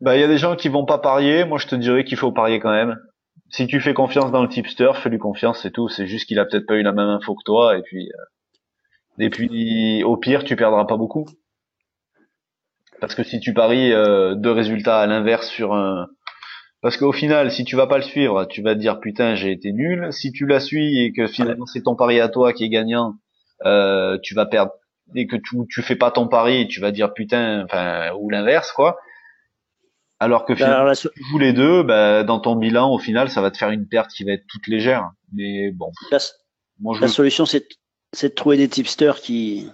A: Bah, il y a des gens qui vont pas parier. Moi, je te dirais qu'il faut parier quand même. Si tu fais confiance dans le tipster, fais-lui confiance, c'est tout. C'est juste qu'il a peut-être pas eu la même info que toi, et puis, euh, et puis, au pire, tu perdras pas beaucoup. Parce que si tu paries euh, deux résultats à l'inverse sur un, Parce qu'au final, si tu vas pas le suivre, tu vas te dire putain j'ai été nul. Si tu la suis et que finalement c'est ton pari à toi qui est gagnant, euh, tu vas perdre et que tu tu fais pas ton pari, tu vas dire putain, enfin ou l'inverse quoi. Alors que
B: Bah,
A: finalement,
B: alors,
A: si tu joues les deux, bah, dans ton bilan au final, ça va te faire une perte qui va être toute légère. Mais bon,
B: la-
A: moi je
B: la solution, c'est c'est de trouver des tipsters qui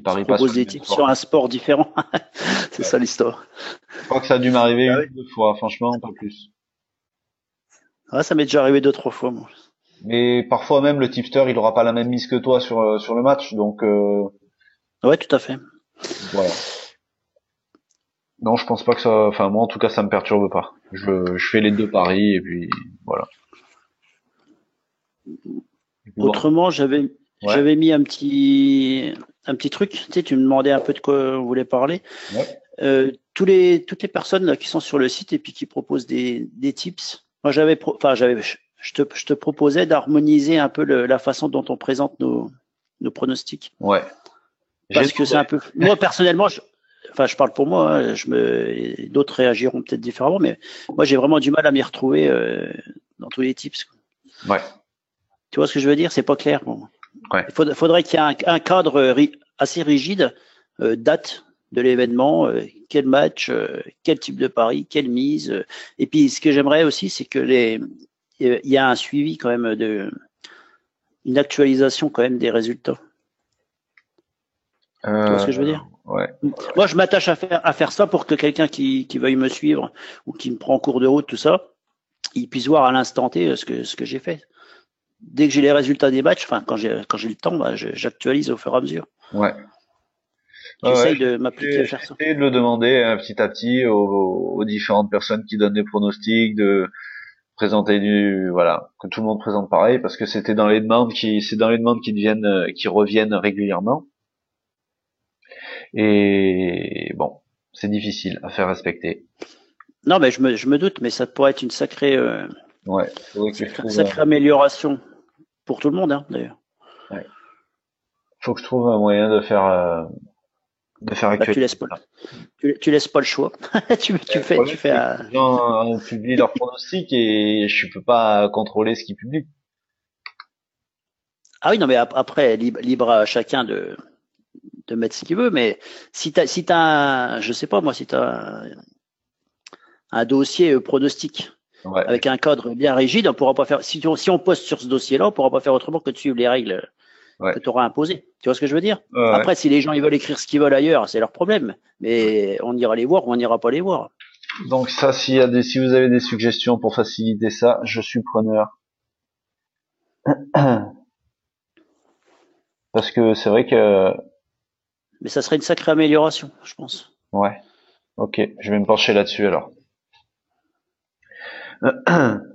A: qui pas sur
B: des tips sur un sport différent. c'est
A: Ouais.
B: ça l'histoire.
A: Je crois que ça a dû m'arriver
B: Ah
A: une
B: oui.
A: deux fois, franchement, pas plus.
B: Ouais, ça m'est déjà arrivé deux trois fois. Moi.
A: Mais parfois même le tipster, il aura pas la même mise que toi sur euh, sur le match, donc euh,
B: Ouais, tout à fait.
A: voilà. Non, je pense pas que ça. Enfin, moi, en tout cas, ça me perturbe pas. Je, je fais les deux paris et puis voilà.
B: Autrement, j'avais
A: Ouais.
B: j'avais mis un petit un petit truc. Tu sais, tu me demandais un peu de quoi on voulait parler.
A: Ouais.
B: Euh, tous les toutes les personnes là, qui sont sur le site et puis qui proposent des des tips. Moi, j'avais enfin j'avais je te je te proposais d'harmoniser un peu le- la façon dont on présente nos nos pronostics.
A: ouais.
B: Parce que c'est un peu. Moi personnellement, je, enfin je parle pour moi. hein, je me, d'autres réagiront peut-être différemment, mais moi j'ai vraiment du mal à m'y retrouver euh, dans tous les tips. quoi.
A: Ouais.
B: Tu vois ce que je veux dire? C'est pas clair. pour moi.
A: Ouais.
B: Il faudrait, faudrait qu'il y ait un, un cadre ri- assez rigide, euh, date de l'événement, euh, quel match, euh, quel type de pari, quelle mise. et puis ce que j'aimerais aussi, c'est que les, il y a un suivi quand même de, une actualisation quand même des résultats. Tu vois ce que je veux dire?
A: Ouais.
B: Moi, je m'attache à faire, à faire ça pour que quelqu'un qui, qui veuille me suivre ou qui me prend en cours de route, tout ça, il puisse voir à l'instant T ce que, ce que j'ai fait. Dès que j'ai les résultats des matchs, enfin, quand j'ai, quand j'ai le temps, bah, j'actualise au fur et à mesure.
A: Ouais. Ouais,
B: J'essaye
A: ouais,
B: de m'appliquer à faire ça.
A: De le demander hein, petit à petit aux, aux différentes personnes qui donnent des pronostics, de présenter du voilà que tout le monde présente pareil parce que c'était dans les demandes qui c'est dans les demandes qui deviennent qui reviennent régulièrement et bon c'est difficile à faire respecter
B: Non, mais je me, je me doute, mais ça pourrait être une sacrée, euh,
A: ouais faudrait que je
B: sacrée,
A: trouve
B: sacrée amélioration pour tout le monde, hein, d'ailleurs.
A: faut que je trouve un moyen de faire euh, de faire
B: Bah, tu laisses pas, tu, tu laisses pas le choix. tu, tu fais, tu fais un-
A: les gens euh, publient leurs pronostics et je peux pas contrôler ce qu'ils publient
B: Ah oui, non, mais ap- après, libre, à chacun de, de mettre ce qu'il veut, mais si tu as, si t'as un, je sais pas moi, si tu as un, un dossier euh, pronostic
A: ouais
B: avec un cadre bien rigide, on pourra pas faire, si, on- si on poste sur ce dossier-là, on pourra pas faire autrement que de suivre les règles
A: Ouais.
B: que tu auras imposées. Tu vois ce que je veux dire?
A: Ouais.
B: Après, si les gens ils veulent écrire ce qu'ils veulent ailleurs, c'est leur problème, mais on ira les voir ou on n'ira pas les voir.
A: Donc ça, s'il y a des, si vous avez des suggestions pour faciliter ça, je suis preneur. Parce que c'est vrai que,
B: Mais ça serait une sacrée amélioration, je pense.
A: ouais. Ok, je vais me pencher là-dessus alors.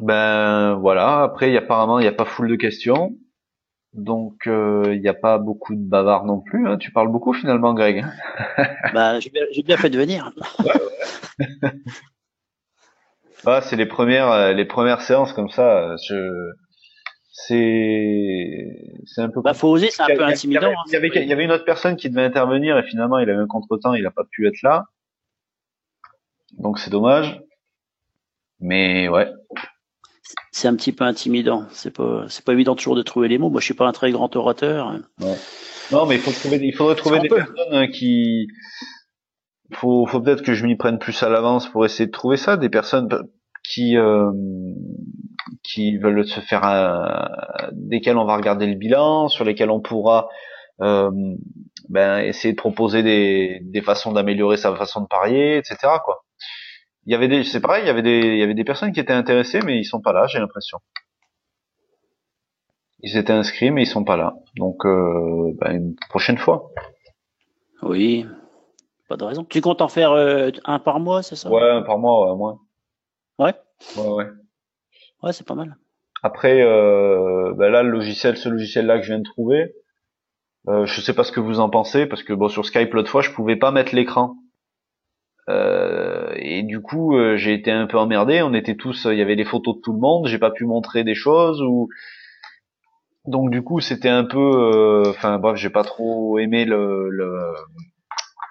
A: Ben voilà. Après, il y a apparemment, il n'y a pas foule de questions. Donc, euh, il n'y a pas beaucoup de bavards non plus. hein. Tu parles beaucoup finalement, Greg.
B: bah, j'ai bien, fait de venir.
A: Ah, c'est les premières, euh, les premières séances comme ça. Je, c'est, c'est un peu.
B: Bah, faut oser, c'est un
A: Il y
B: peu intimidant.
A: Il y, avait, il y avait une autre personne qui devait intervenir et finalement il avait un contretemps, il n'a pas pu être là. Donc c'est dommage. Mais ouais.
B: c'est un petit peu intimidant. C'est pas, c'est pas évident toujours de trouver les mots. Moi, je suis pas un très grand orateur.
A: Non, mais il faut trouver, il faudrait trouver des
B: peut.
A: personnes hein, qui. Faut, faut peut-être que je m'y prenne plus à l'avance pour essayer de trouver ça, des personnes qui euh, qui veulent se faire un, desquelles on va regarder le bilan, sur lesquelles on pourra euh, ben, essayer de proposer des, des façons d'améliorer sa façon de parier, etc. Quoi. Il y avait des, c'est pareil, il y avait des, il y avait des personnes qui étaient intéressées, mais ils sont pas là, j'ai l'impression. Ils étaient inscrits, mais ils sont pas là. Donc, euh, ben, une prochaine fois.
B: Oui, pas de raison. Tu comptes en faire euh, un par mois, c'est ça?
A: Ouais, par mois, ouais, moins.
B: Ouais?
A: Ouais, ouais.
B: Ouais, c'est pas mal.
A: Après, euh, ben là, le logiciel, ce logiciel-là que je viens de trouver, euh, je sais pas ce que vous en pensez, parce que bon, sur Skype l'autre fois, je pouvais pas mettre l'écran. Euh, et du coup, euh, j'ai été un peu emmerdé. On était tous, il y avait les photos de tout le monde. J'ai pas pu montrer des choses ou donc du coup, c'était un peu, euh, enfin bref, j'ai pas trop aimé le, le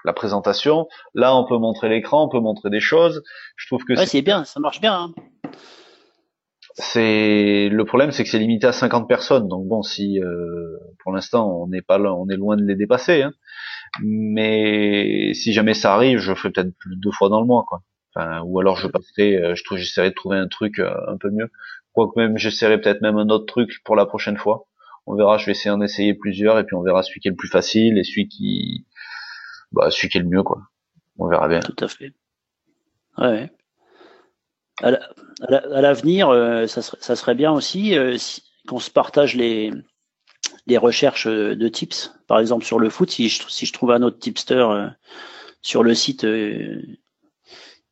A: la présentation. Là, on peut montrer l'écran, on peut montrer des choses. Je trouve que
B: ouais, c'est bien, ça marche bien. Hein.
A: C'est le problème, c'est que c'est limité à 50 personnes. Donc bon, si euh, pour l'instant on n'est pas on est loin de les dépasser. Hein. Mais si jamais ça arrive, je ferai peut-être deux fois dans le mois, quoi. Enfin, ou alors je passerai, euh, je trouve, j'essaierai de trouver un truc euh, un peu mieux. Quoique même, j'essaierai peut-être même un autre truc pour la prochaine fois. On verra, je vais essayer d'en essayer plusieurs et puis on verra celui qui est le plus facile et celui qui, bah, celui qui est le mieux, quoi. On verra bien.
B: Tout à fait. Ouais. À l'avenir, euh, ça, ça, serait bien aussi qu'on se partage les, les recherches de tips. Par exemple, sur le foot, si je, si je trouve un autre tipster sur le site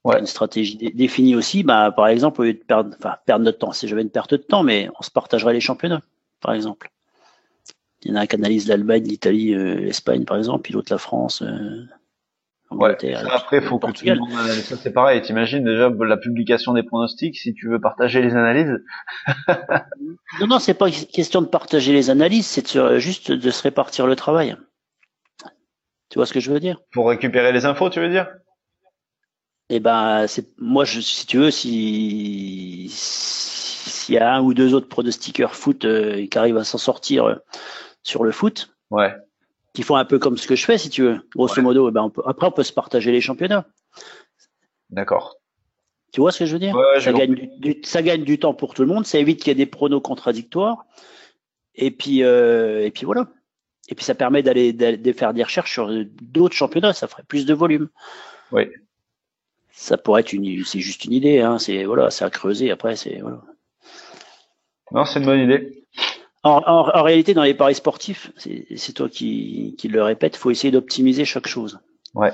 B: ouais. une stratégie définie aussi, bah, par exemple, au lieu de perdre, enfin, perdre notre temps, c'est jamais une perte de temps, mais on se partagerait les championnats, par exemple. Il y en a un qui analyse l'Allemagne, l'Italie, euh, l'Espagne, par exemple, puis l'autre la France. Euh,
A: ouais, après, faut que tout le monde analyse. Ça, c'est pareil. T'imagines déjà la publication des pronostics, si tu veux partager les analyses.
B: non, non, c'est pas question de partager les analyses, c'est juste de se répartir le travail. Tu vois ce que je veux dire?
A: Pour récupérer les infos, tu veux dire?
B: Eh ben, c'est moi, je, si tu veux, si s'il y a un ou deux autres pronostiqueurs foot euh, qui arrivent à s'en sortir euh, sur le foot,
A: ouais.
B: Qui font un peu comme ce que je fais, si tu veux, grosso modo, eh ben on peut, après on peut se partager les championnats.
A: D'accord.
B: Tu vois ce que je veux dire? Ça, gagne du, ça gagne du temps pour tout le monde, ça évite qu'il y ait des pronos contradictoires, et puis euh, et puis voilà. Et puis ça permet d'aller de faire des recherches sur d'autres championnats, ça ferait plus de volume.
A: Oui
B: ça pourrait être une, c'est juste une idée, hein, c'est voilà, c'est à creuser. Après, c'est voilà.
A: Non, c'est une bonne idée.
B: En, en, réalité, dans les paris sportifs, c'est toi qui, qui, le répète, faut essayer d'optimiser chaque chose.
A: Ouais.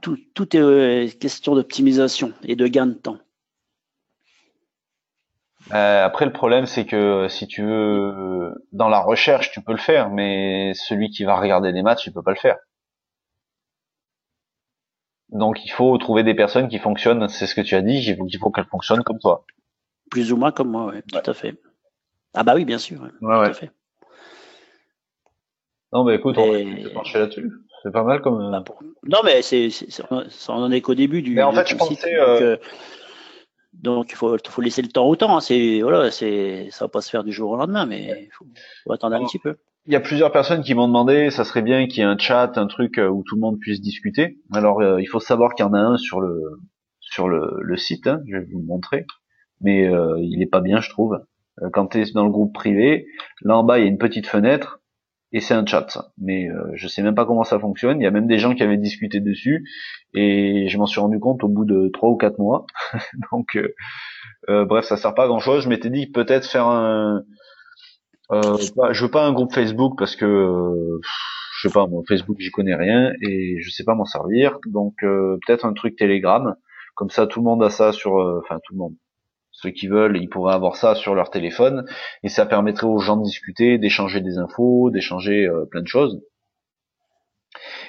B: Tout, tout est euh, question d'optimisation et de gain de temps.
A: Euh, après, le problème, c'est que si tu veux, dans la recherche, tu peux le faire, mais celui qui va regarder des matchs, il peut pas le faire. Donc il faut trouver des personnes qui fonctionnent, c'est ce que tu as dit, il faut qu'elles fonctionnent comme toi.
B: Plus ou moins comme moi, oui, tout à fait. Ah bah oui, bien sûr.
A: Ouais, ouais. Tout à fait. Non, bah écoute, on va marcher là-dessus. C'est pas mal comme. Bah,
B: non, mais c'est, ça en est qu'au début du.
A: Mais en fait, je pensais. Euh,
B: donc, il faut, faut laisser le temps au temps. Hein. C'est voilà, c'est, ça va pas se faire du jour au lendemain, mais il faut, attendre un petit peu
A: il y a plusieurs personnes qui m'ont demandé, ça serait bien qu'il y ait un chat, un truc euh, où tout le monde puisse discuter. Alors euh, il faut savoir qu'il y en a un sur le sur le, le site, hein, je vais vous le montrer, mais euh, il est pas bien, je trouve. Quand tu es dans le groupe privé, là en bas il y a une petite fenêtre et c'est un chat. Mais je sais même pas comment ça fonctionne. Il y a même des gens qui avaient discuté dessus et je m'en suis rendu compte au bout de trois ou quatre mois. Donc bref, ça sert pas à grand chose. Je m'étais dit peut-être faire un euh, je veux pas un groupe Facebook parce que euh, je sais pas, mon Facebook j'y connais rien et je sais pas m'en servir. Donc euh, peut-être un truc Telegram, comme ça tout le monde a ça sur, euh, enfin tout le monde, ceux qui veulent, ils pourraient avoir ça sur leur téléphone et ça permettrait aux gens de discuter, d'échanger des infos, d'échanger plein de choses.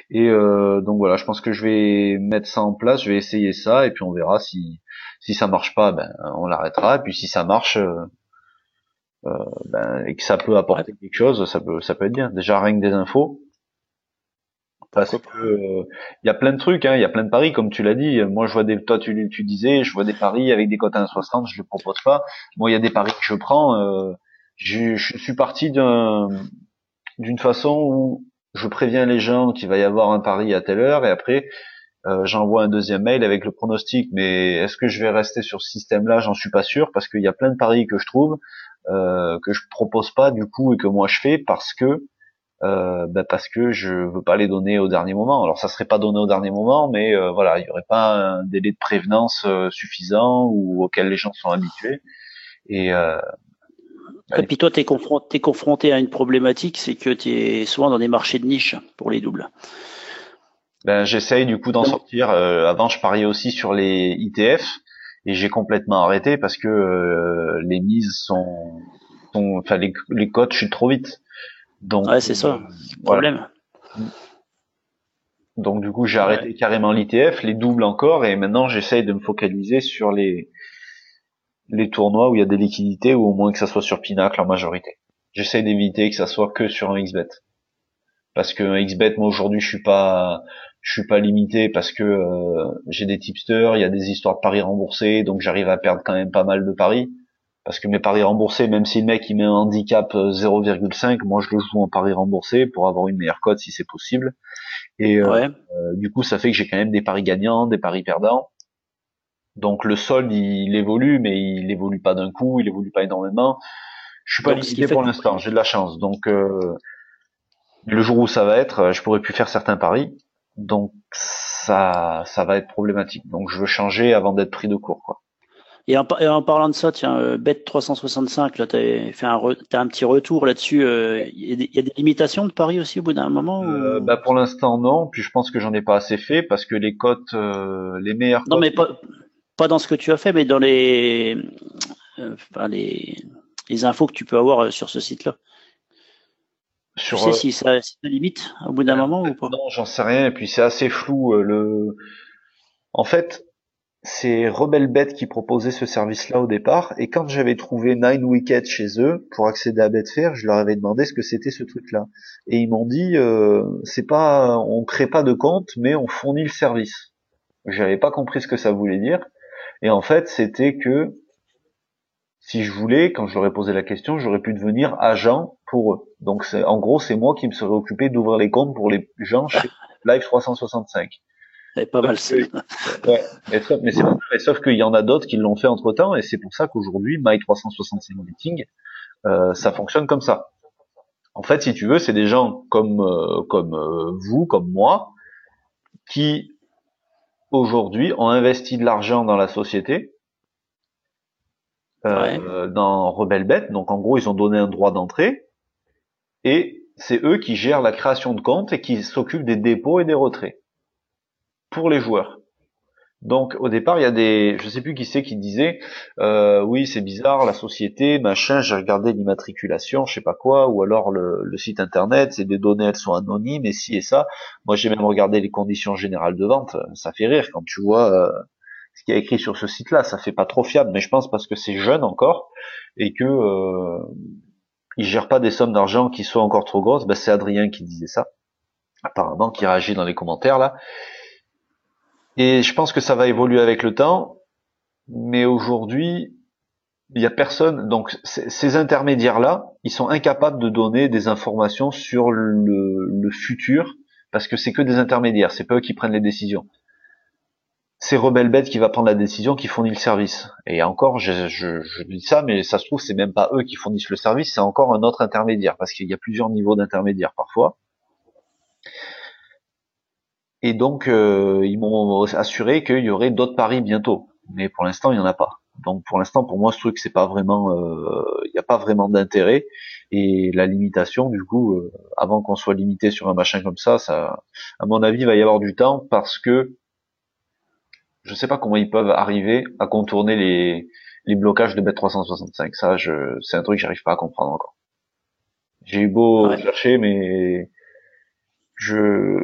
A: Et donc voilà, je pense que je vais mettre ça en place, je vais essayer ça et puis on verra si si ça marche pas, ben on l'arrêtera et puis si ça marche euh, ben, et que ça peut apporter quelque chose, ça peut, ça peut être bien. Déjà rien que des infos. Parce que il euh, y a plein de trucs, hein, il y a plein de paris, comme tu l'as dit. Moi, je vois des, toi, tu, tu disais, je vois des paris avec des cotes à 1,60, je les propose pas. Moi, il y a des paris que je prends. Euh, je, je, suis parti d'un, d'une façon où je préviens les gens qu'il va y avoir un pari à telle heure, et après, euh, j'envoie un deuxième mail avec le pronostic. Mais est-ce que je vais rester sur ce système-là? J'en suis pas sûr, parce qu'il y a plein de paris que je trouve euh, que je propose pas du coup et que moi je fais parce que euh, bah parce que je veux pas les donner au dernier moment. Alors ça serait pas donné au dernier moment, mais euh, voilà, il y aurait pas un délai de prévenance euh, suffisant ou auquel les gens sont habitués. Et, euh,
B: et puis toi, tu es confronté, confronté à une problématique, c'est que tu es souvent dans des marchés de niche pour les doubles.
A: Ben, j'essaye du coup d'en sortir. avant, je pariais aussi sur les ITF et j'ai complètement arrêté parce que euh, les mises sont, sont enfin les, les cotes chutent trop vite.
B: Donc ouais, c'est ça. le Problème.
A: Donc du coup, j'ai arrêté carrément l'ITF, les doubles encore, et maintenant j'essaye de me focaliser sur les les tournois où il y a des liquidités, ou au moins que ça soit sur Pinacle en majorité. J'essaye d'éviter que ça soit que sur un XBet. parce que un XBet moi aujourd'hui je suis pas je suis pas limité parce que euh, j'ai des tipsters, il y a des histoires de paris remboursés, donc j'arrive à perdre quand même pas mal de paris parce que mes paris remboursés, même si le mec il met un handicap 0,5, euh, moi je le joue en paris remboursé pour avoir une meilleure cote si c'est possible. Et euh, du coup, ça fait que j'ai quand même des paris gagnants, des paris perdants. Donc le solde il, évolue, mais il évolue pas d'un coup, il évolue pas énormément. Je suis pas limité pour l'instant, j'ai de la chance. Donc le jour où ça va être, je pourrais plus faire certains paris. Donc ça, ça va être problématique. Donc je veux changer avant d'être pris de court, quoi.
B: Et en, parlant de ça, tiens, euh, Bet 365, là, t'as fait un, as un petit retour là-dessus. Euh, il y, a des limitations de paris aussi au bout d'un moment
A: euh, bah pour l'instant non. Puis je pense que j'en ai pas assez fait parce que les cotes, les meilleures.
B: Non, mais pas, pas dans ce que tu as fait, mais dans les, enfin, les, les infos que tu peux avoir sur ce site-là. Sur, tu sais si ça, si ça limite au bout d'un moment ou pas?
A: Non, j'en sais rien. Et puis c'est assez flou. Le, en fait, c'est Rebelbet qui proposait ce service-là au départ, et quand j'avais trouvé Nine Wickets chez eux pour accéder à Betfair, je leur avais demandé ce que c'était ce truc-là, et ils m'ont dit euh, c'est pas, on crée pas de compte, mais on fournit le service. J'avais pas compris ce que ça voulait dire, et en fait c'était que si je voulais, quand je leur ai posé la question, j'aurais pu devenir agent pour eux. Donc en gros c'est moi qui me serais occupé d'ouvrir les comptes pour les gens chez Live 365.
B: Pas mal
A: ça. Ouais, mais sauf, mais c'est sauf qu'il y en a d'autres qui l'ont fait entre temps, et c'est pour ça qu'aujourd'hui, My 365 Meeting, euh, ça fonctionne comme ça. En fait, si tu veux, c'est des gens comme euh, comme euh, vous, comme moi, qui aujourd'hui ont investi de l'argent dans la société, euh, dans Rebelbet. Donc en gros, ils ont donné un droit d'entrée, et c'est eux qui gèrent la création de comptes et qui s'occupent des dépôts et des retraits pour les joueurs. Donc au départ, il y a des, je sais plus qui c'est qui disait, euh, oui c'est bizarre, la société, machin, j'ai regardé l'immatriculation, je sais pas quoi, ou alors le, site internet, c'est des données, elles sont anonymes, et si et ça. Moi j'ai même regardé les conditions générales de vente, ça fait rire quand tu vois euh, ce qui est écrit sur ce site-là, ça fait pas trop fiable, mais je pense parce que c'est jeune encore et que euh, ils gèrent pas des sommes d'argent qui soient encore trop grosses. Ben, c'est Adrien qui disait ça, apparemment, qui réagit dans les commentaires là. Et je pense que ça va évoluer avec le temps, mais aujourd'hui, il n'y a personne. Donc ces intermédiaires-là, ils sont incapables de donner des informations sur le, futur parce que c'est que des intermédiaires, c'est pas eux qui prennent les décisions. C'est Rebelbet qui va prendre la décision, qui fournit le service. Et encore, je, je, je dis ça, mais ça se trouve c'est même pas eux qui fournissent le service, c'est encore un autre intermédiaire parce qu'il y a plusieurs niveaux d'intermédiaires parfois. Et donc, euh, ils m'ont assuré qu'il y aurait d'autres paris bientôt. Mais pour l'instant, il n'y en a pas. Donc, pour l'instant, pour moi, ce truc, c'est pas vraiment, euh, il n'y a pas vraiment d'intérêt. Et la limitation, du coup, euh, avant qu'on soit limité sur un machin comme ça, ça, à mon avis, il va y avoir du temps parce que je sais pas comment ils peuvent arriver à contourner les, les blocages de Bet365. Ça, je, c'est un truc que j'arrive pas à comprendre encore. J'ai eu beau chercher, mais je,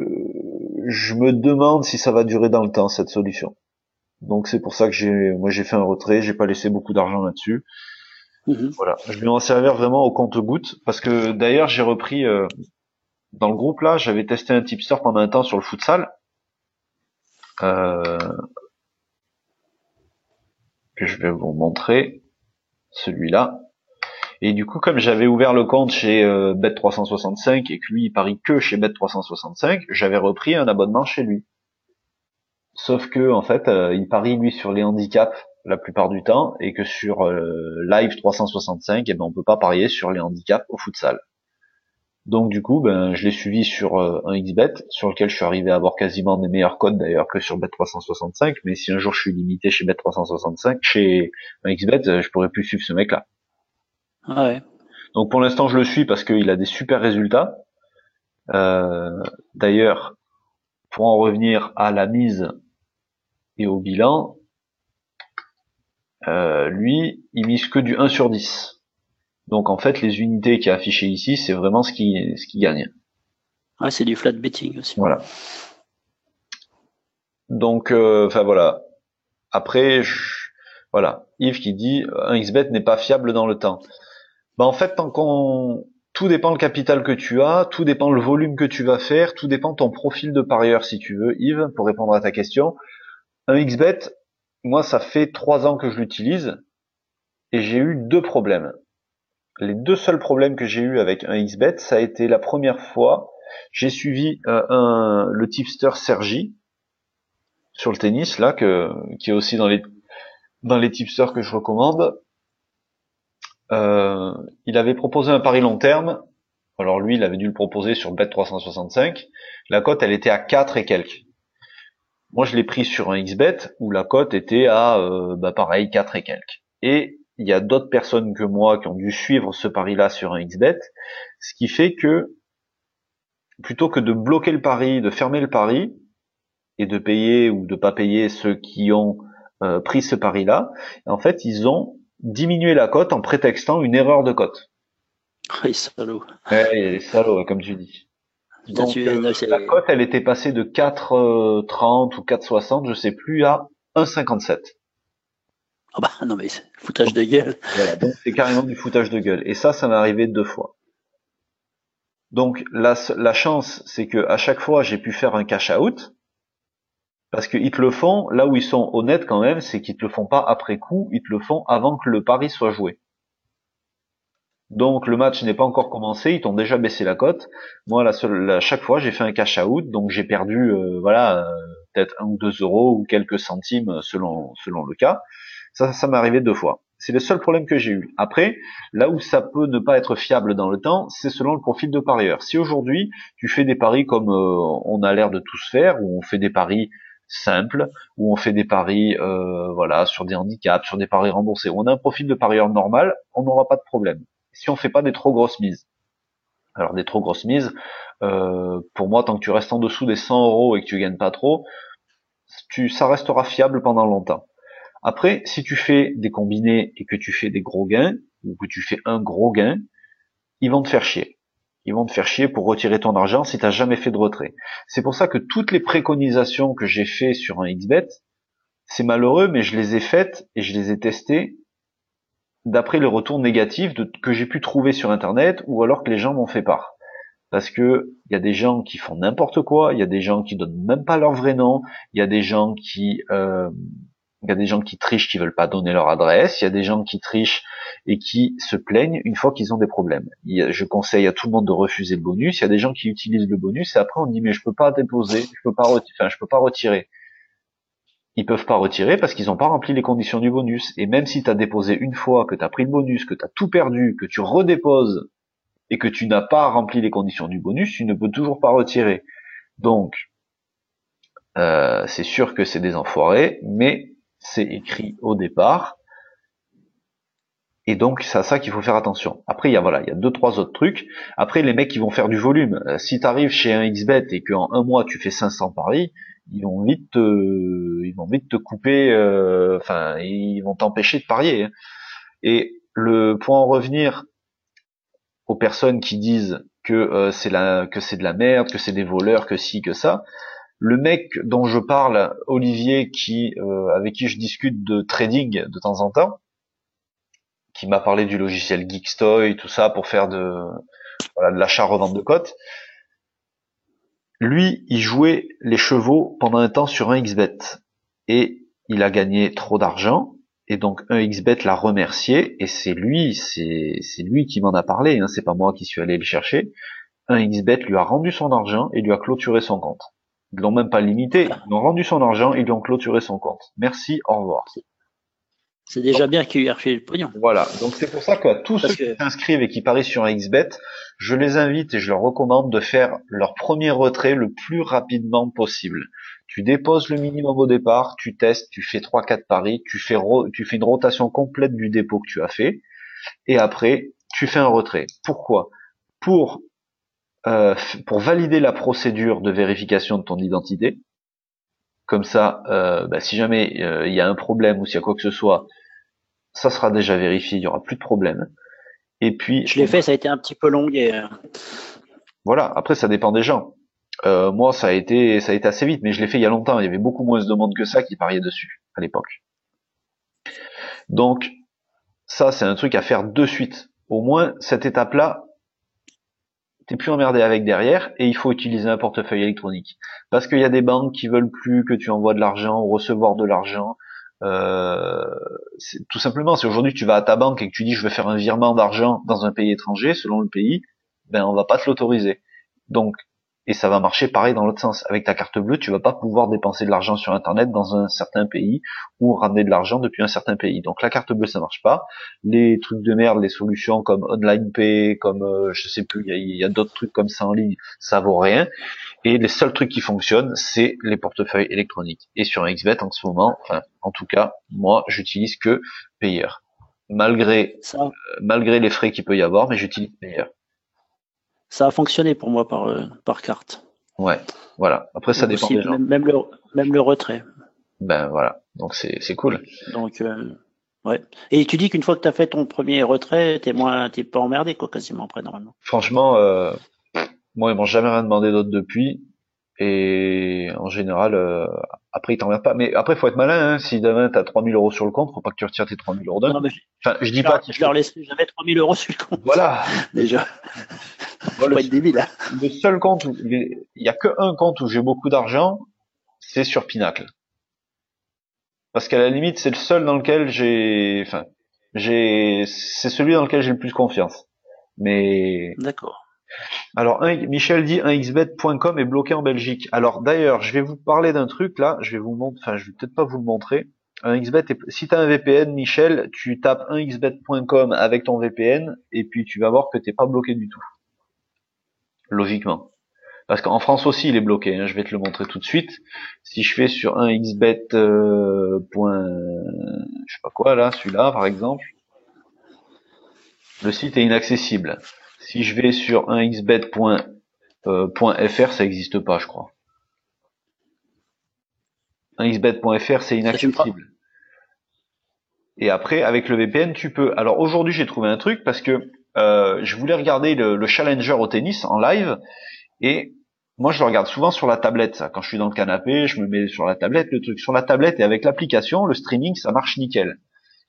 A: je me demande si ça va durer dans le temps cette solution. Donc c'est pour ça que j'ai, moi j'ai fait un retrait, j'ai pas laissé beaucoup d'argent là-dessus. Mhm. Voilà, je vais m'en servir vraiment au compte goutte parce que d'ailleurs j'ai repris euh, dans le groupe là, j'avais testé un tipster pendant un temps sur le futsal. Euh, que je vais vous montrer celui-là. Et du coup, comme j'avais ouvert le compte chez euh, Bet365 et que lui il parie que chez Bet365, j'avais repris un abonnement chez lui. Sauf que en fait, euh, il parie lui sur les handicaps la plupart du temps et que sur euh, Live 365, eh ben on peut pas parier sur les handicaps au futsal. Donc du coup, ben je l'ai suivi sur un XBet sur lequel je suis arrivé à avoir quasiment des meilleurs codes d'ailleurs que sur Bet365. Mais si un jour je suis limité chez Bet365, chez un XBet, je pourrais plus suivre ce mec-là.
B: Ouais.
A: Donc pour l'instant, je le suis parce qu'il a des super résultats. Euh, D'ailleurs, pour en revenir à la mise et au bilan, euh, lui, il mise que du 1 sur 10. Donc en fait, les unités qui est affichées ici, c'est vraiment ce qui, ce qui gagne.
B: Ouais, c'est du flat betting aussi.
A: Voilà. Donc, euh, enfin voilà. Après, voilà, Yves qui dit un xbet n'est pas fiable dans le temps. Bah en fait, tant qu'on tout dépend le capital que tu as, tout dépend le volume que tu vas faire, tout dépend ton profil de parieur si tu veux, Yves, pour répondre à ta question. Un XBet, moi ça fait trois ans que je l'utilise et j'ai eu deux problèmes. Les deux seuls problèmes que j'ai eu avec un XBet, ça a été la première fois, j'ai suivi euh, un, le tipster Sergi sur le tennis là, que, qui est aussi dans les dans les tipsters que je recommande. Euh, il avait proposé un pari long terme. Alors lui, il avait dû le proposer sur Bet365. La cote, elle était à 4 et quelques. Moi, je l'ai pris sur un XBet où la cote était à, euh, bah, pareil, 4 et quelques. Et il y a d'autres personnes que moi qui ont dû suivre ce pari-là sur un XBet, ce qui fait que plutôt que de bloquer le pari, de fermer le pari et de payer ou de pas payer ceux qui ont euh, pris ce pari-là, en fait, ils ont diminuer la cote en prétextant une erreur de cote.
B: Oui, salaud.
A: Ouais, salaud, comme tu dis. Donc, euh, la cote, elle était passée de 4,30 euh, ou 4,60, je sais plus, à 1,57.
B: Ah bah non mais c'est foutage de gueule.
A: Voilà, donc c'est carrément du foutage de gueule. Et ça, ça m'est arrivé deux fois. Donc la, la chance, c'est que à chaque fois, j'ai pu faire un cash out. Parce qu'ils te le font, là où ils sont honnêtes quand même, c'est qu'ils te le font pas après coup, ils te le font avant que le pari soit joué. Donc le match n'est pas encore commencé, ils t'ont déjà baissé la cote. Moi, à chaque fois, j'ai fait un cash out, donc j'ai perdu, euh, voilà, euh, peut-être un ou deux euros ou quelques centimes selon selon le cas. Ça, ça m'est arrivé deux fois. C'est le seul problème que j'ai eu. Après, là où ça peut ne pas être fiable dans le temps, c'est selon le profil de parieur. Si aujourd'hui tu fais des paris comme euh, on a l'air de tous faire, où on fait des paris simple où on fait des paris euh, voilà sur des handicaps, sur des paris remboursés. On a un profil de parieur normal, on n'aura pas de problème. Si on fait pas des trop grosses mises. Alors des trop grosses mises, euh, pour moi, tant que tu restes en dessous des 100 euros et que tu gagnes pas trop, tu, ça restera fiable pendant longtemps. Après, si tu fais des combinés et que tu fais des gros gains, ou que tu fais un gros gain, ils vont te faire chier ils vont te faire chier pour retirer ton argent si tu n'as jamais fait de retrait. C'est pour ça que toutes les préconisations que j'ai fait sur un XBet, c'est malheureux, mais je les ai faites et je les ai testées d'après les retours négatifs que j'ai pu trouver sur Internet ou alors que les gens m'ont fait part. Parce que il y a des gens qui font n'importe quoi, il y a des gens qui donnent même pas leur vrai nom, il y a des gens qui euh, il y a des gens qui trichent qui veulent pas donner leur adresse, il y a des gens qui trichent et qui se plaignent une fois qu'ils ont des problèmes. je conseille à tout le monde de refuser le bonus. Il y a des gens qui utilisent le bonus et après on dit mais je peux pas déposer, je peux pas je peux pas retirer. Ils peuvent pas retirer parce qu'ils n'ont pas rempli les conditions du bonus. Et même si tu as déposé une fois, que tu as pris le bonus, que tu as tout perdu, que tu redéposes et que tu n'as pas rempli les conditions du bonus, tu ne peux toujours pas retirer. Donc, euh, c'est sûr que c'est des enfoirés, mais c'est écrit au départ. Et donc c'est à ça qu'il faut faire attention. Après il y a voilà, il y a deux trois autres trucs. Après les mecs qui vont faire du volume, euh, si tu arrives chez un XBet et qu'en un mois tu fais 500 paris, ils vont vite te, ils vont vite te couper, euh, enfin ils vont t'empêcher de parier. Hein. Et le pour en revenir aux personnes qui disent que euh, c'est que c'est de la merde, que c'est des voleurs, que si que ça, le mec dont je parle, Olivier, euh, avec qui je discute de trading de temps en temps, qui m'a parlé du logiciel Geekstoy, tout ça pour faire de l'achat-revente de cotes. Lui, il jouait les chevaux pendant un temps sur un XBet et il a gagné trop d'argent et donc un XBet l'a remercié et c'est lui, c'est lui qui m'en a parlé, hein, c'est pas moi qui suis allé le chercher. Un XBet lui a rendu son argent et lui a clôturé son compte. Ils l'ont même pas limité, ils ont rendu son argent, ils lui ont clôturé son compte. Merci, au revoir.
B: C'est déjà bien qu'il ait refait le pognon.
A: Voilà, donc c'est pour ça qu'à tous ceux qui s'inscrivent et qui parient sur XBet, je les invite et je leur recommande de faire leur premier retrait le plus rapidement possible. Tu déposes le minimum au départ, tu testes, tu fais 3-4 paris, tu fais, tu fais une rotation complète du dépôt que tu as fait, et après, tu fais un retrait. Pourquoi? Pour euh, pour valider la procédure de vérification de ton identité. Comme ça, euh, bah, si jamais euh, il y a un problème ou s'il y a quoi que ce soit, ça sera déjà vérifié, il y aura plus de problème. Et puis,
B: je l'ai fait, ça a été un petit peu long. Et...
A: Voilà. Après, ça dépend des gens. moi, ça a été, ça a été assez vite, mais je l'ai fait il y a longtemps. Il y avait beaucoup moins de demandes que ça qui pariaient dessus à l'époque. Donc, ça, c'est un truc à faire de suite. Au moins, cette étape-là, t'es plus emmerdé avec derrière et il faut utiliser un portefeuille électronique. Parce qu'il y a des banques qui veulent plus que tu envoies de l'argent ou recevoir de l'argent. Euh, tout simplement, si aujourd'hui tu vas à ta banque et que tu dis je veux faire un virement d'argent dans un pays étranger, selon le pays, ben on va pas te l'autoriser. Donc et ça va marcher pareil dans l'autre sens. Avec ta carte bleue, tu vas pas pouvoir dépenser de l'argent sur Internet dans un certain pays ou ramener de l'argent depuis un certain pays. Donc la carte bleue, ça marche pas. Les trucs de merde, les solutions comme Online Pay, comme euh, je sais plus, il y a, d'autres trucs comme ça en ligne, ça vaut rien. Et les seuls trucs qui fonctionnent, c'est les portefeuilles électroniques. Et sur XBet en ce moment, enfin, en tout cas, moi, j'utilise que Payer. Malgré, euh, malgré les frais qu'il peut y avoir, mais j'utilise Payer
B: ça a fonctionné pour moi par, euh, par carte.
A: Ouais, voilà. Après, ça dépend des gens.
B: Même, le, même le retrait.
A: Ben voilà, donc c'est cool.
B: Donc, euh, ouais. Et tu dis qu'une fois que tu as fait ton premier retrait, t'es moins, t'es pas emmerdé, quoi, quasiment après, normalement.
A: Franchement, euh, moi, ils m'ont jamais rien demandé d'autre depuis. Et en général, euh, après, ils t'emmerdent pas. Mais après, faut être malin. Hein. Si demain, tu as 3000 euros sur le compte, faut pas que tu retires tes 3000 euros d'un.
B: Enfin, je dis pas que je leur laisserai jamais 3000 euros sur le compte.
A: Voilà.
B: Déjà. Faut être débile. Hein.
A: Le seul compte, il y a que un compte où j'ai beaucoup d'argent, c'est sur Pinacle. Parce qu'à la limite, c'est le seul dans lequel j'ai, enfin, j'ai, c'est celui dans lequel j'ai le plus confiance. Mais.
B: D'accord.
A: Alors, Michel dit 1xbet.com est bloqué en Belgique. Alors d'ailleurs, je vais vous parler d'un truc là, je vais vous montrer, enfin je vais peut-être pas vous le montrer. 1xbet, est... si tu as un VPN, Michel, tu tapes 1xbet.com avec ton VPN et puis tu vas voir que t'es pas bloqué du tout. Logiquement. Parce qu'en France aussi il est bloqué, hein. je vais te le montrer tout de suite. Si je fais sur 1xbet. Euh, je sais pas quoi là, celui-là par exemple, le site est inaccessible. Si je vais sur 1xbet.fr, euh, ça n'existe pas, je crois. 1xbet.fr, c'est inaccessible. Et après, avec le VPN, tu peux. Alors aujourd'hui, j'ai trouvé un truc parce que euh, je voulais regarder le, Challenger au tennis en live et moi, je le regarde souvent sur la tablette. Ça. Quand je suis dans le canapé, je me mets sur la tablette, le truc sur la tablette et avec l'application, le streaming, ça marche nickel.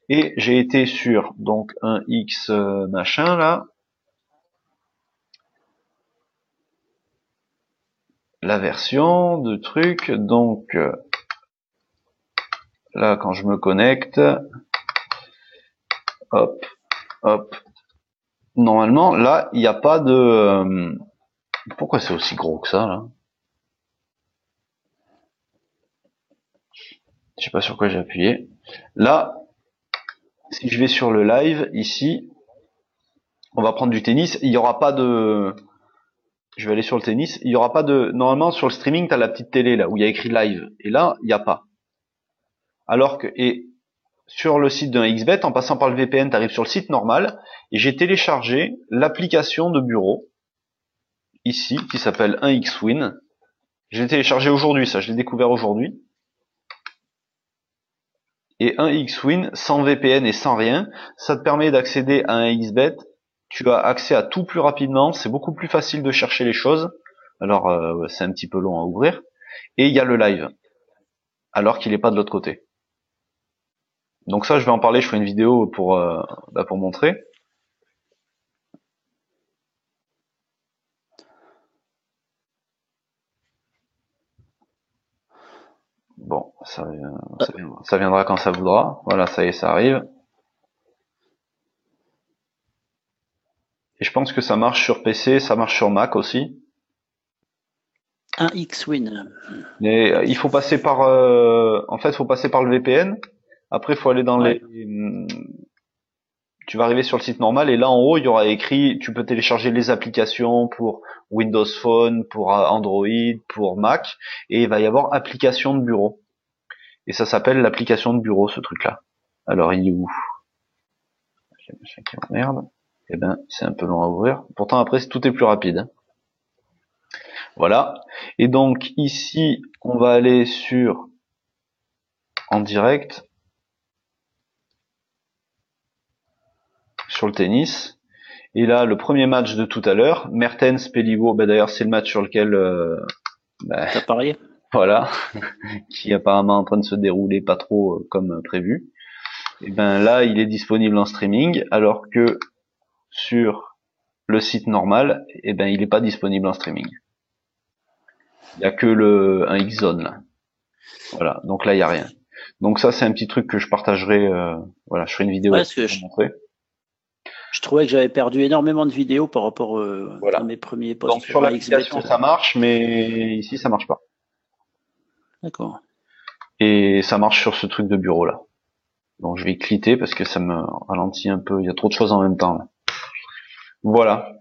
A: Et j'ai été sur donc un X euh, machin là, la version de truc. Donc euh, là, quand je me connecte, hop, hop. Normalement, là, il n'y a pas de. Euh, pourquoi c'est aussi gros que ça là? Je sais pas sur quoi j'ai appuyé. Là, si je vais sur le live ici, on va prendre du tennis. Il n'y aura pas de je vais aller sur le tennis, il y aura pas de normalement sur le streaming tu as la petite télé là où il y a écrit live et là il n'y a pas. Alors que et sur le site d'un XBet en passant par le VPN, tu arrives sur le site normal et j'ai téléchargé l'application de bureau ici qui s'appelle 1xwin. J'ai téléchargé aujourd'hui ça, je l'ai découvert aujourd'hui. Et 1xwin sans VPN et sans rien, ça te permet d'accéder à un XBet tu as accès à tout plus rapidement, c'est beaucoup plus facile de chercher les choses. Alors euh, c'est un petit peu long à ouvrir. Et il y a le live, alors qu'il n'est pas de l'autre côté. Donc ça, je vais en parler, je ferai une vidéo pour, euh, bah, pour montrer. Bon, ça, ça viendra quand ça voudra. Voilà, ça y est, ça arrive. Et je pense que ça marche sur PC, ça marche sur Mac aussi.
B: Un X-Win.
A: Mais euh, il faut passer par, euh, en fait, il faut passer par le VPN. Après, il faut aller dans les, hmm, tu vas arriver sur le site normal et là en haut il y aura écrit tu peux télécharger les applications pour Windows Phone, pour euh, Android, pour Mac et il va y avoir application de bureau. Et ça s'appelle l'application de bureau ce truc là. Alors il est où? Merde eh ben c'est un peu long à ouvrir. Pourtant après tout est plus rapide. Hein. Voilà. Et donc ici, on va aller sur en direct sur le tennis. Et là, le premier match de tout à l'heure, Mertens Pelivo, bah d'ailleurs c'est le match sur lequel euh,
B: bah, T'as parié
A: Voilà, qui est apparemment en train de se dérouler pas trop euh, comme prévu. Et ben là, il est disponible en streaming, alors que sur le site normal, eh ben il n'est pas disponible en streaming. Il y a que le un X-Zone là. Voilà, donc là il y a rien. Donc ça c'est un petit truc que je partagerai. Euh, voilà, je ferai une vidéo
B: pour je... montrer. Je trouvais que j'avais perdu énormément de vidéos par rapport euh, à mes premiers
A: posts. Donc sur l'application ça marche, mais ici ça marche pas.
B: D'accord.
A: Et ça marche sur ce truc de bureau là. Donc je vais cliquer parce que ça me ralentit un peu. Il y a trop de choses en même temps. Là. Voilà.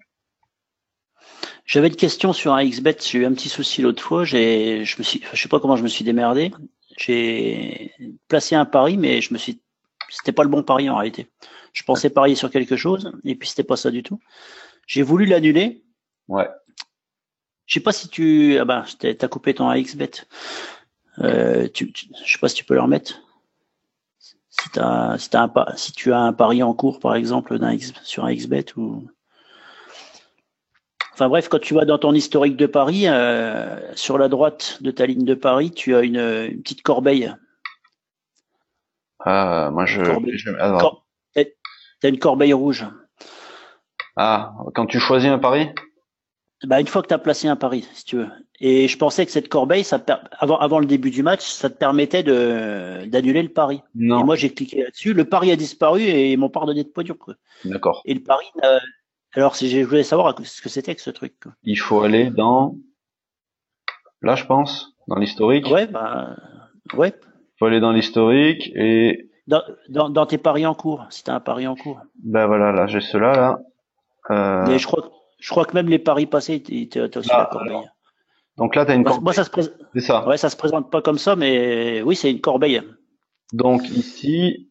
B: J'avais une question sur un XBet. J'ai eu un petit souci l'autre fois. J'ai, je me suis, je sais pas comment je me suis démerdé. J'ai placé un pari, mais je me suis, c'était pas le bon pari en réalité. Je pensais parier sur quelque chose, et puis c'était pas ça du tout. J'ai voulu l'annuler.
A: Ouais.
B: Je sais pas si tu, ah ben, t'as coupé ton XBet. Euh, tu, je sais pas si tu peux le remettre. Si, as, si, as un, si tu as un pari en cours, par exemple, sur un XBet ou. Enfin bref, quand tu vas dans ton historique de Paris, euh, sur la droite de ta ligne de Paris, tu as une, petite corbeille.
A: Ah, moi je.
B: Tu as une corbeille rouge.
A: Ah, quand tu choisis un pari?
B: Bah, Une fois que tu as placé un pari, si tu veux. Et je pensais que cette corbeille, ça avant, avant le début du match, ça te permettait d'annuler le pari.
A: Non.
B: Et moi, j'ai cliqué là-dessus. Le pari a disparu et ils m'ont pardonné de podium.
A: D'accord.
B: Et le pari, alors, si je voulais savoir ce que c'était que ce truc.
A: Il faut aller dans. Là, je pense, dans l'historique.
B: Ouais, bah, ouais.
A: Il faut aller dans l'historique et.
B: Dans, dans, dans, tes paris en cours, si t'as un pari en cours.
A: Ben voilà, là, j'ai cela là.
B: Euh... je crois, je crois que même les paris passés, t'as aussi la corbeille.
A: Donc là, t'as une
B: corbeille. Moi, ça se présente.
A: C'est ça.
B: Ouais, ça se présente pas comme ça, mais oui, c'est une corbeille.
A: Donc ici,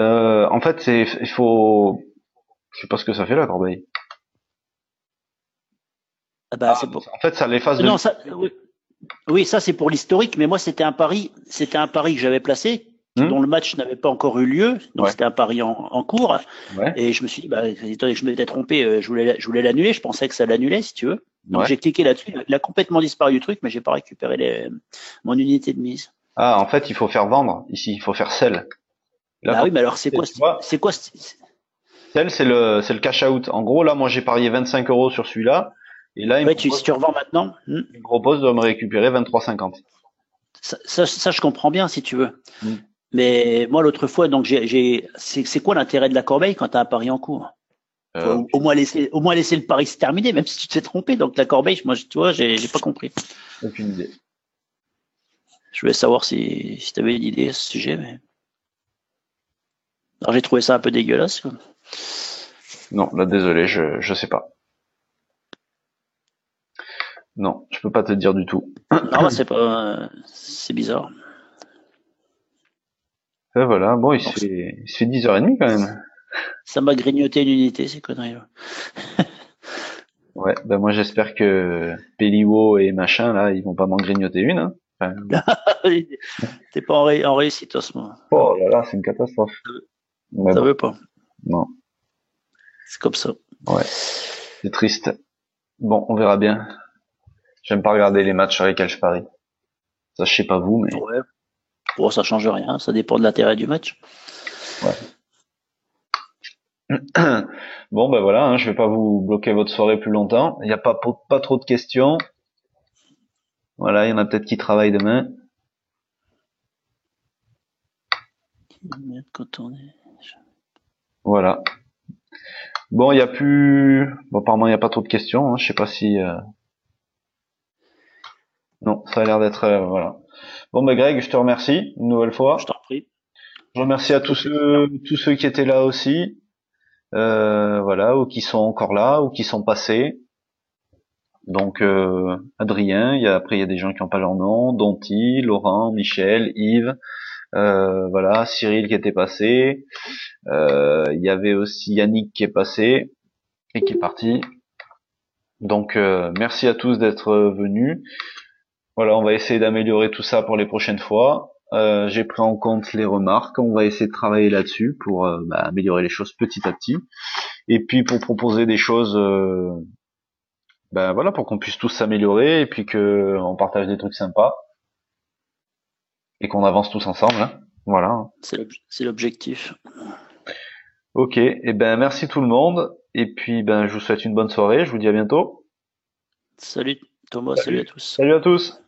A: euh, en fait, c'est, il faut je sais pas ce que ça fait la corbeille.
B: Ah bah, ah,
A: En fait, ça l'efface.
B: Non, ça, oui. ça c'est pour l'historique, mais moi c'était un pari, c'était un pari que j'avais placé, hmm. dont le match n'avait pas encore eu lieu, donc c'était un pari en, cours. Et je me suis dit, bah, je m'étais trompé, euh, je voulais, je voulais l'annuler, je pensais que ça l'annulait, si tu veux. Donc j'ai cliqué là-dessus, il a complètement disparu du truc, mais j'ai pas récupéré les, mon unité de mise.
A: Ah, en fait, il faut faire vendre. Ici, il faut faire sell.
B: ah oui, mais alors c'est quoi, c'est quoi,
A: c'est le, c'est le cash out. En gros, là, moi, j'ai parié 25 euros sur celui-là. Et là,
B: il tu, si tu revends maintenant,
A: hmm. il me propose de me récupérer 23,50.
B: Ça, ça, ça, je comprends bien si tu veux. Hmm. Mais moi, l'autre fois, donc, j'ai, c'est, quoi l'intérêt de la corbeille quand tu as un pari en cours? Euh, au, moins laisser, au moins laisser le pari se terminer, même si tu t'es trompé. Donc la corbeille, moi, tu vois, j'ai, j'ai pas compris.
A: Aucune idée.
B: Je voulais savoir si, si tu avais une idée à ce sujet, mais. Alors j'ai trouvé ça un peu dégueulasse. Quoi.
A: Non, là désolé, je je sais pas. Non, je peux pas te dire du tout.
B: Non, c'est pas, c'est bizarre.
A: Et voilà, bon, il se, fait, il se fait 10h30 quand même.
B: Ça m'a grignoté l'unité, ces conneries là.
A: ouais, ben moi j'espère que Péliwo et machin là, ils vont pas m'en grignoter une. Hein.
B: T'es pas en, en, réussite en ce moment.
A: Oh là là, c'est une catastrophe.
B: ça veut pas.
A: Non.
B: C'est comme ça.
A: Ouais. C'est triste. Bon, on verra bien. J'aime pas regarder les matchs sur lesquels je parie. Ça, je sais pas vous, mais.
B: Ouais. Bon, ça change rien. Ça dépend de l'intérêt du match.
A: Ouais. Bon, ben voilà, hein, je vais pas vous bloquer votre soirée plus longtemps. Il n'y a pas, pas trop de questions. Voilà, il y en a peut-être qui travaillent demain. Voilà. Bon, il y a plus. Bon, apparemment, il n'y a pas trop de questions. Hein. Je sais pas si. Euh, non, ça a l'air d'être euh, voilà. Bon, bah Greg, je te remercie une nouvelle fois.
B: Je t'en prie.
A: Je remercie à tous ceux, tous ceux qui étaient là aussi, euh, voilà, ou qui sont encore là, ou qui sont passés. Donc euh, Adrien, il y a, après il y a des gens qui n'ont pas leur nom, Donty, Laurent, Michel, Yves, euh, voilà, Cyril qui était passé. Euh, il y avait aussi Yannick qui est passé et qui est parti. Donc euh, merci à tous d'être venus. Voilà, on va essayer d'améliorer tout ça pour les prochaines fois. J'ai pris en compte les remarques. On va essayer de travailler là-dessus pour bah, améliorer les choses petit à petit. Et puis pour proposer des choses, ben voilà, pour qu'on puisse tous s'améliorer et puis que on partage des trucs sympas et qu'on avance tous ensemble. Hein. Voilà.
B: C'est l'objectif.
A: Ok, et eh ben merci tout le monde Et puis, ben, je vous souhaite une bonne soirée. Je vous dis à bientôt.
B: Salut Thomas, salut, à tous.
A: Salut à tous.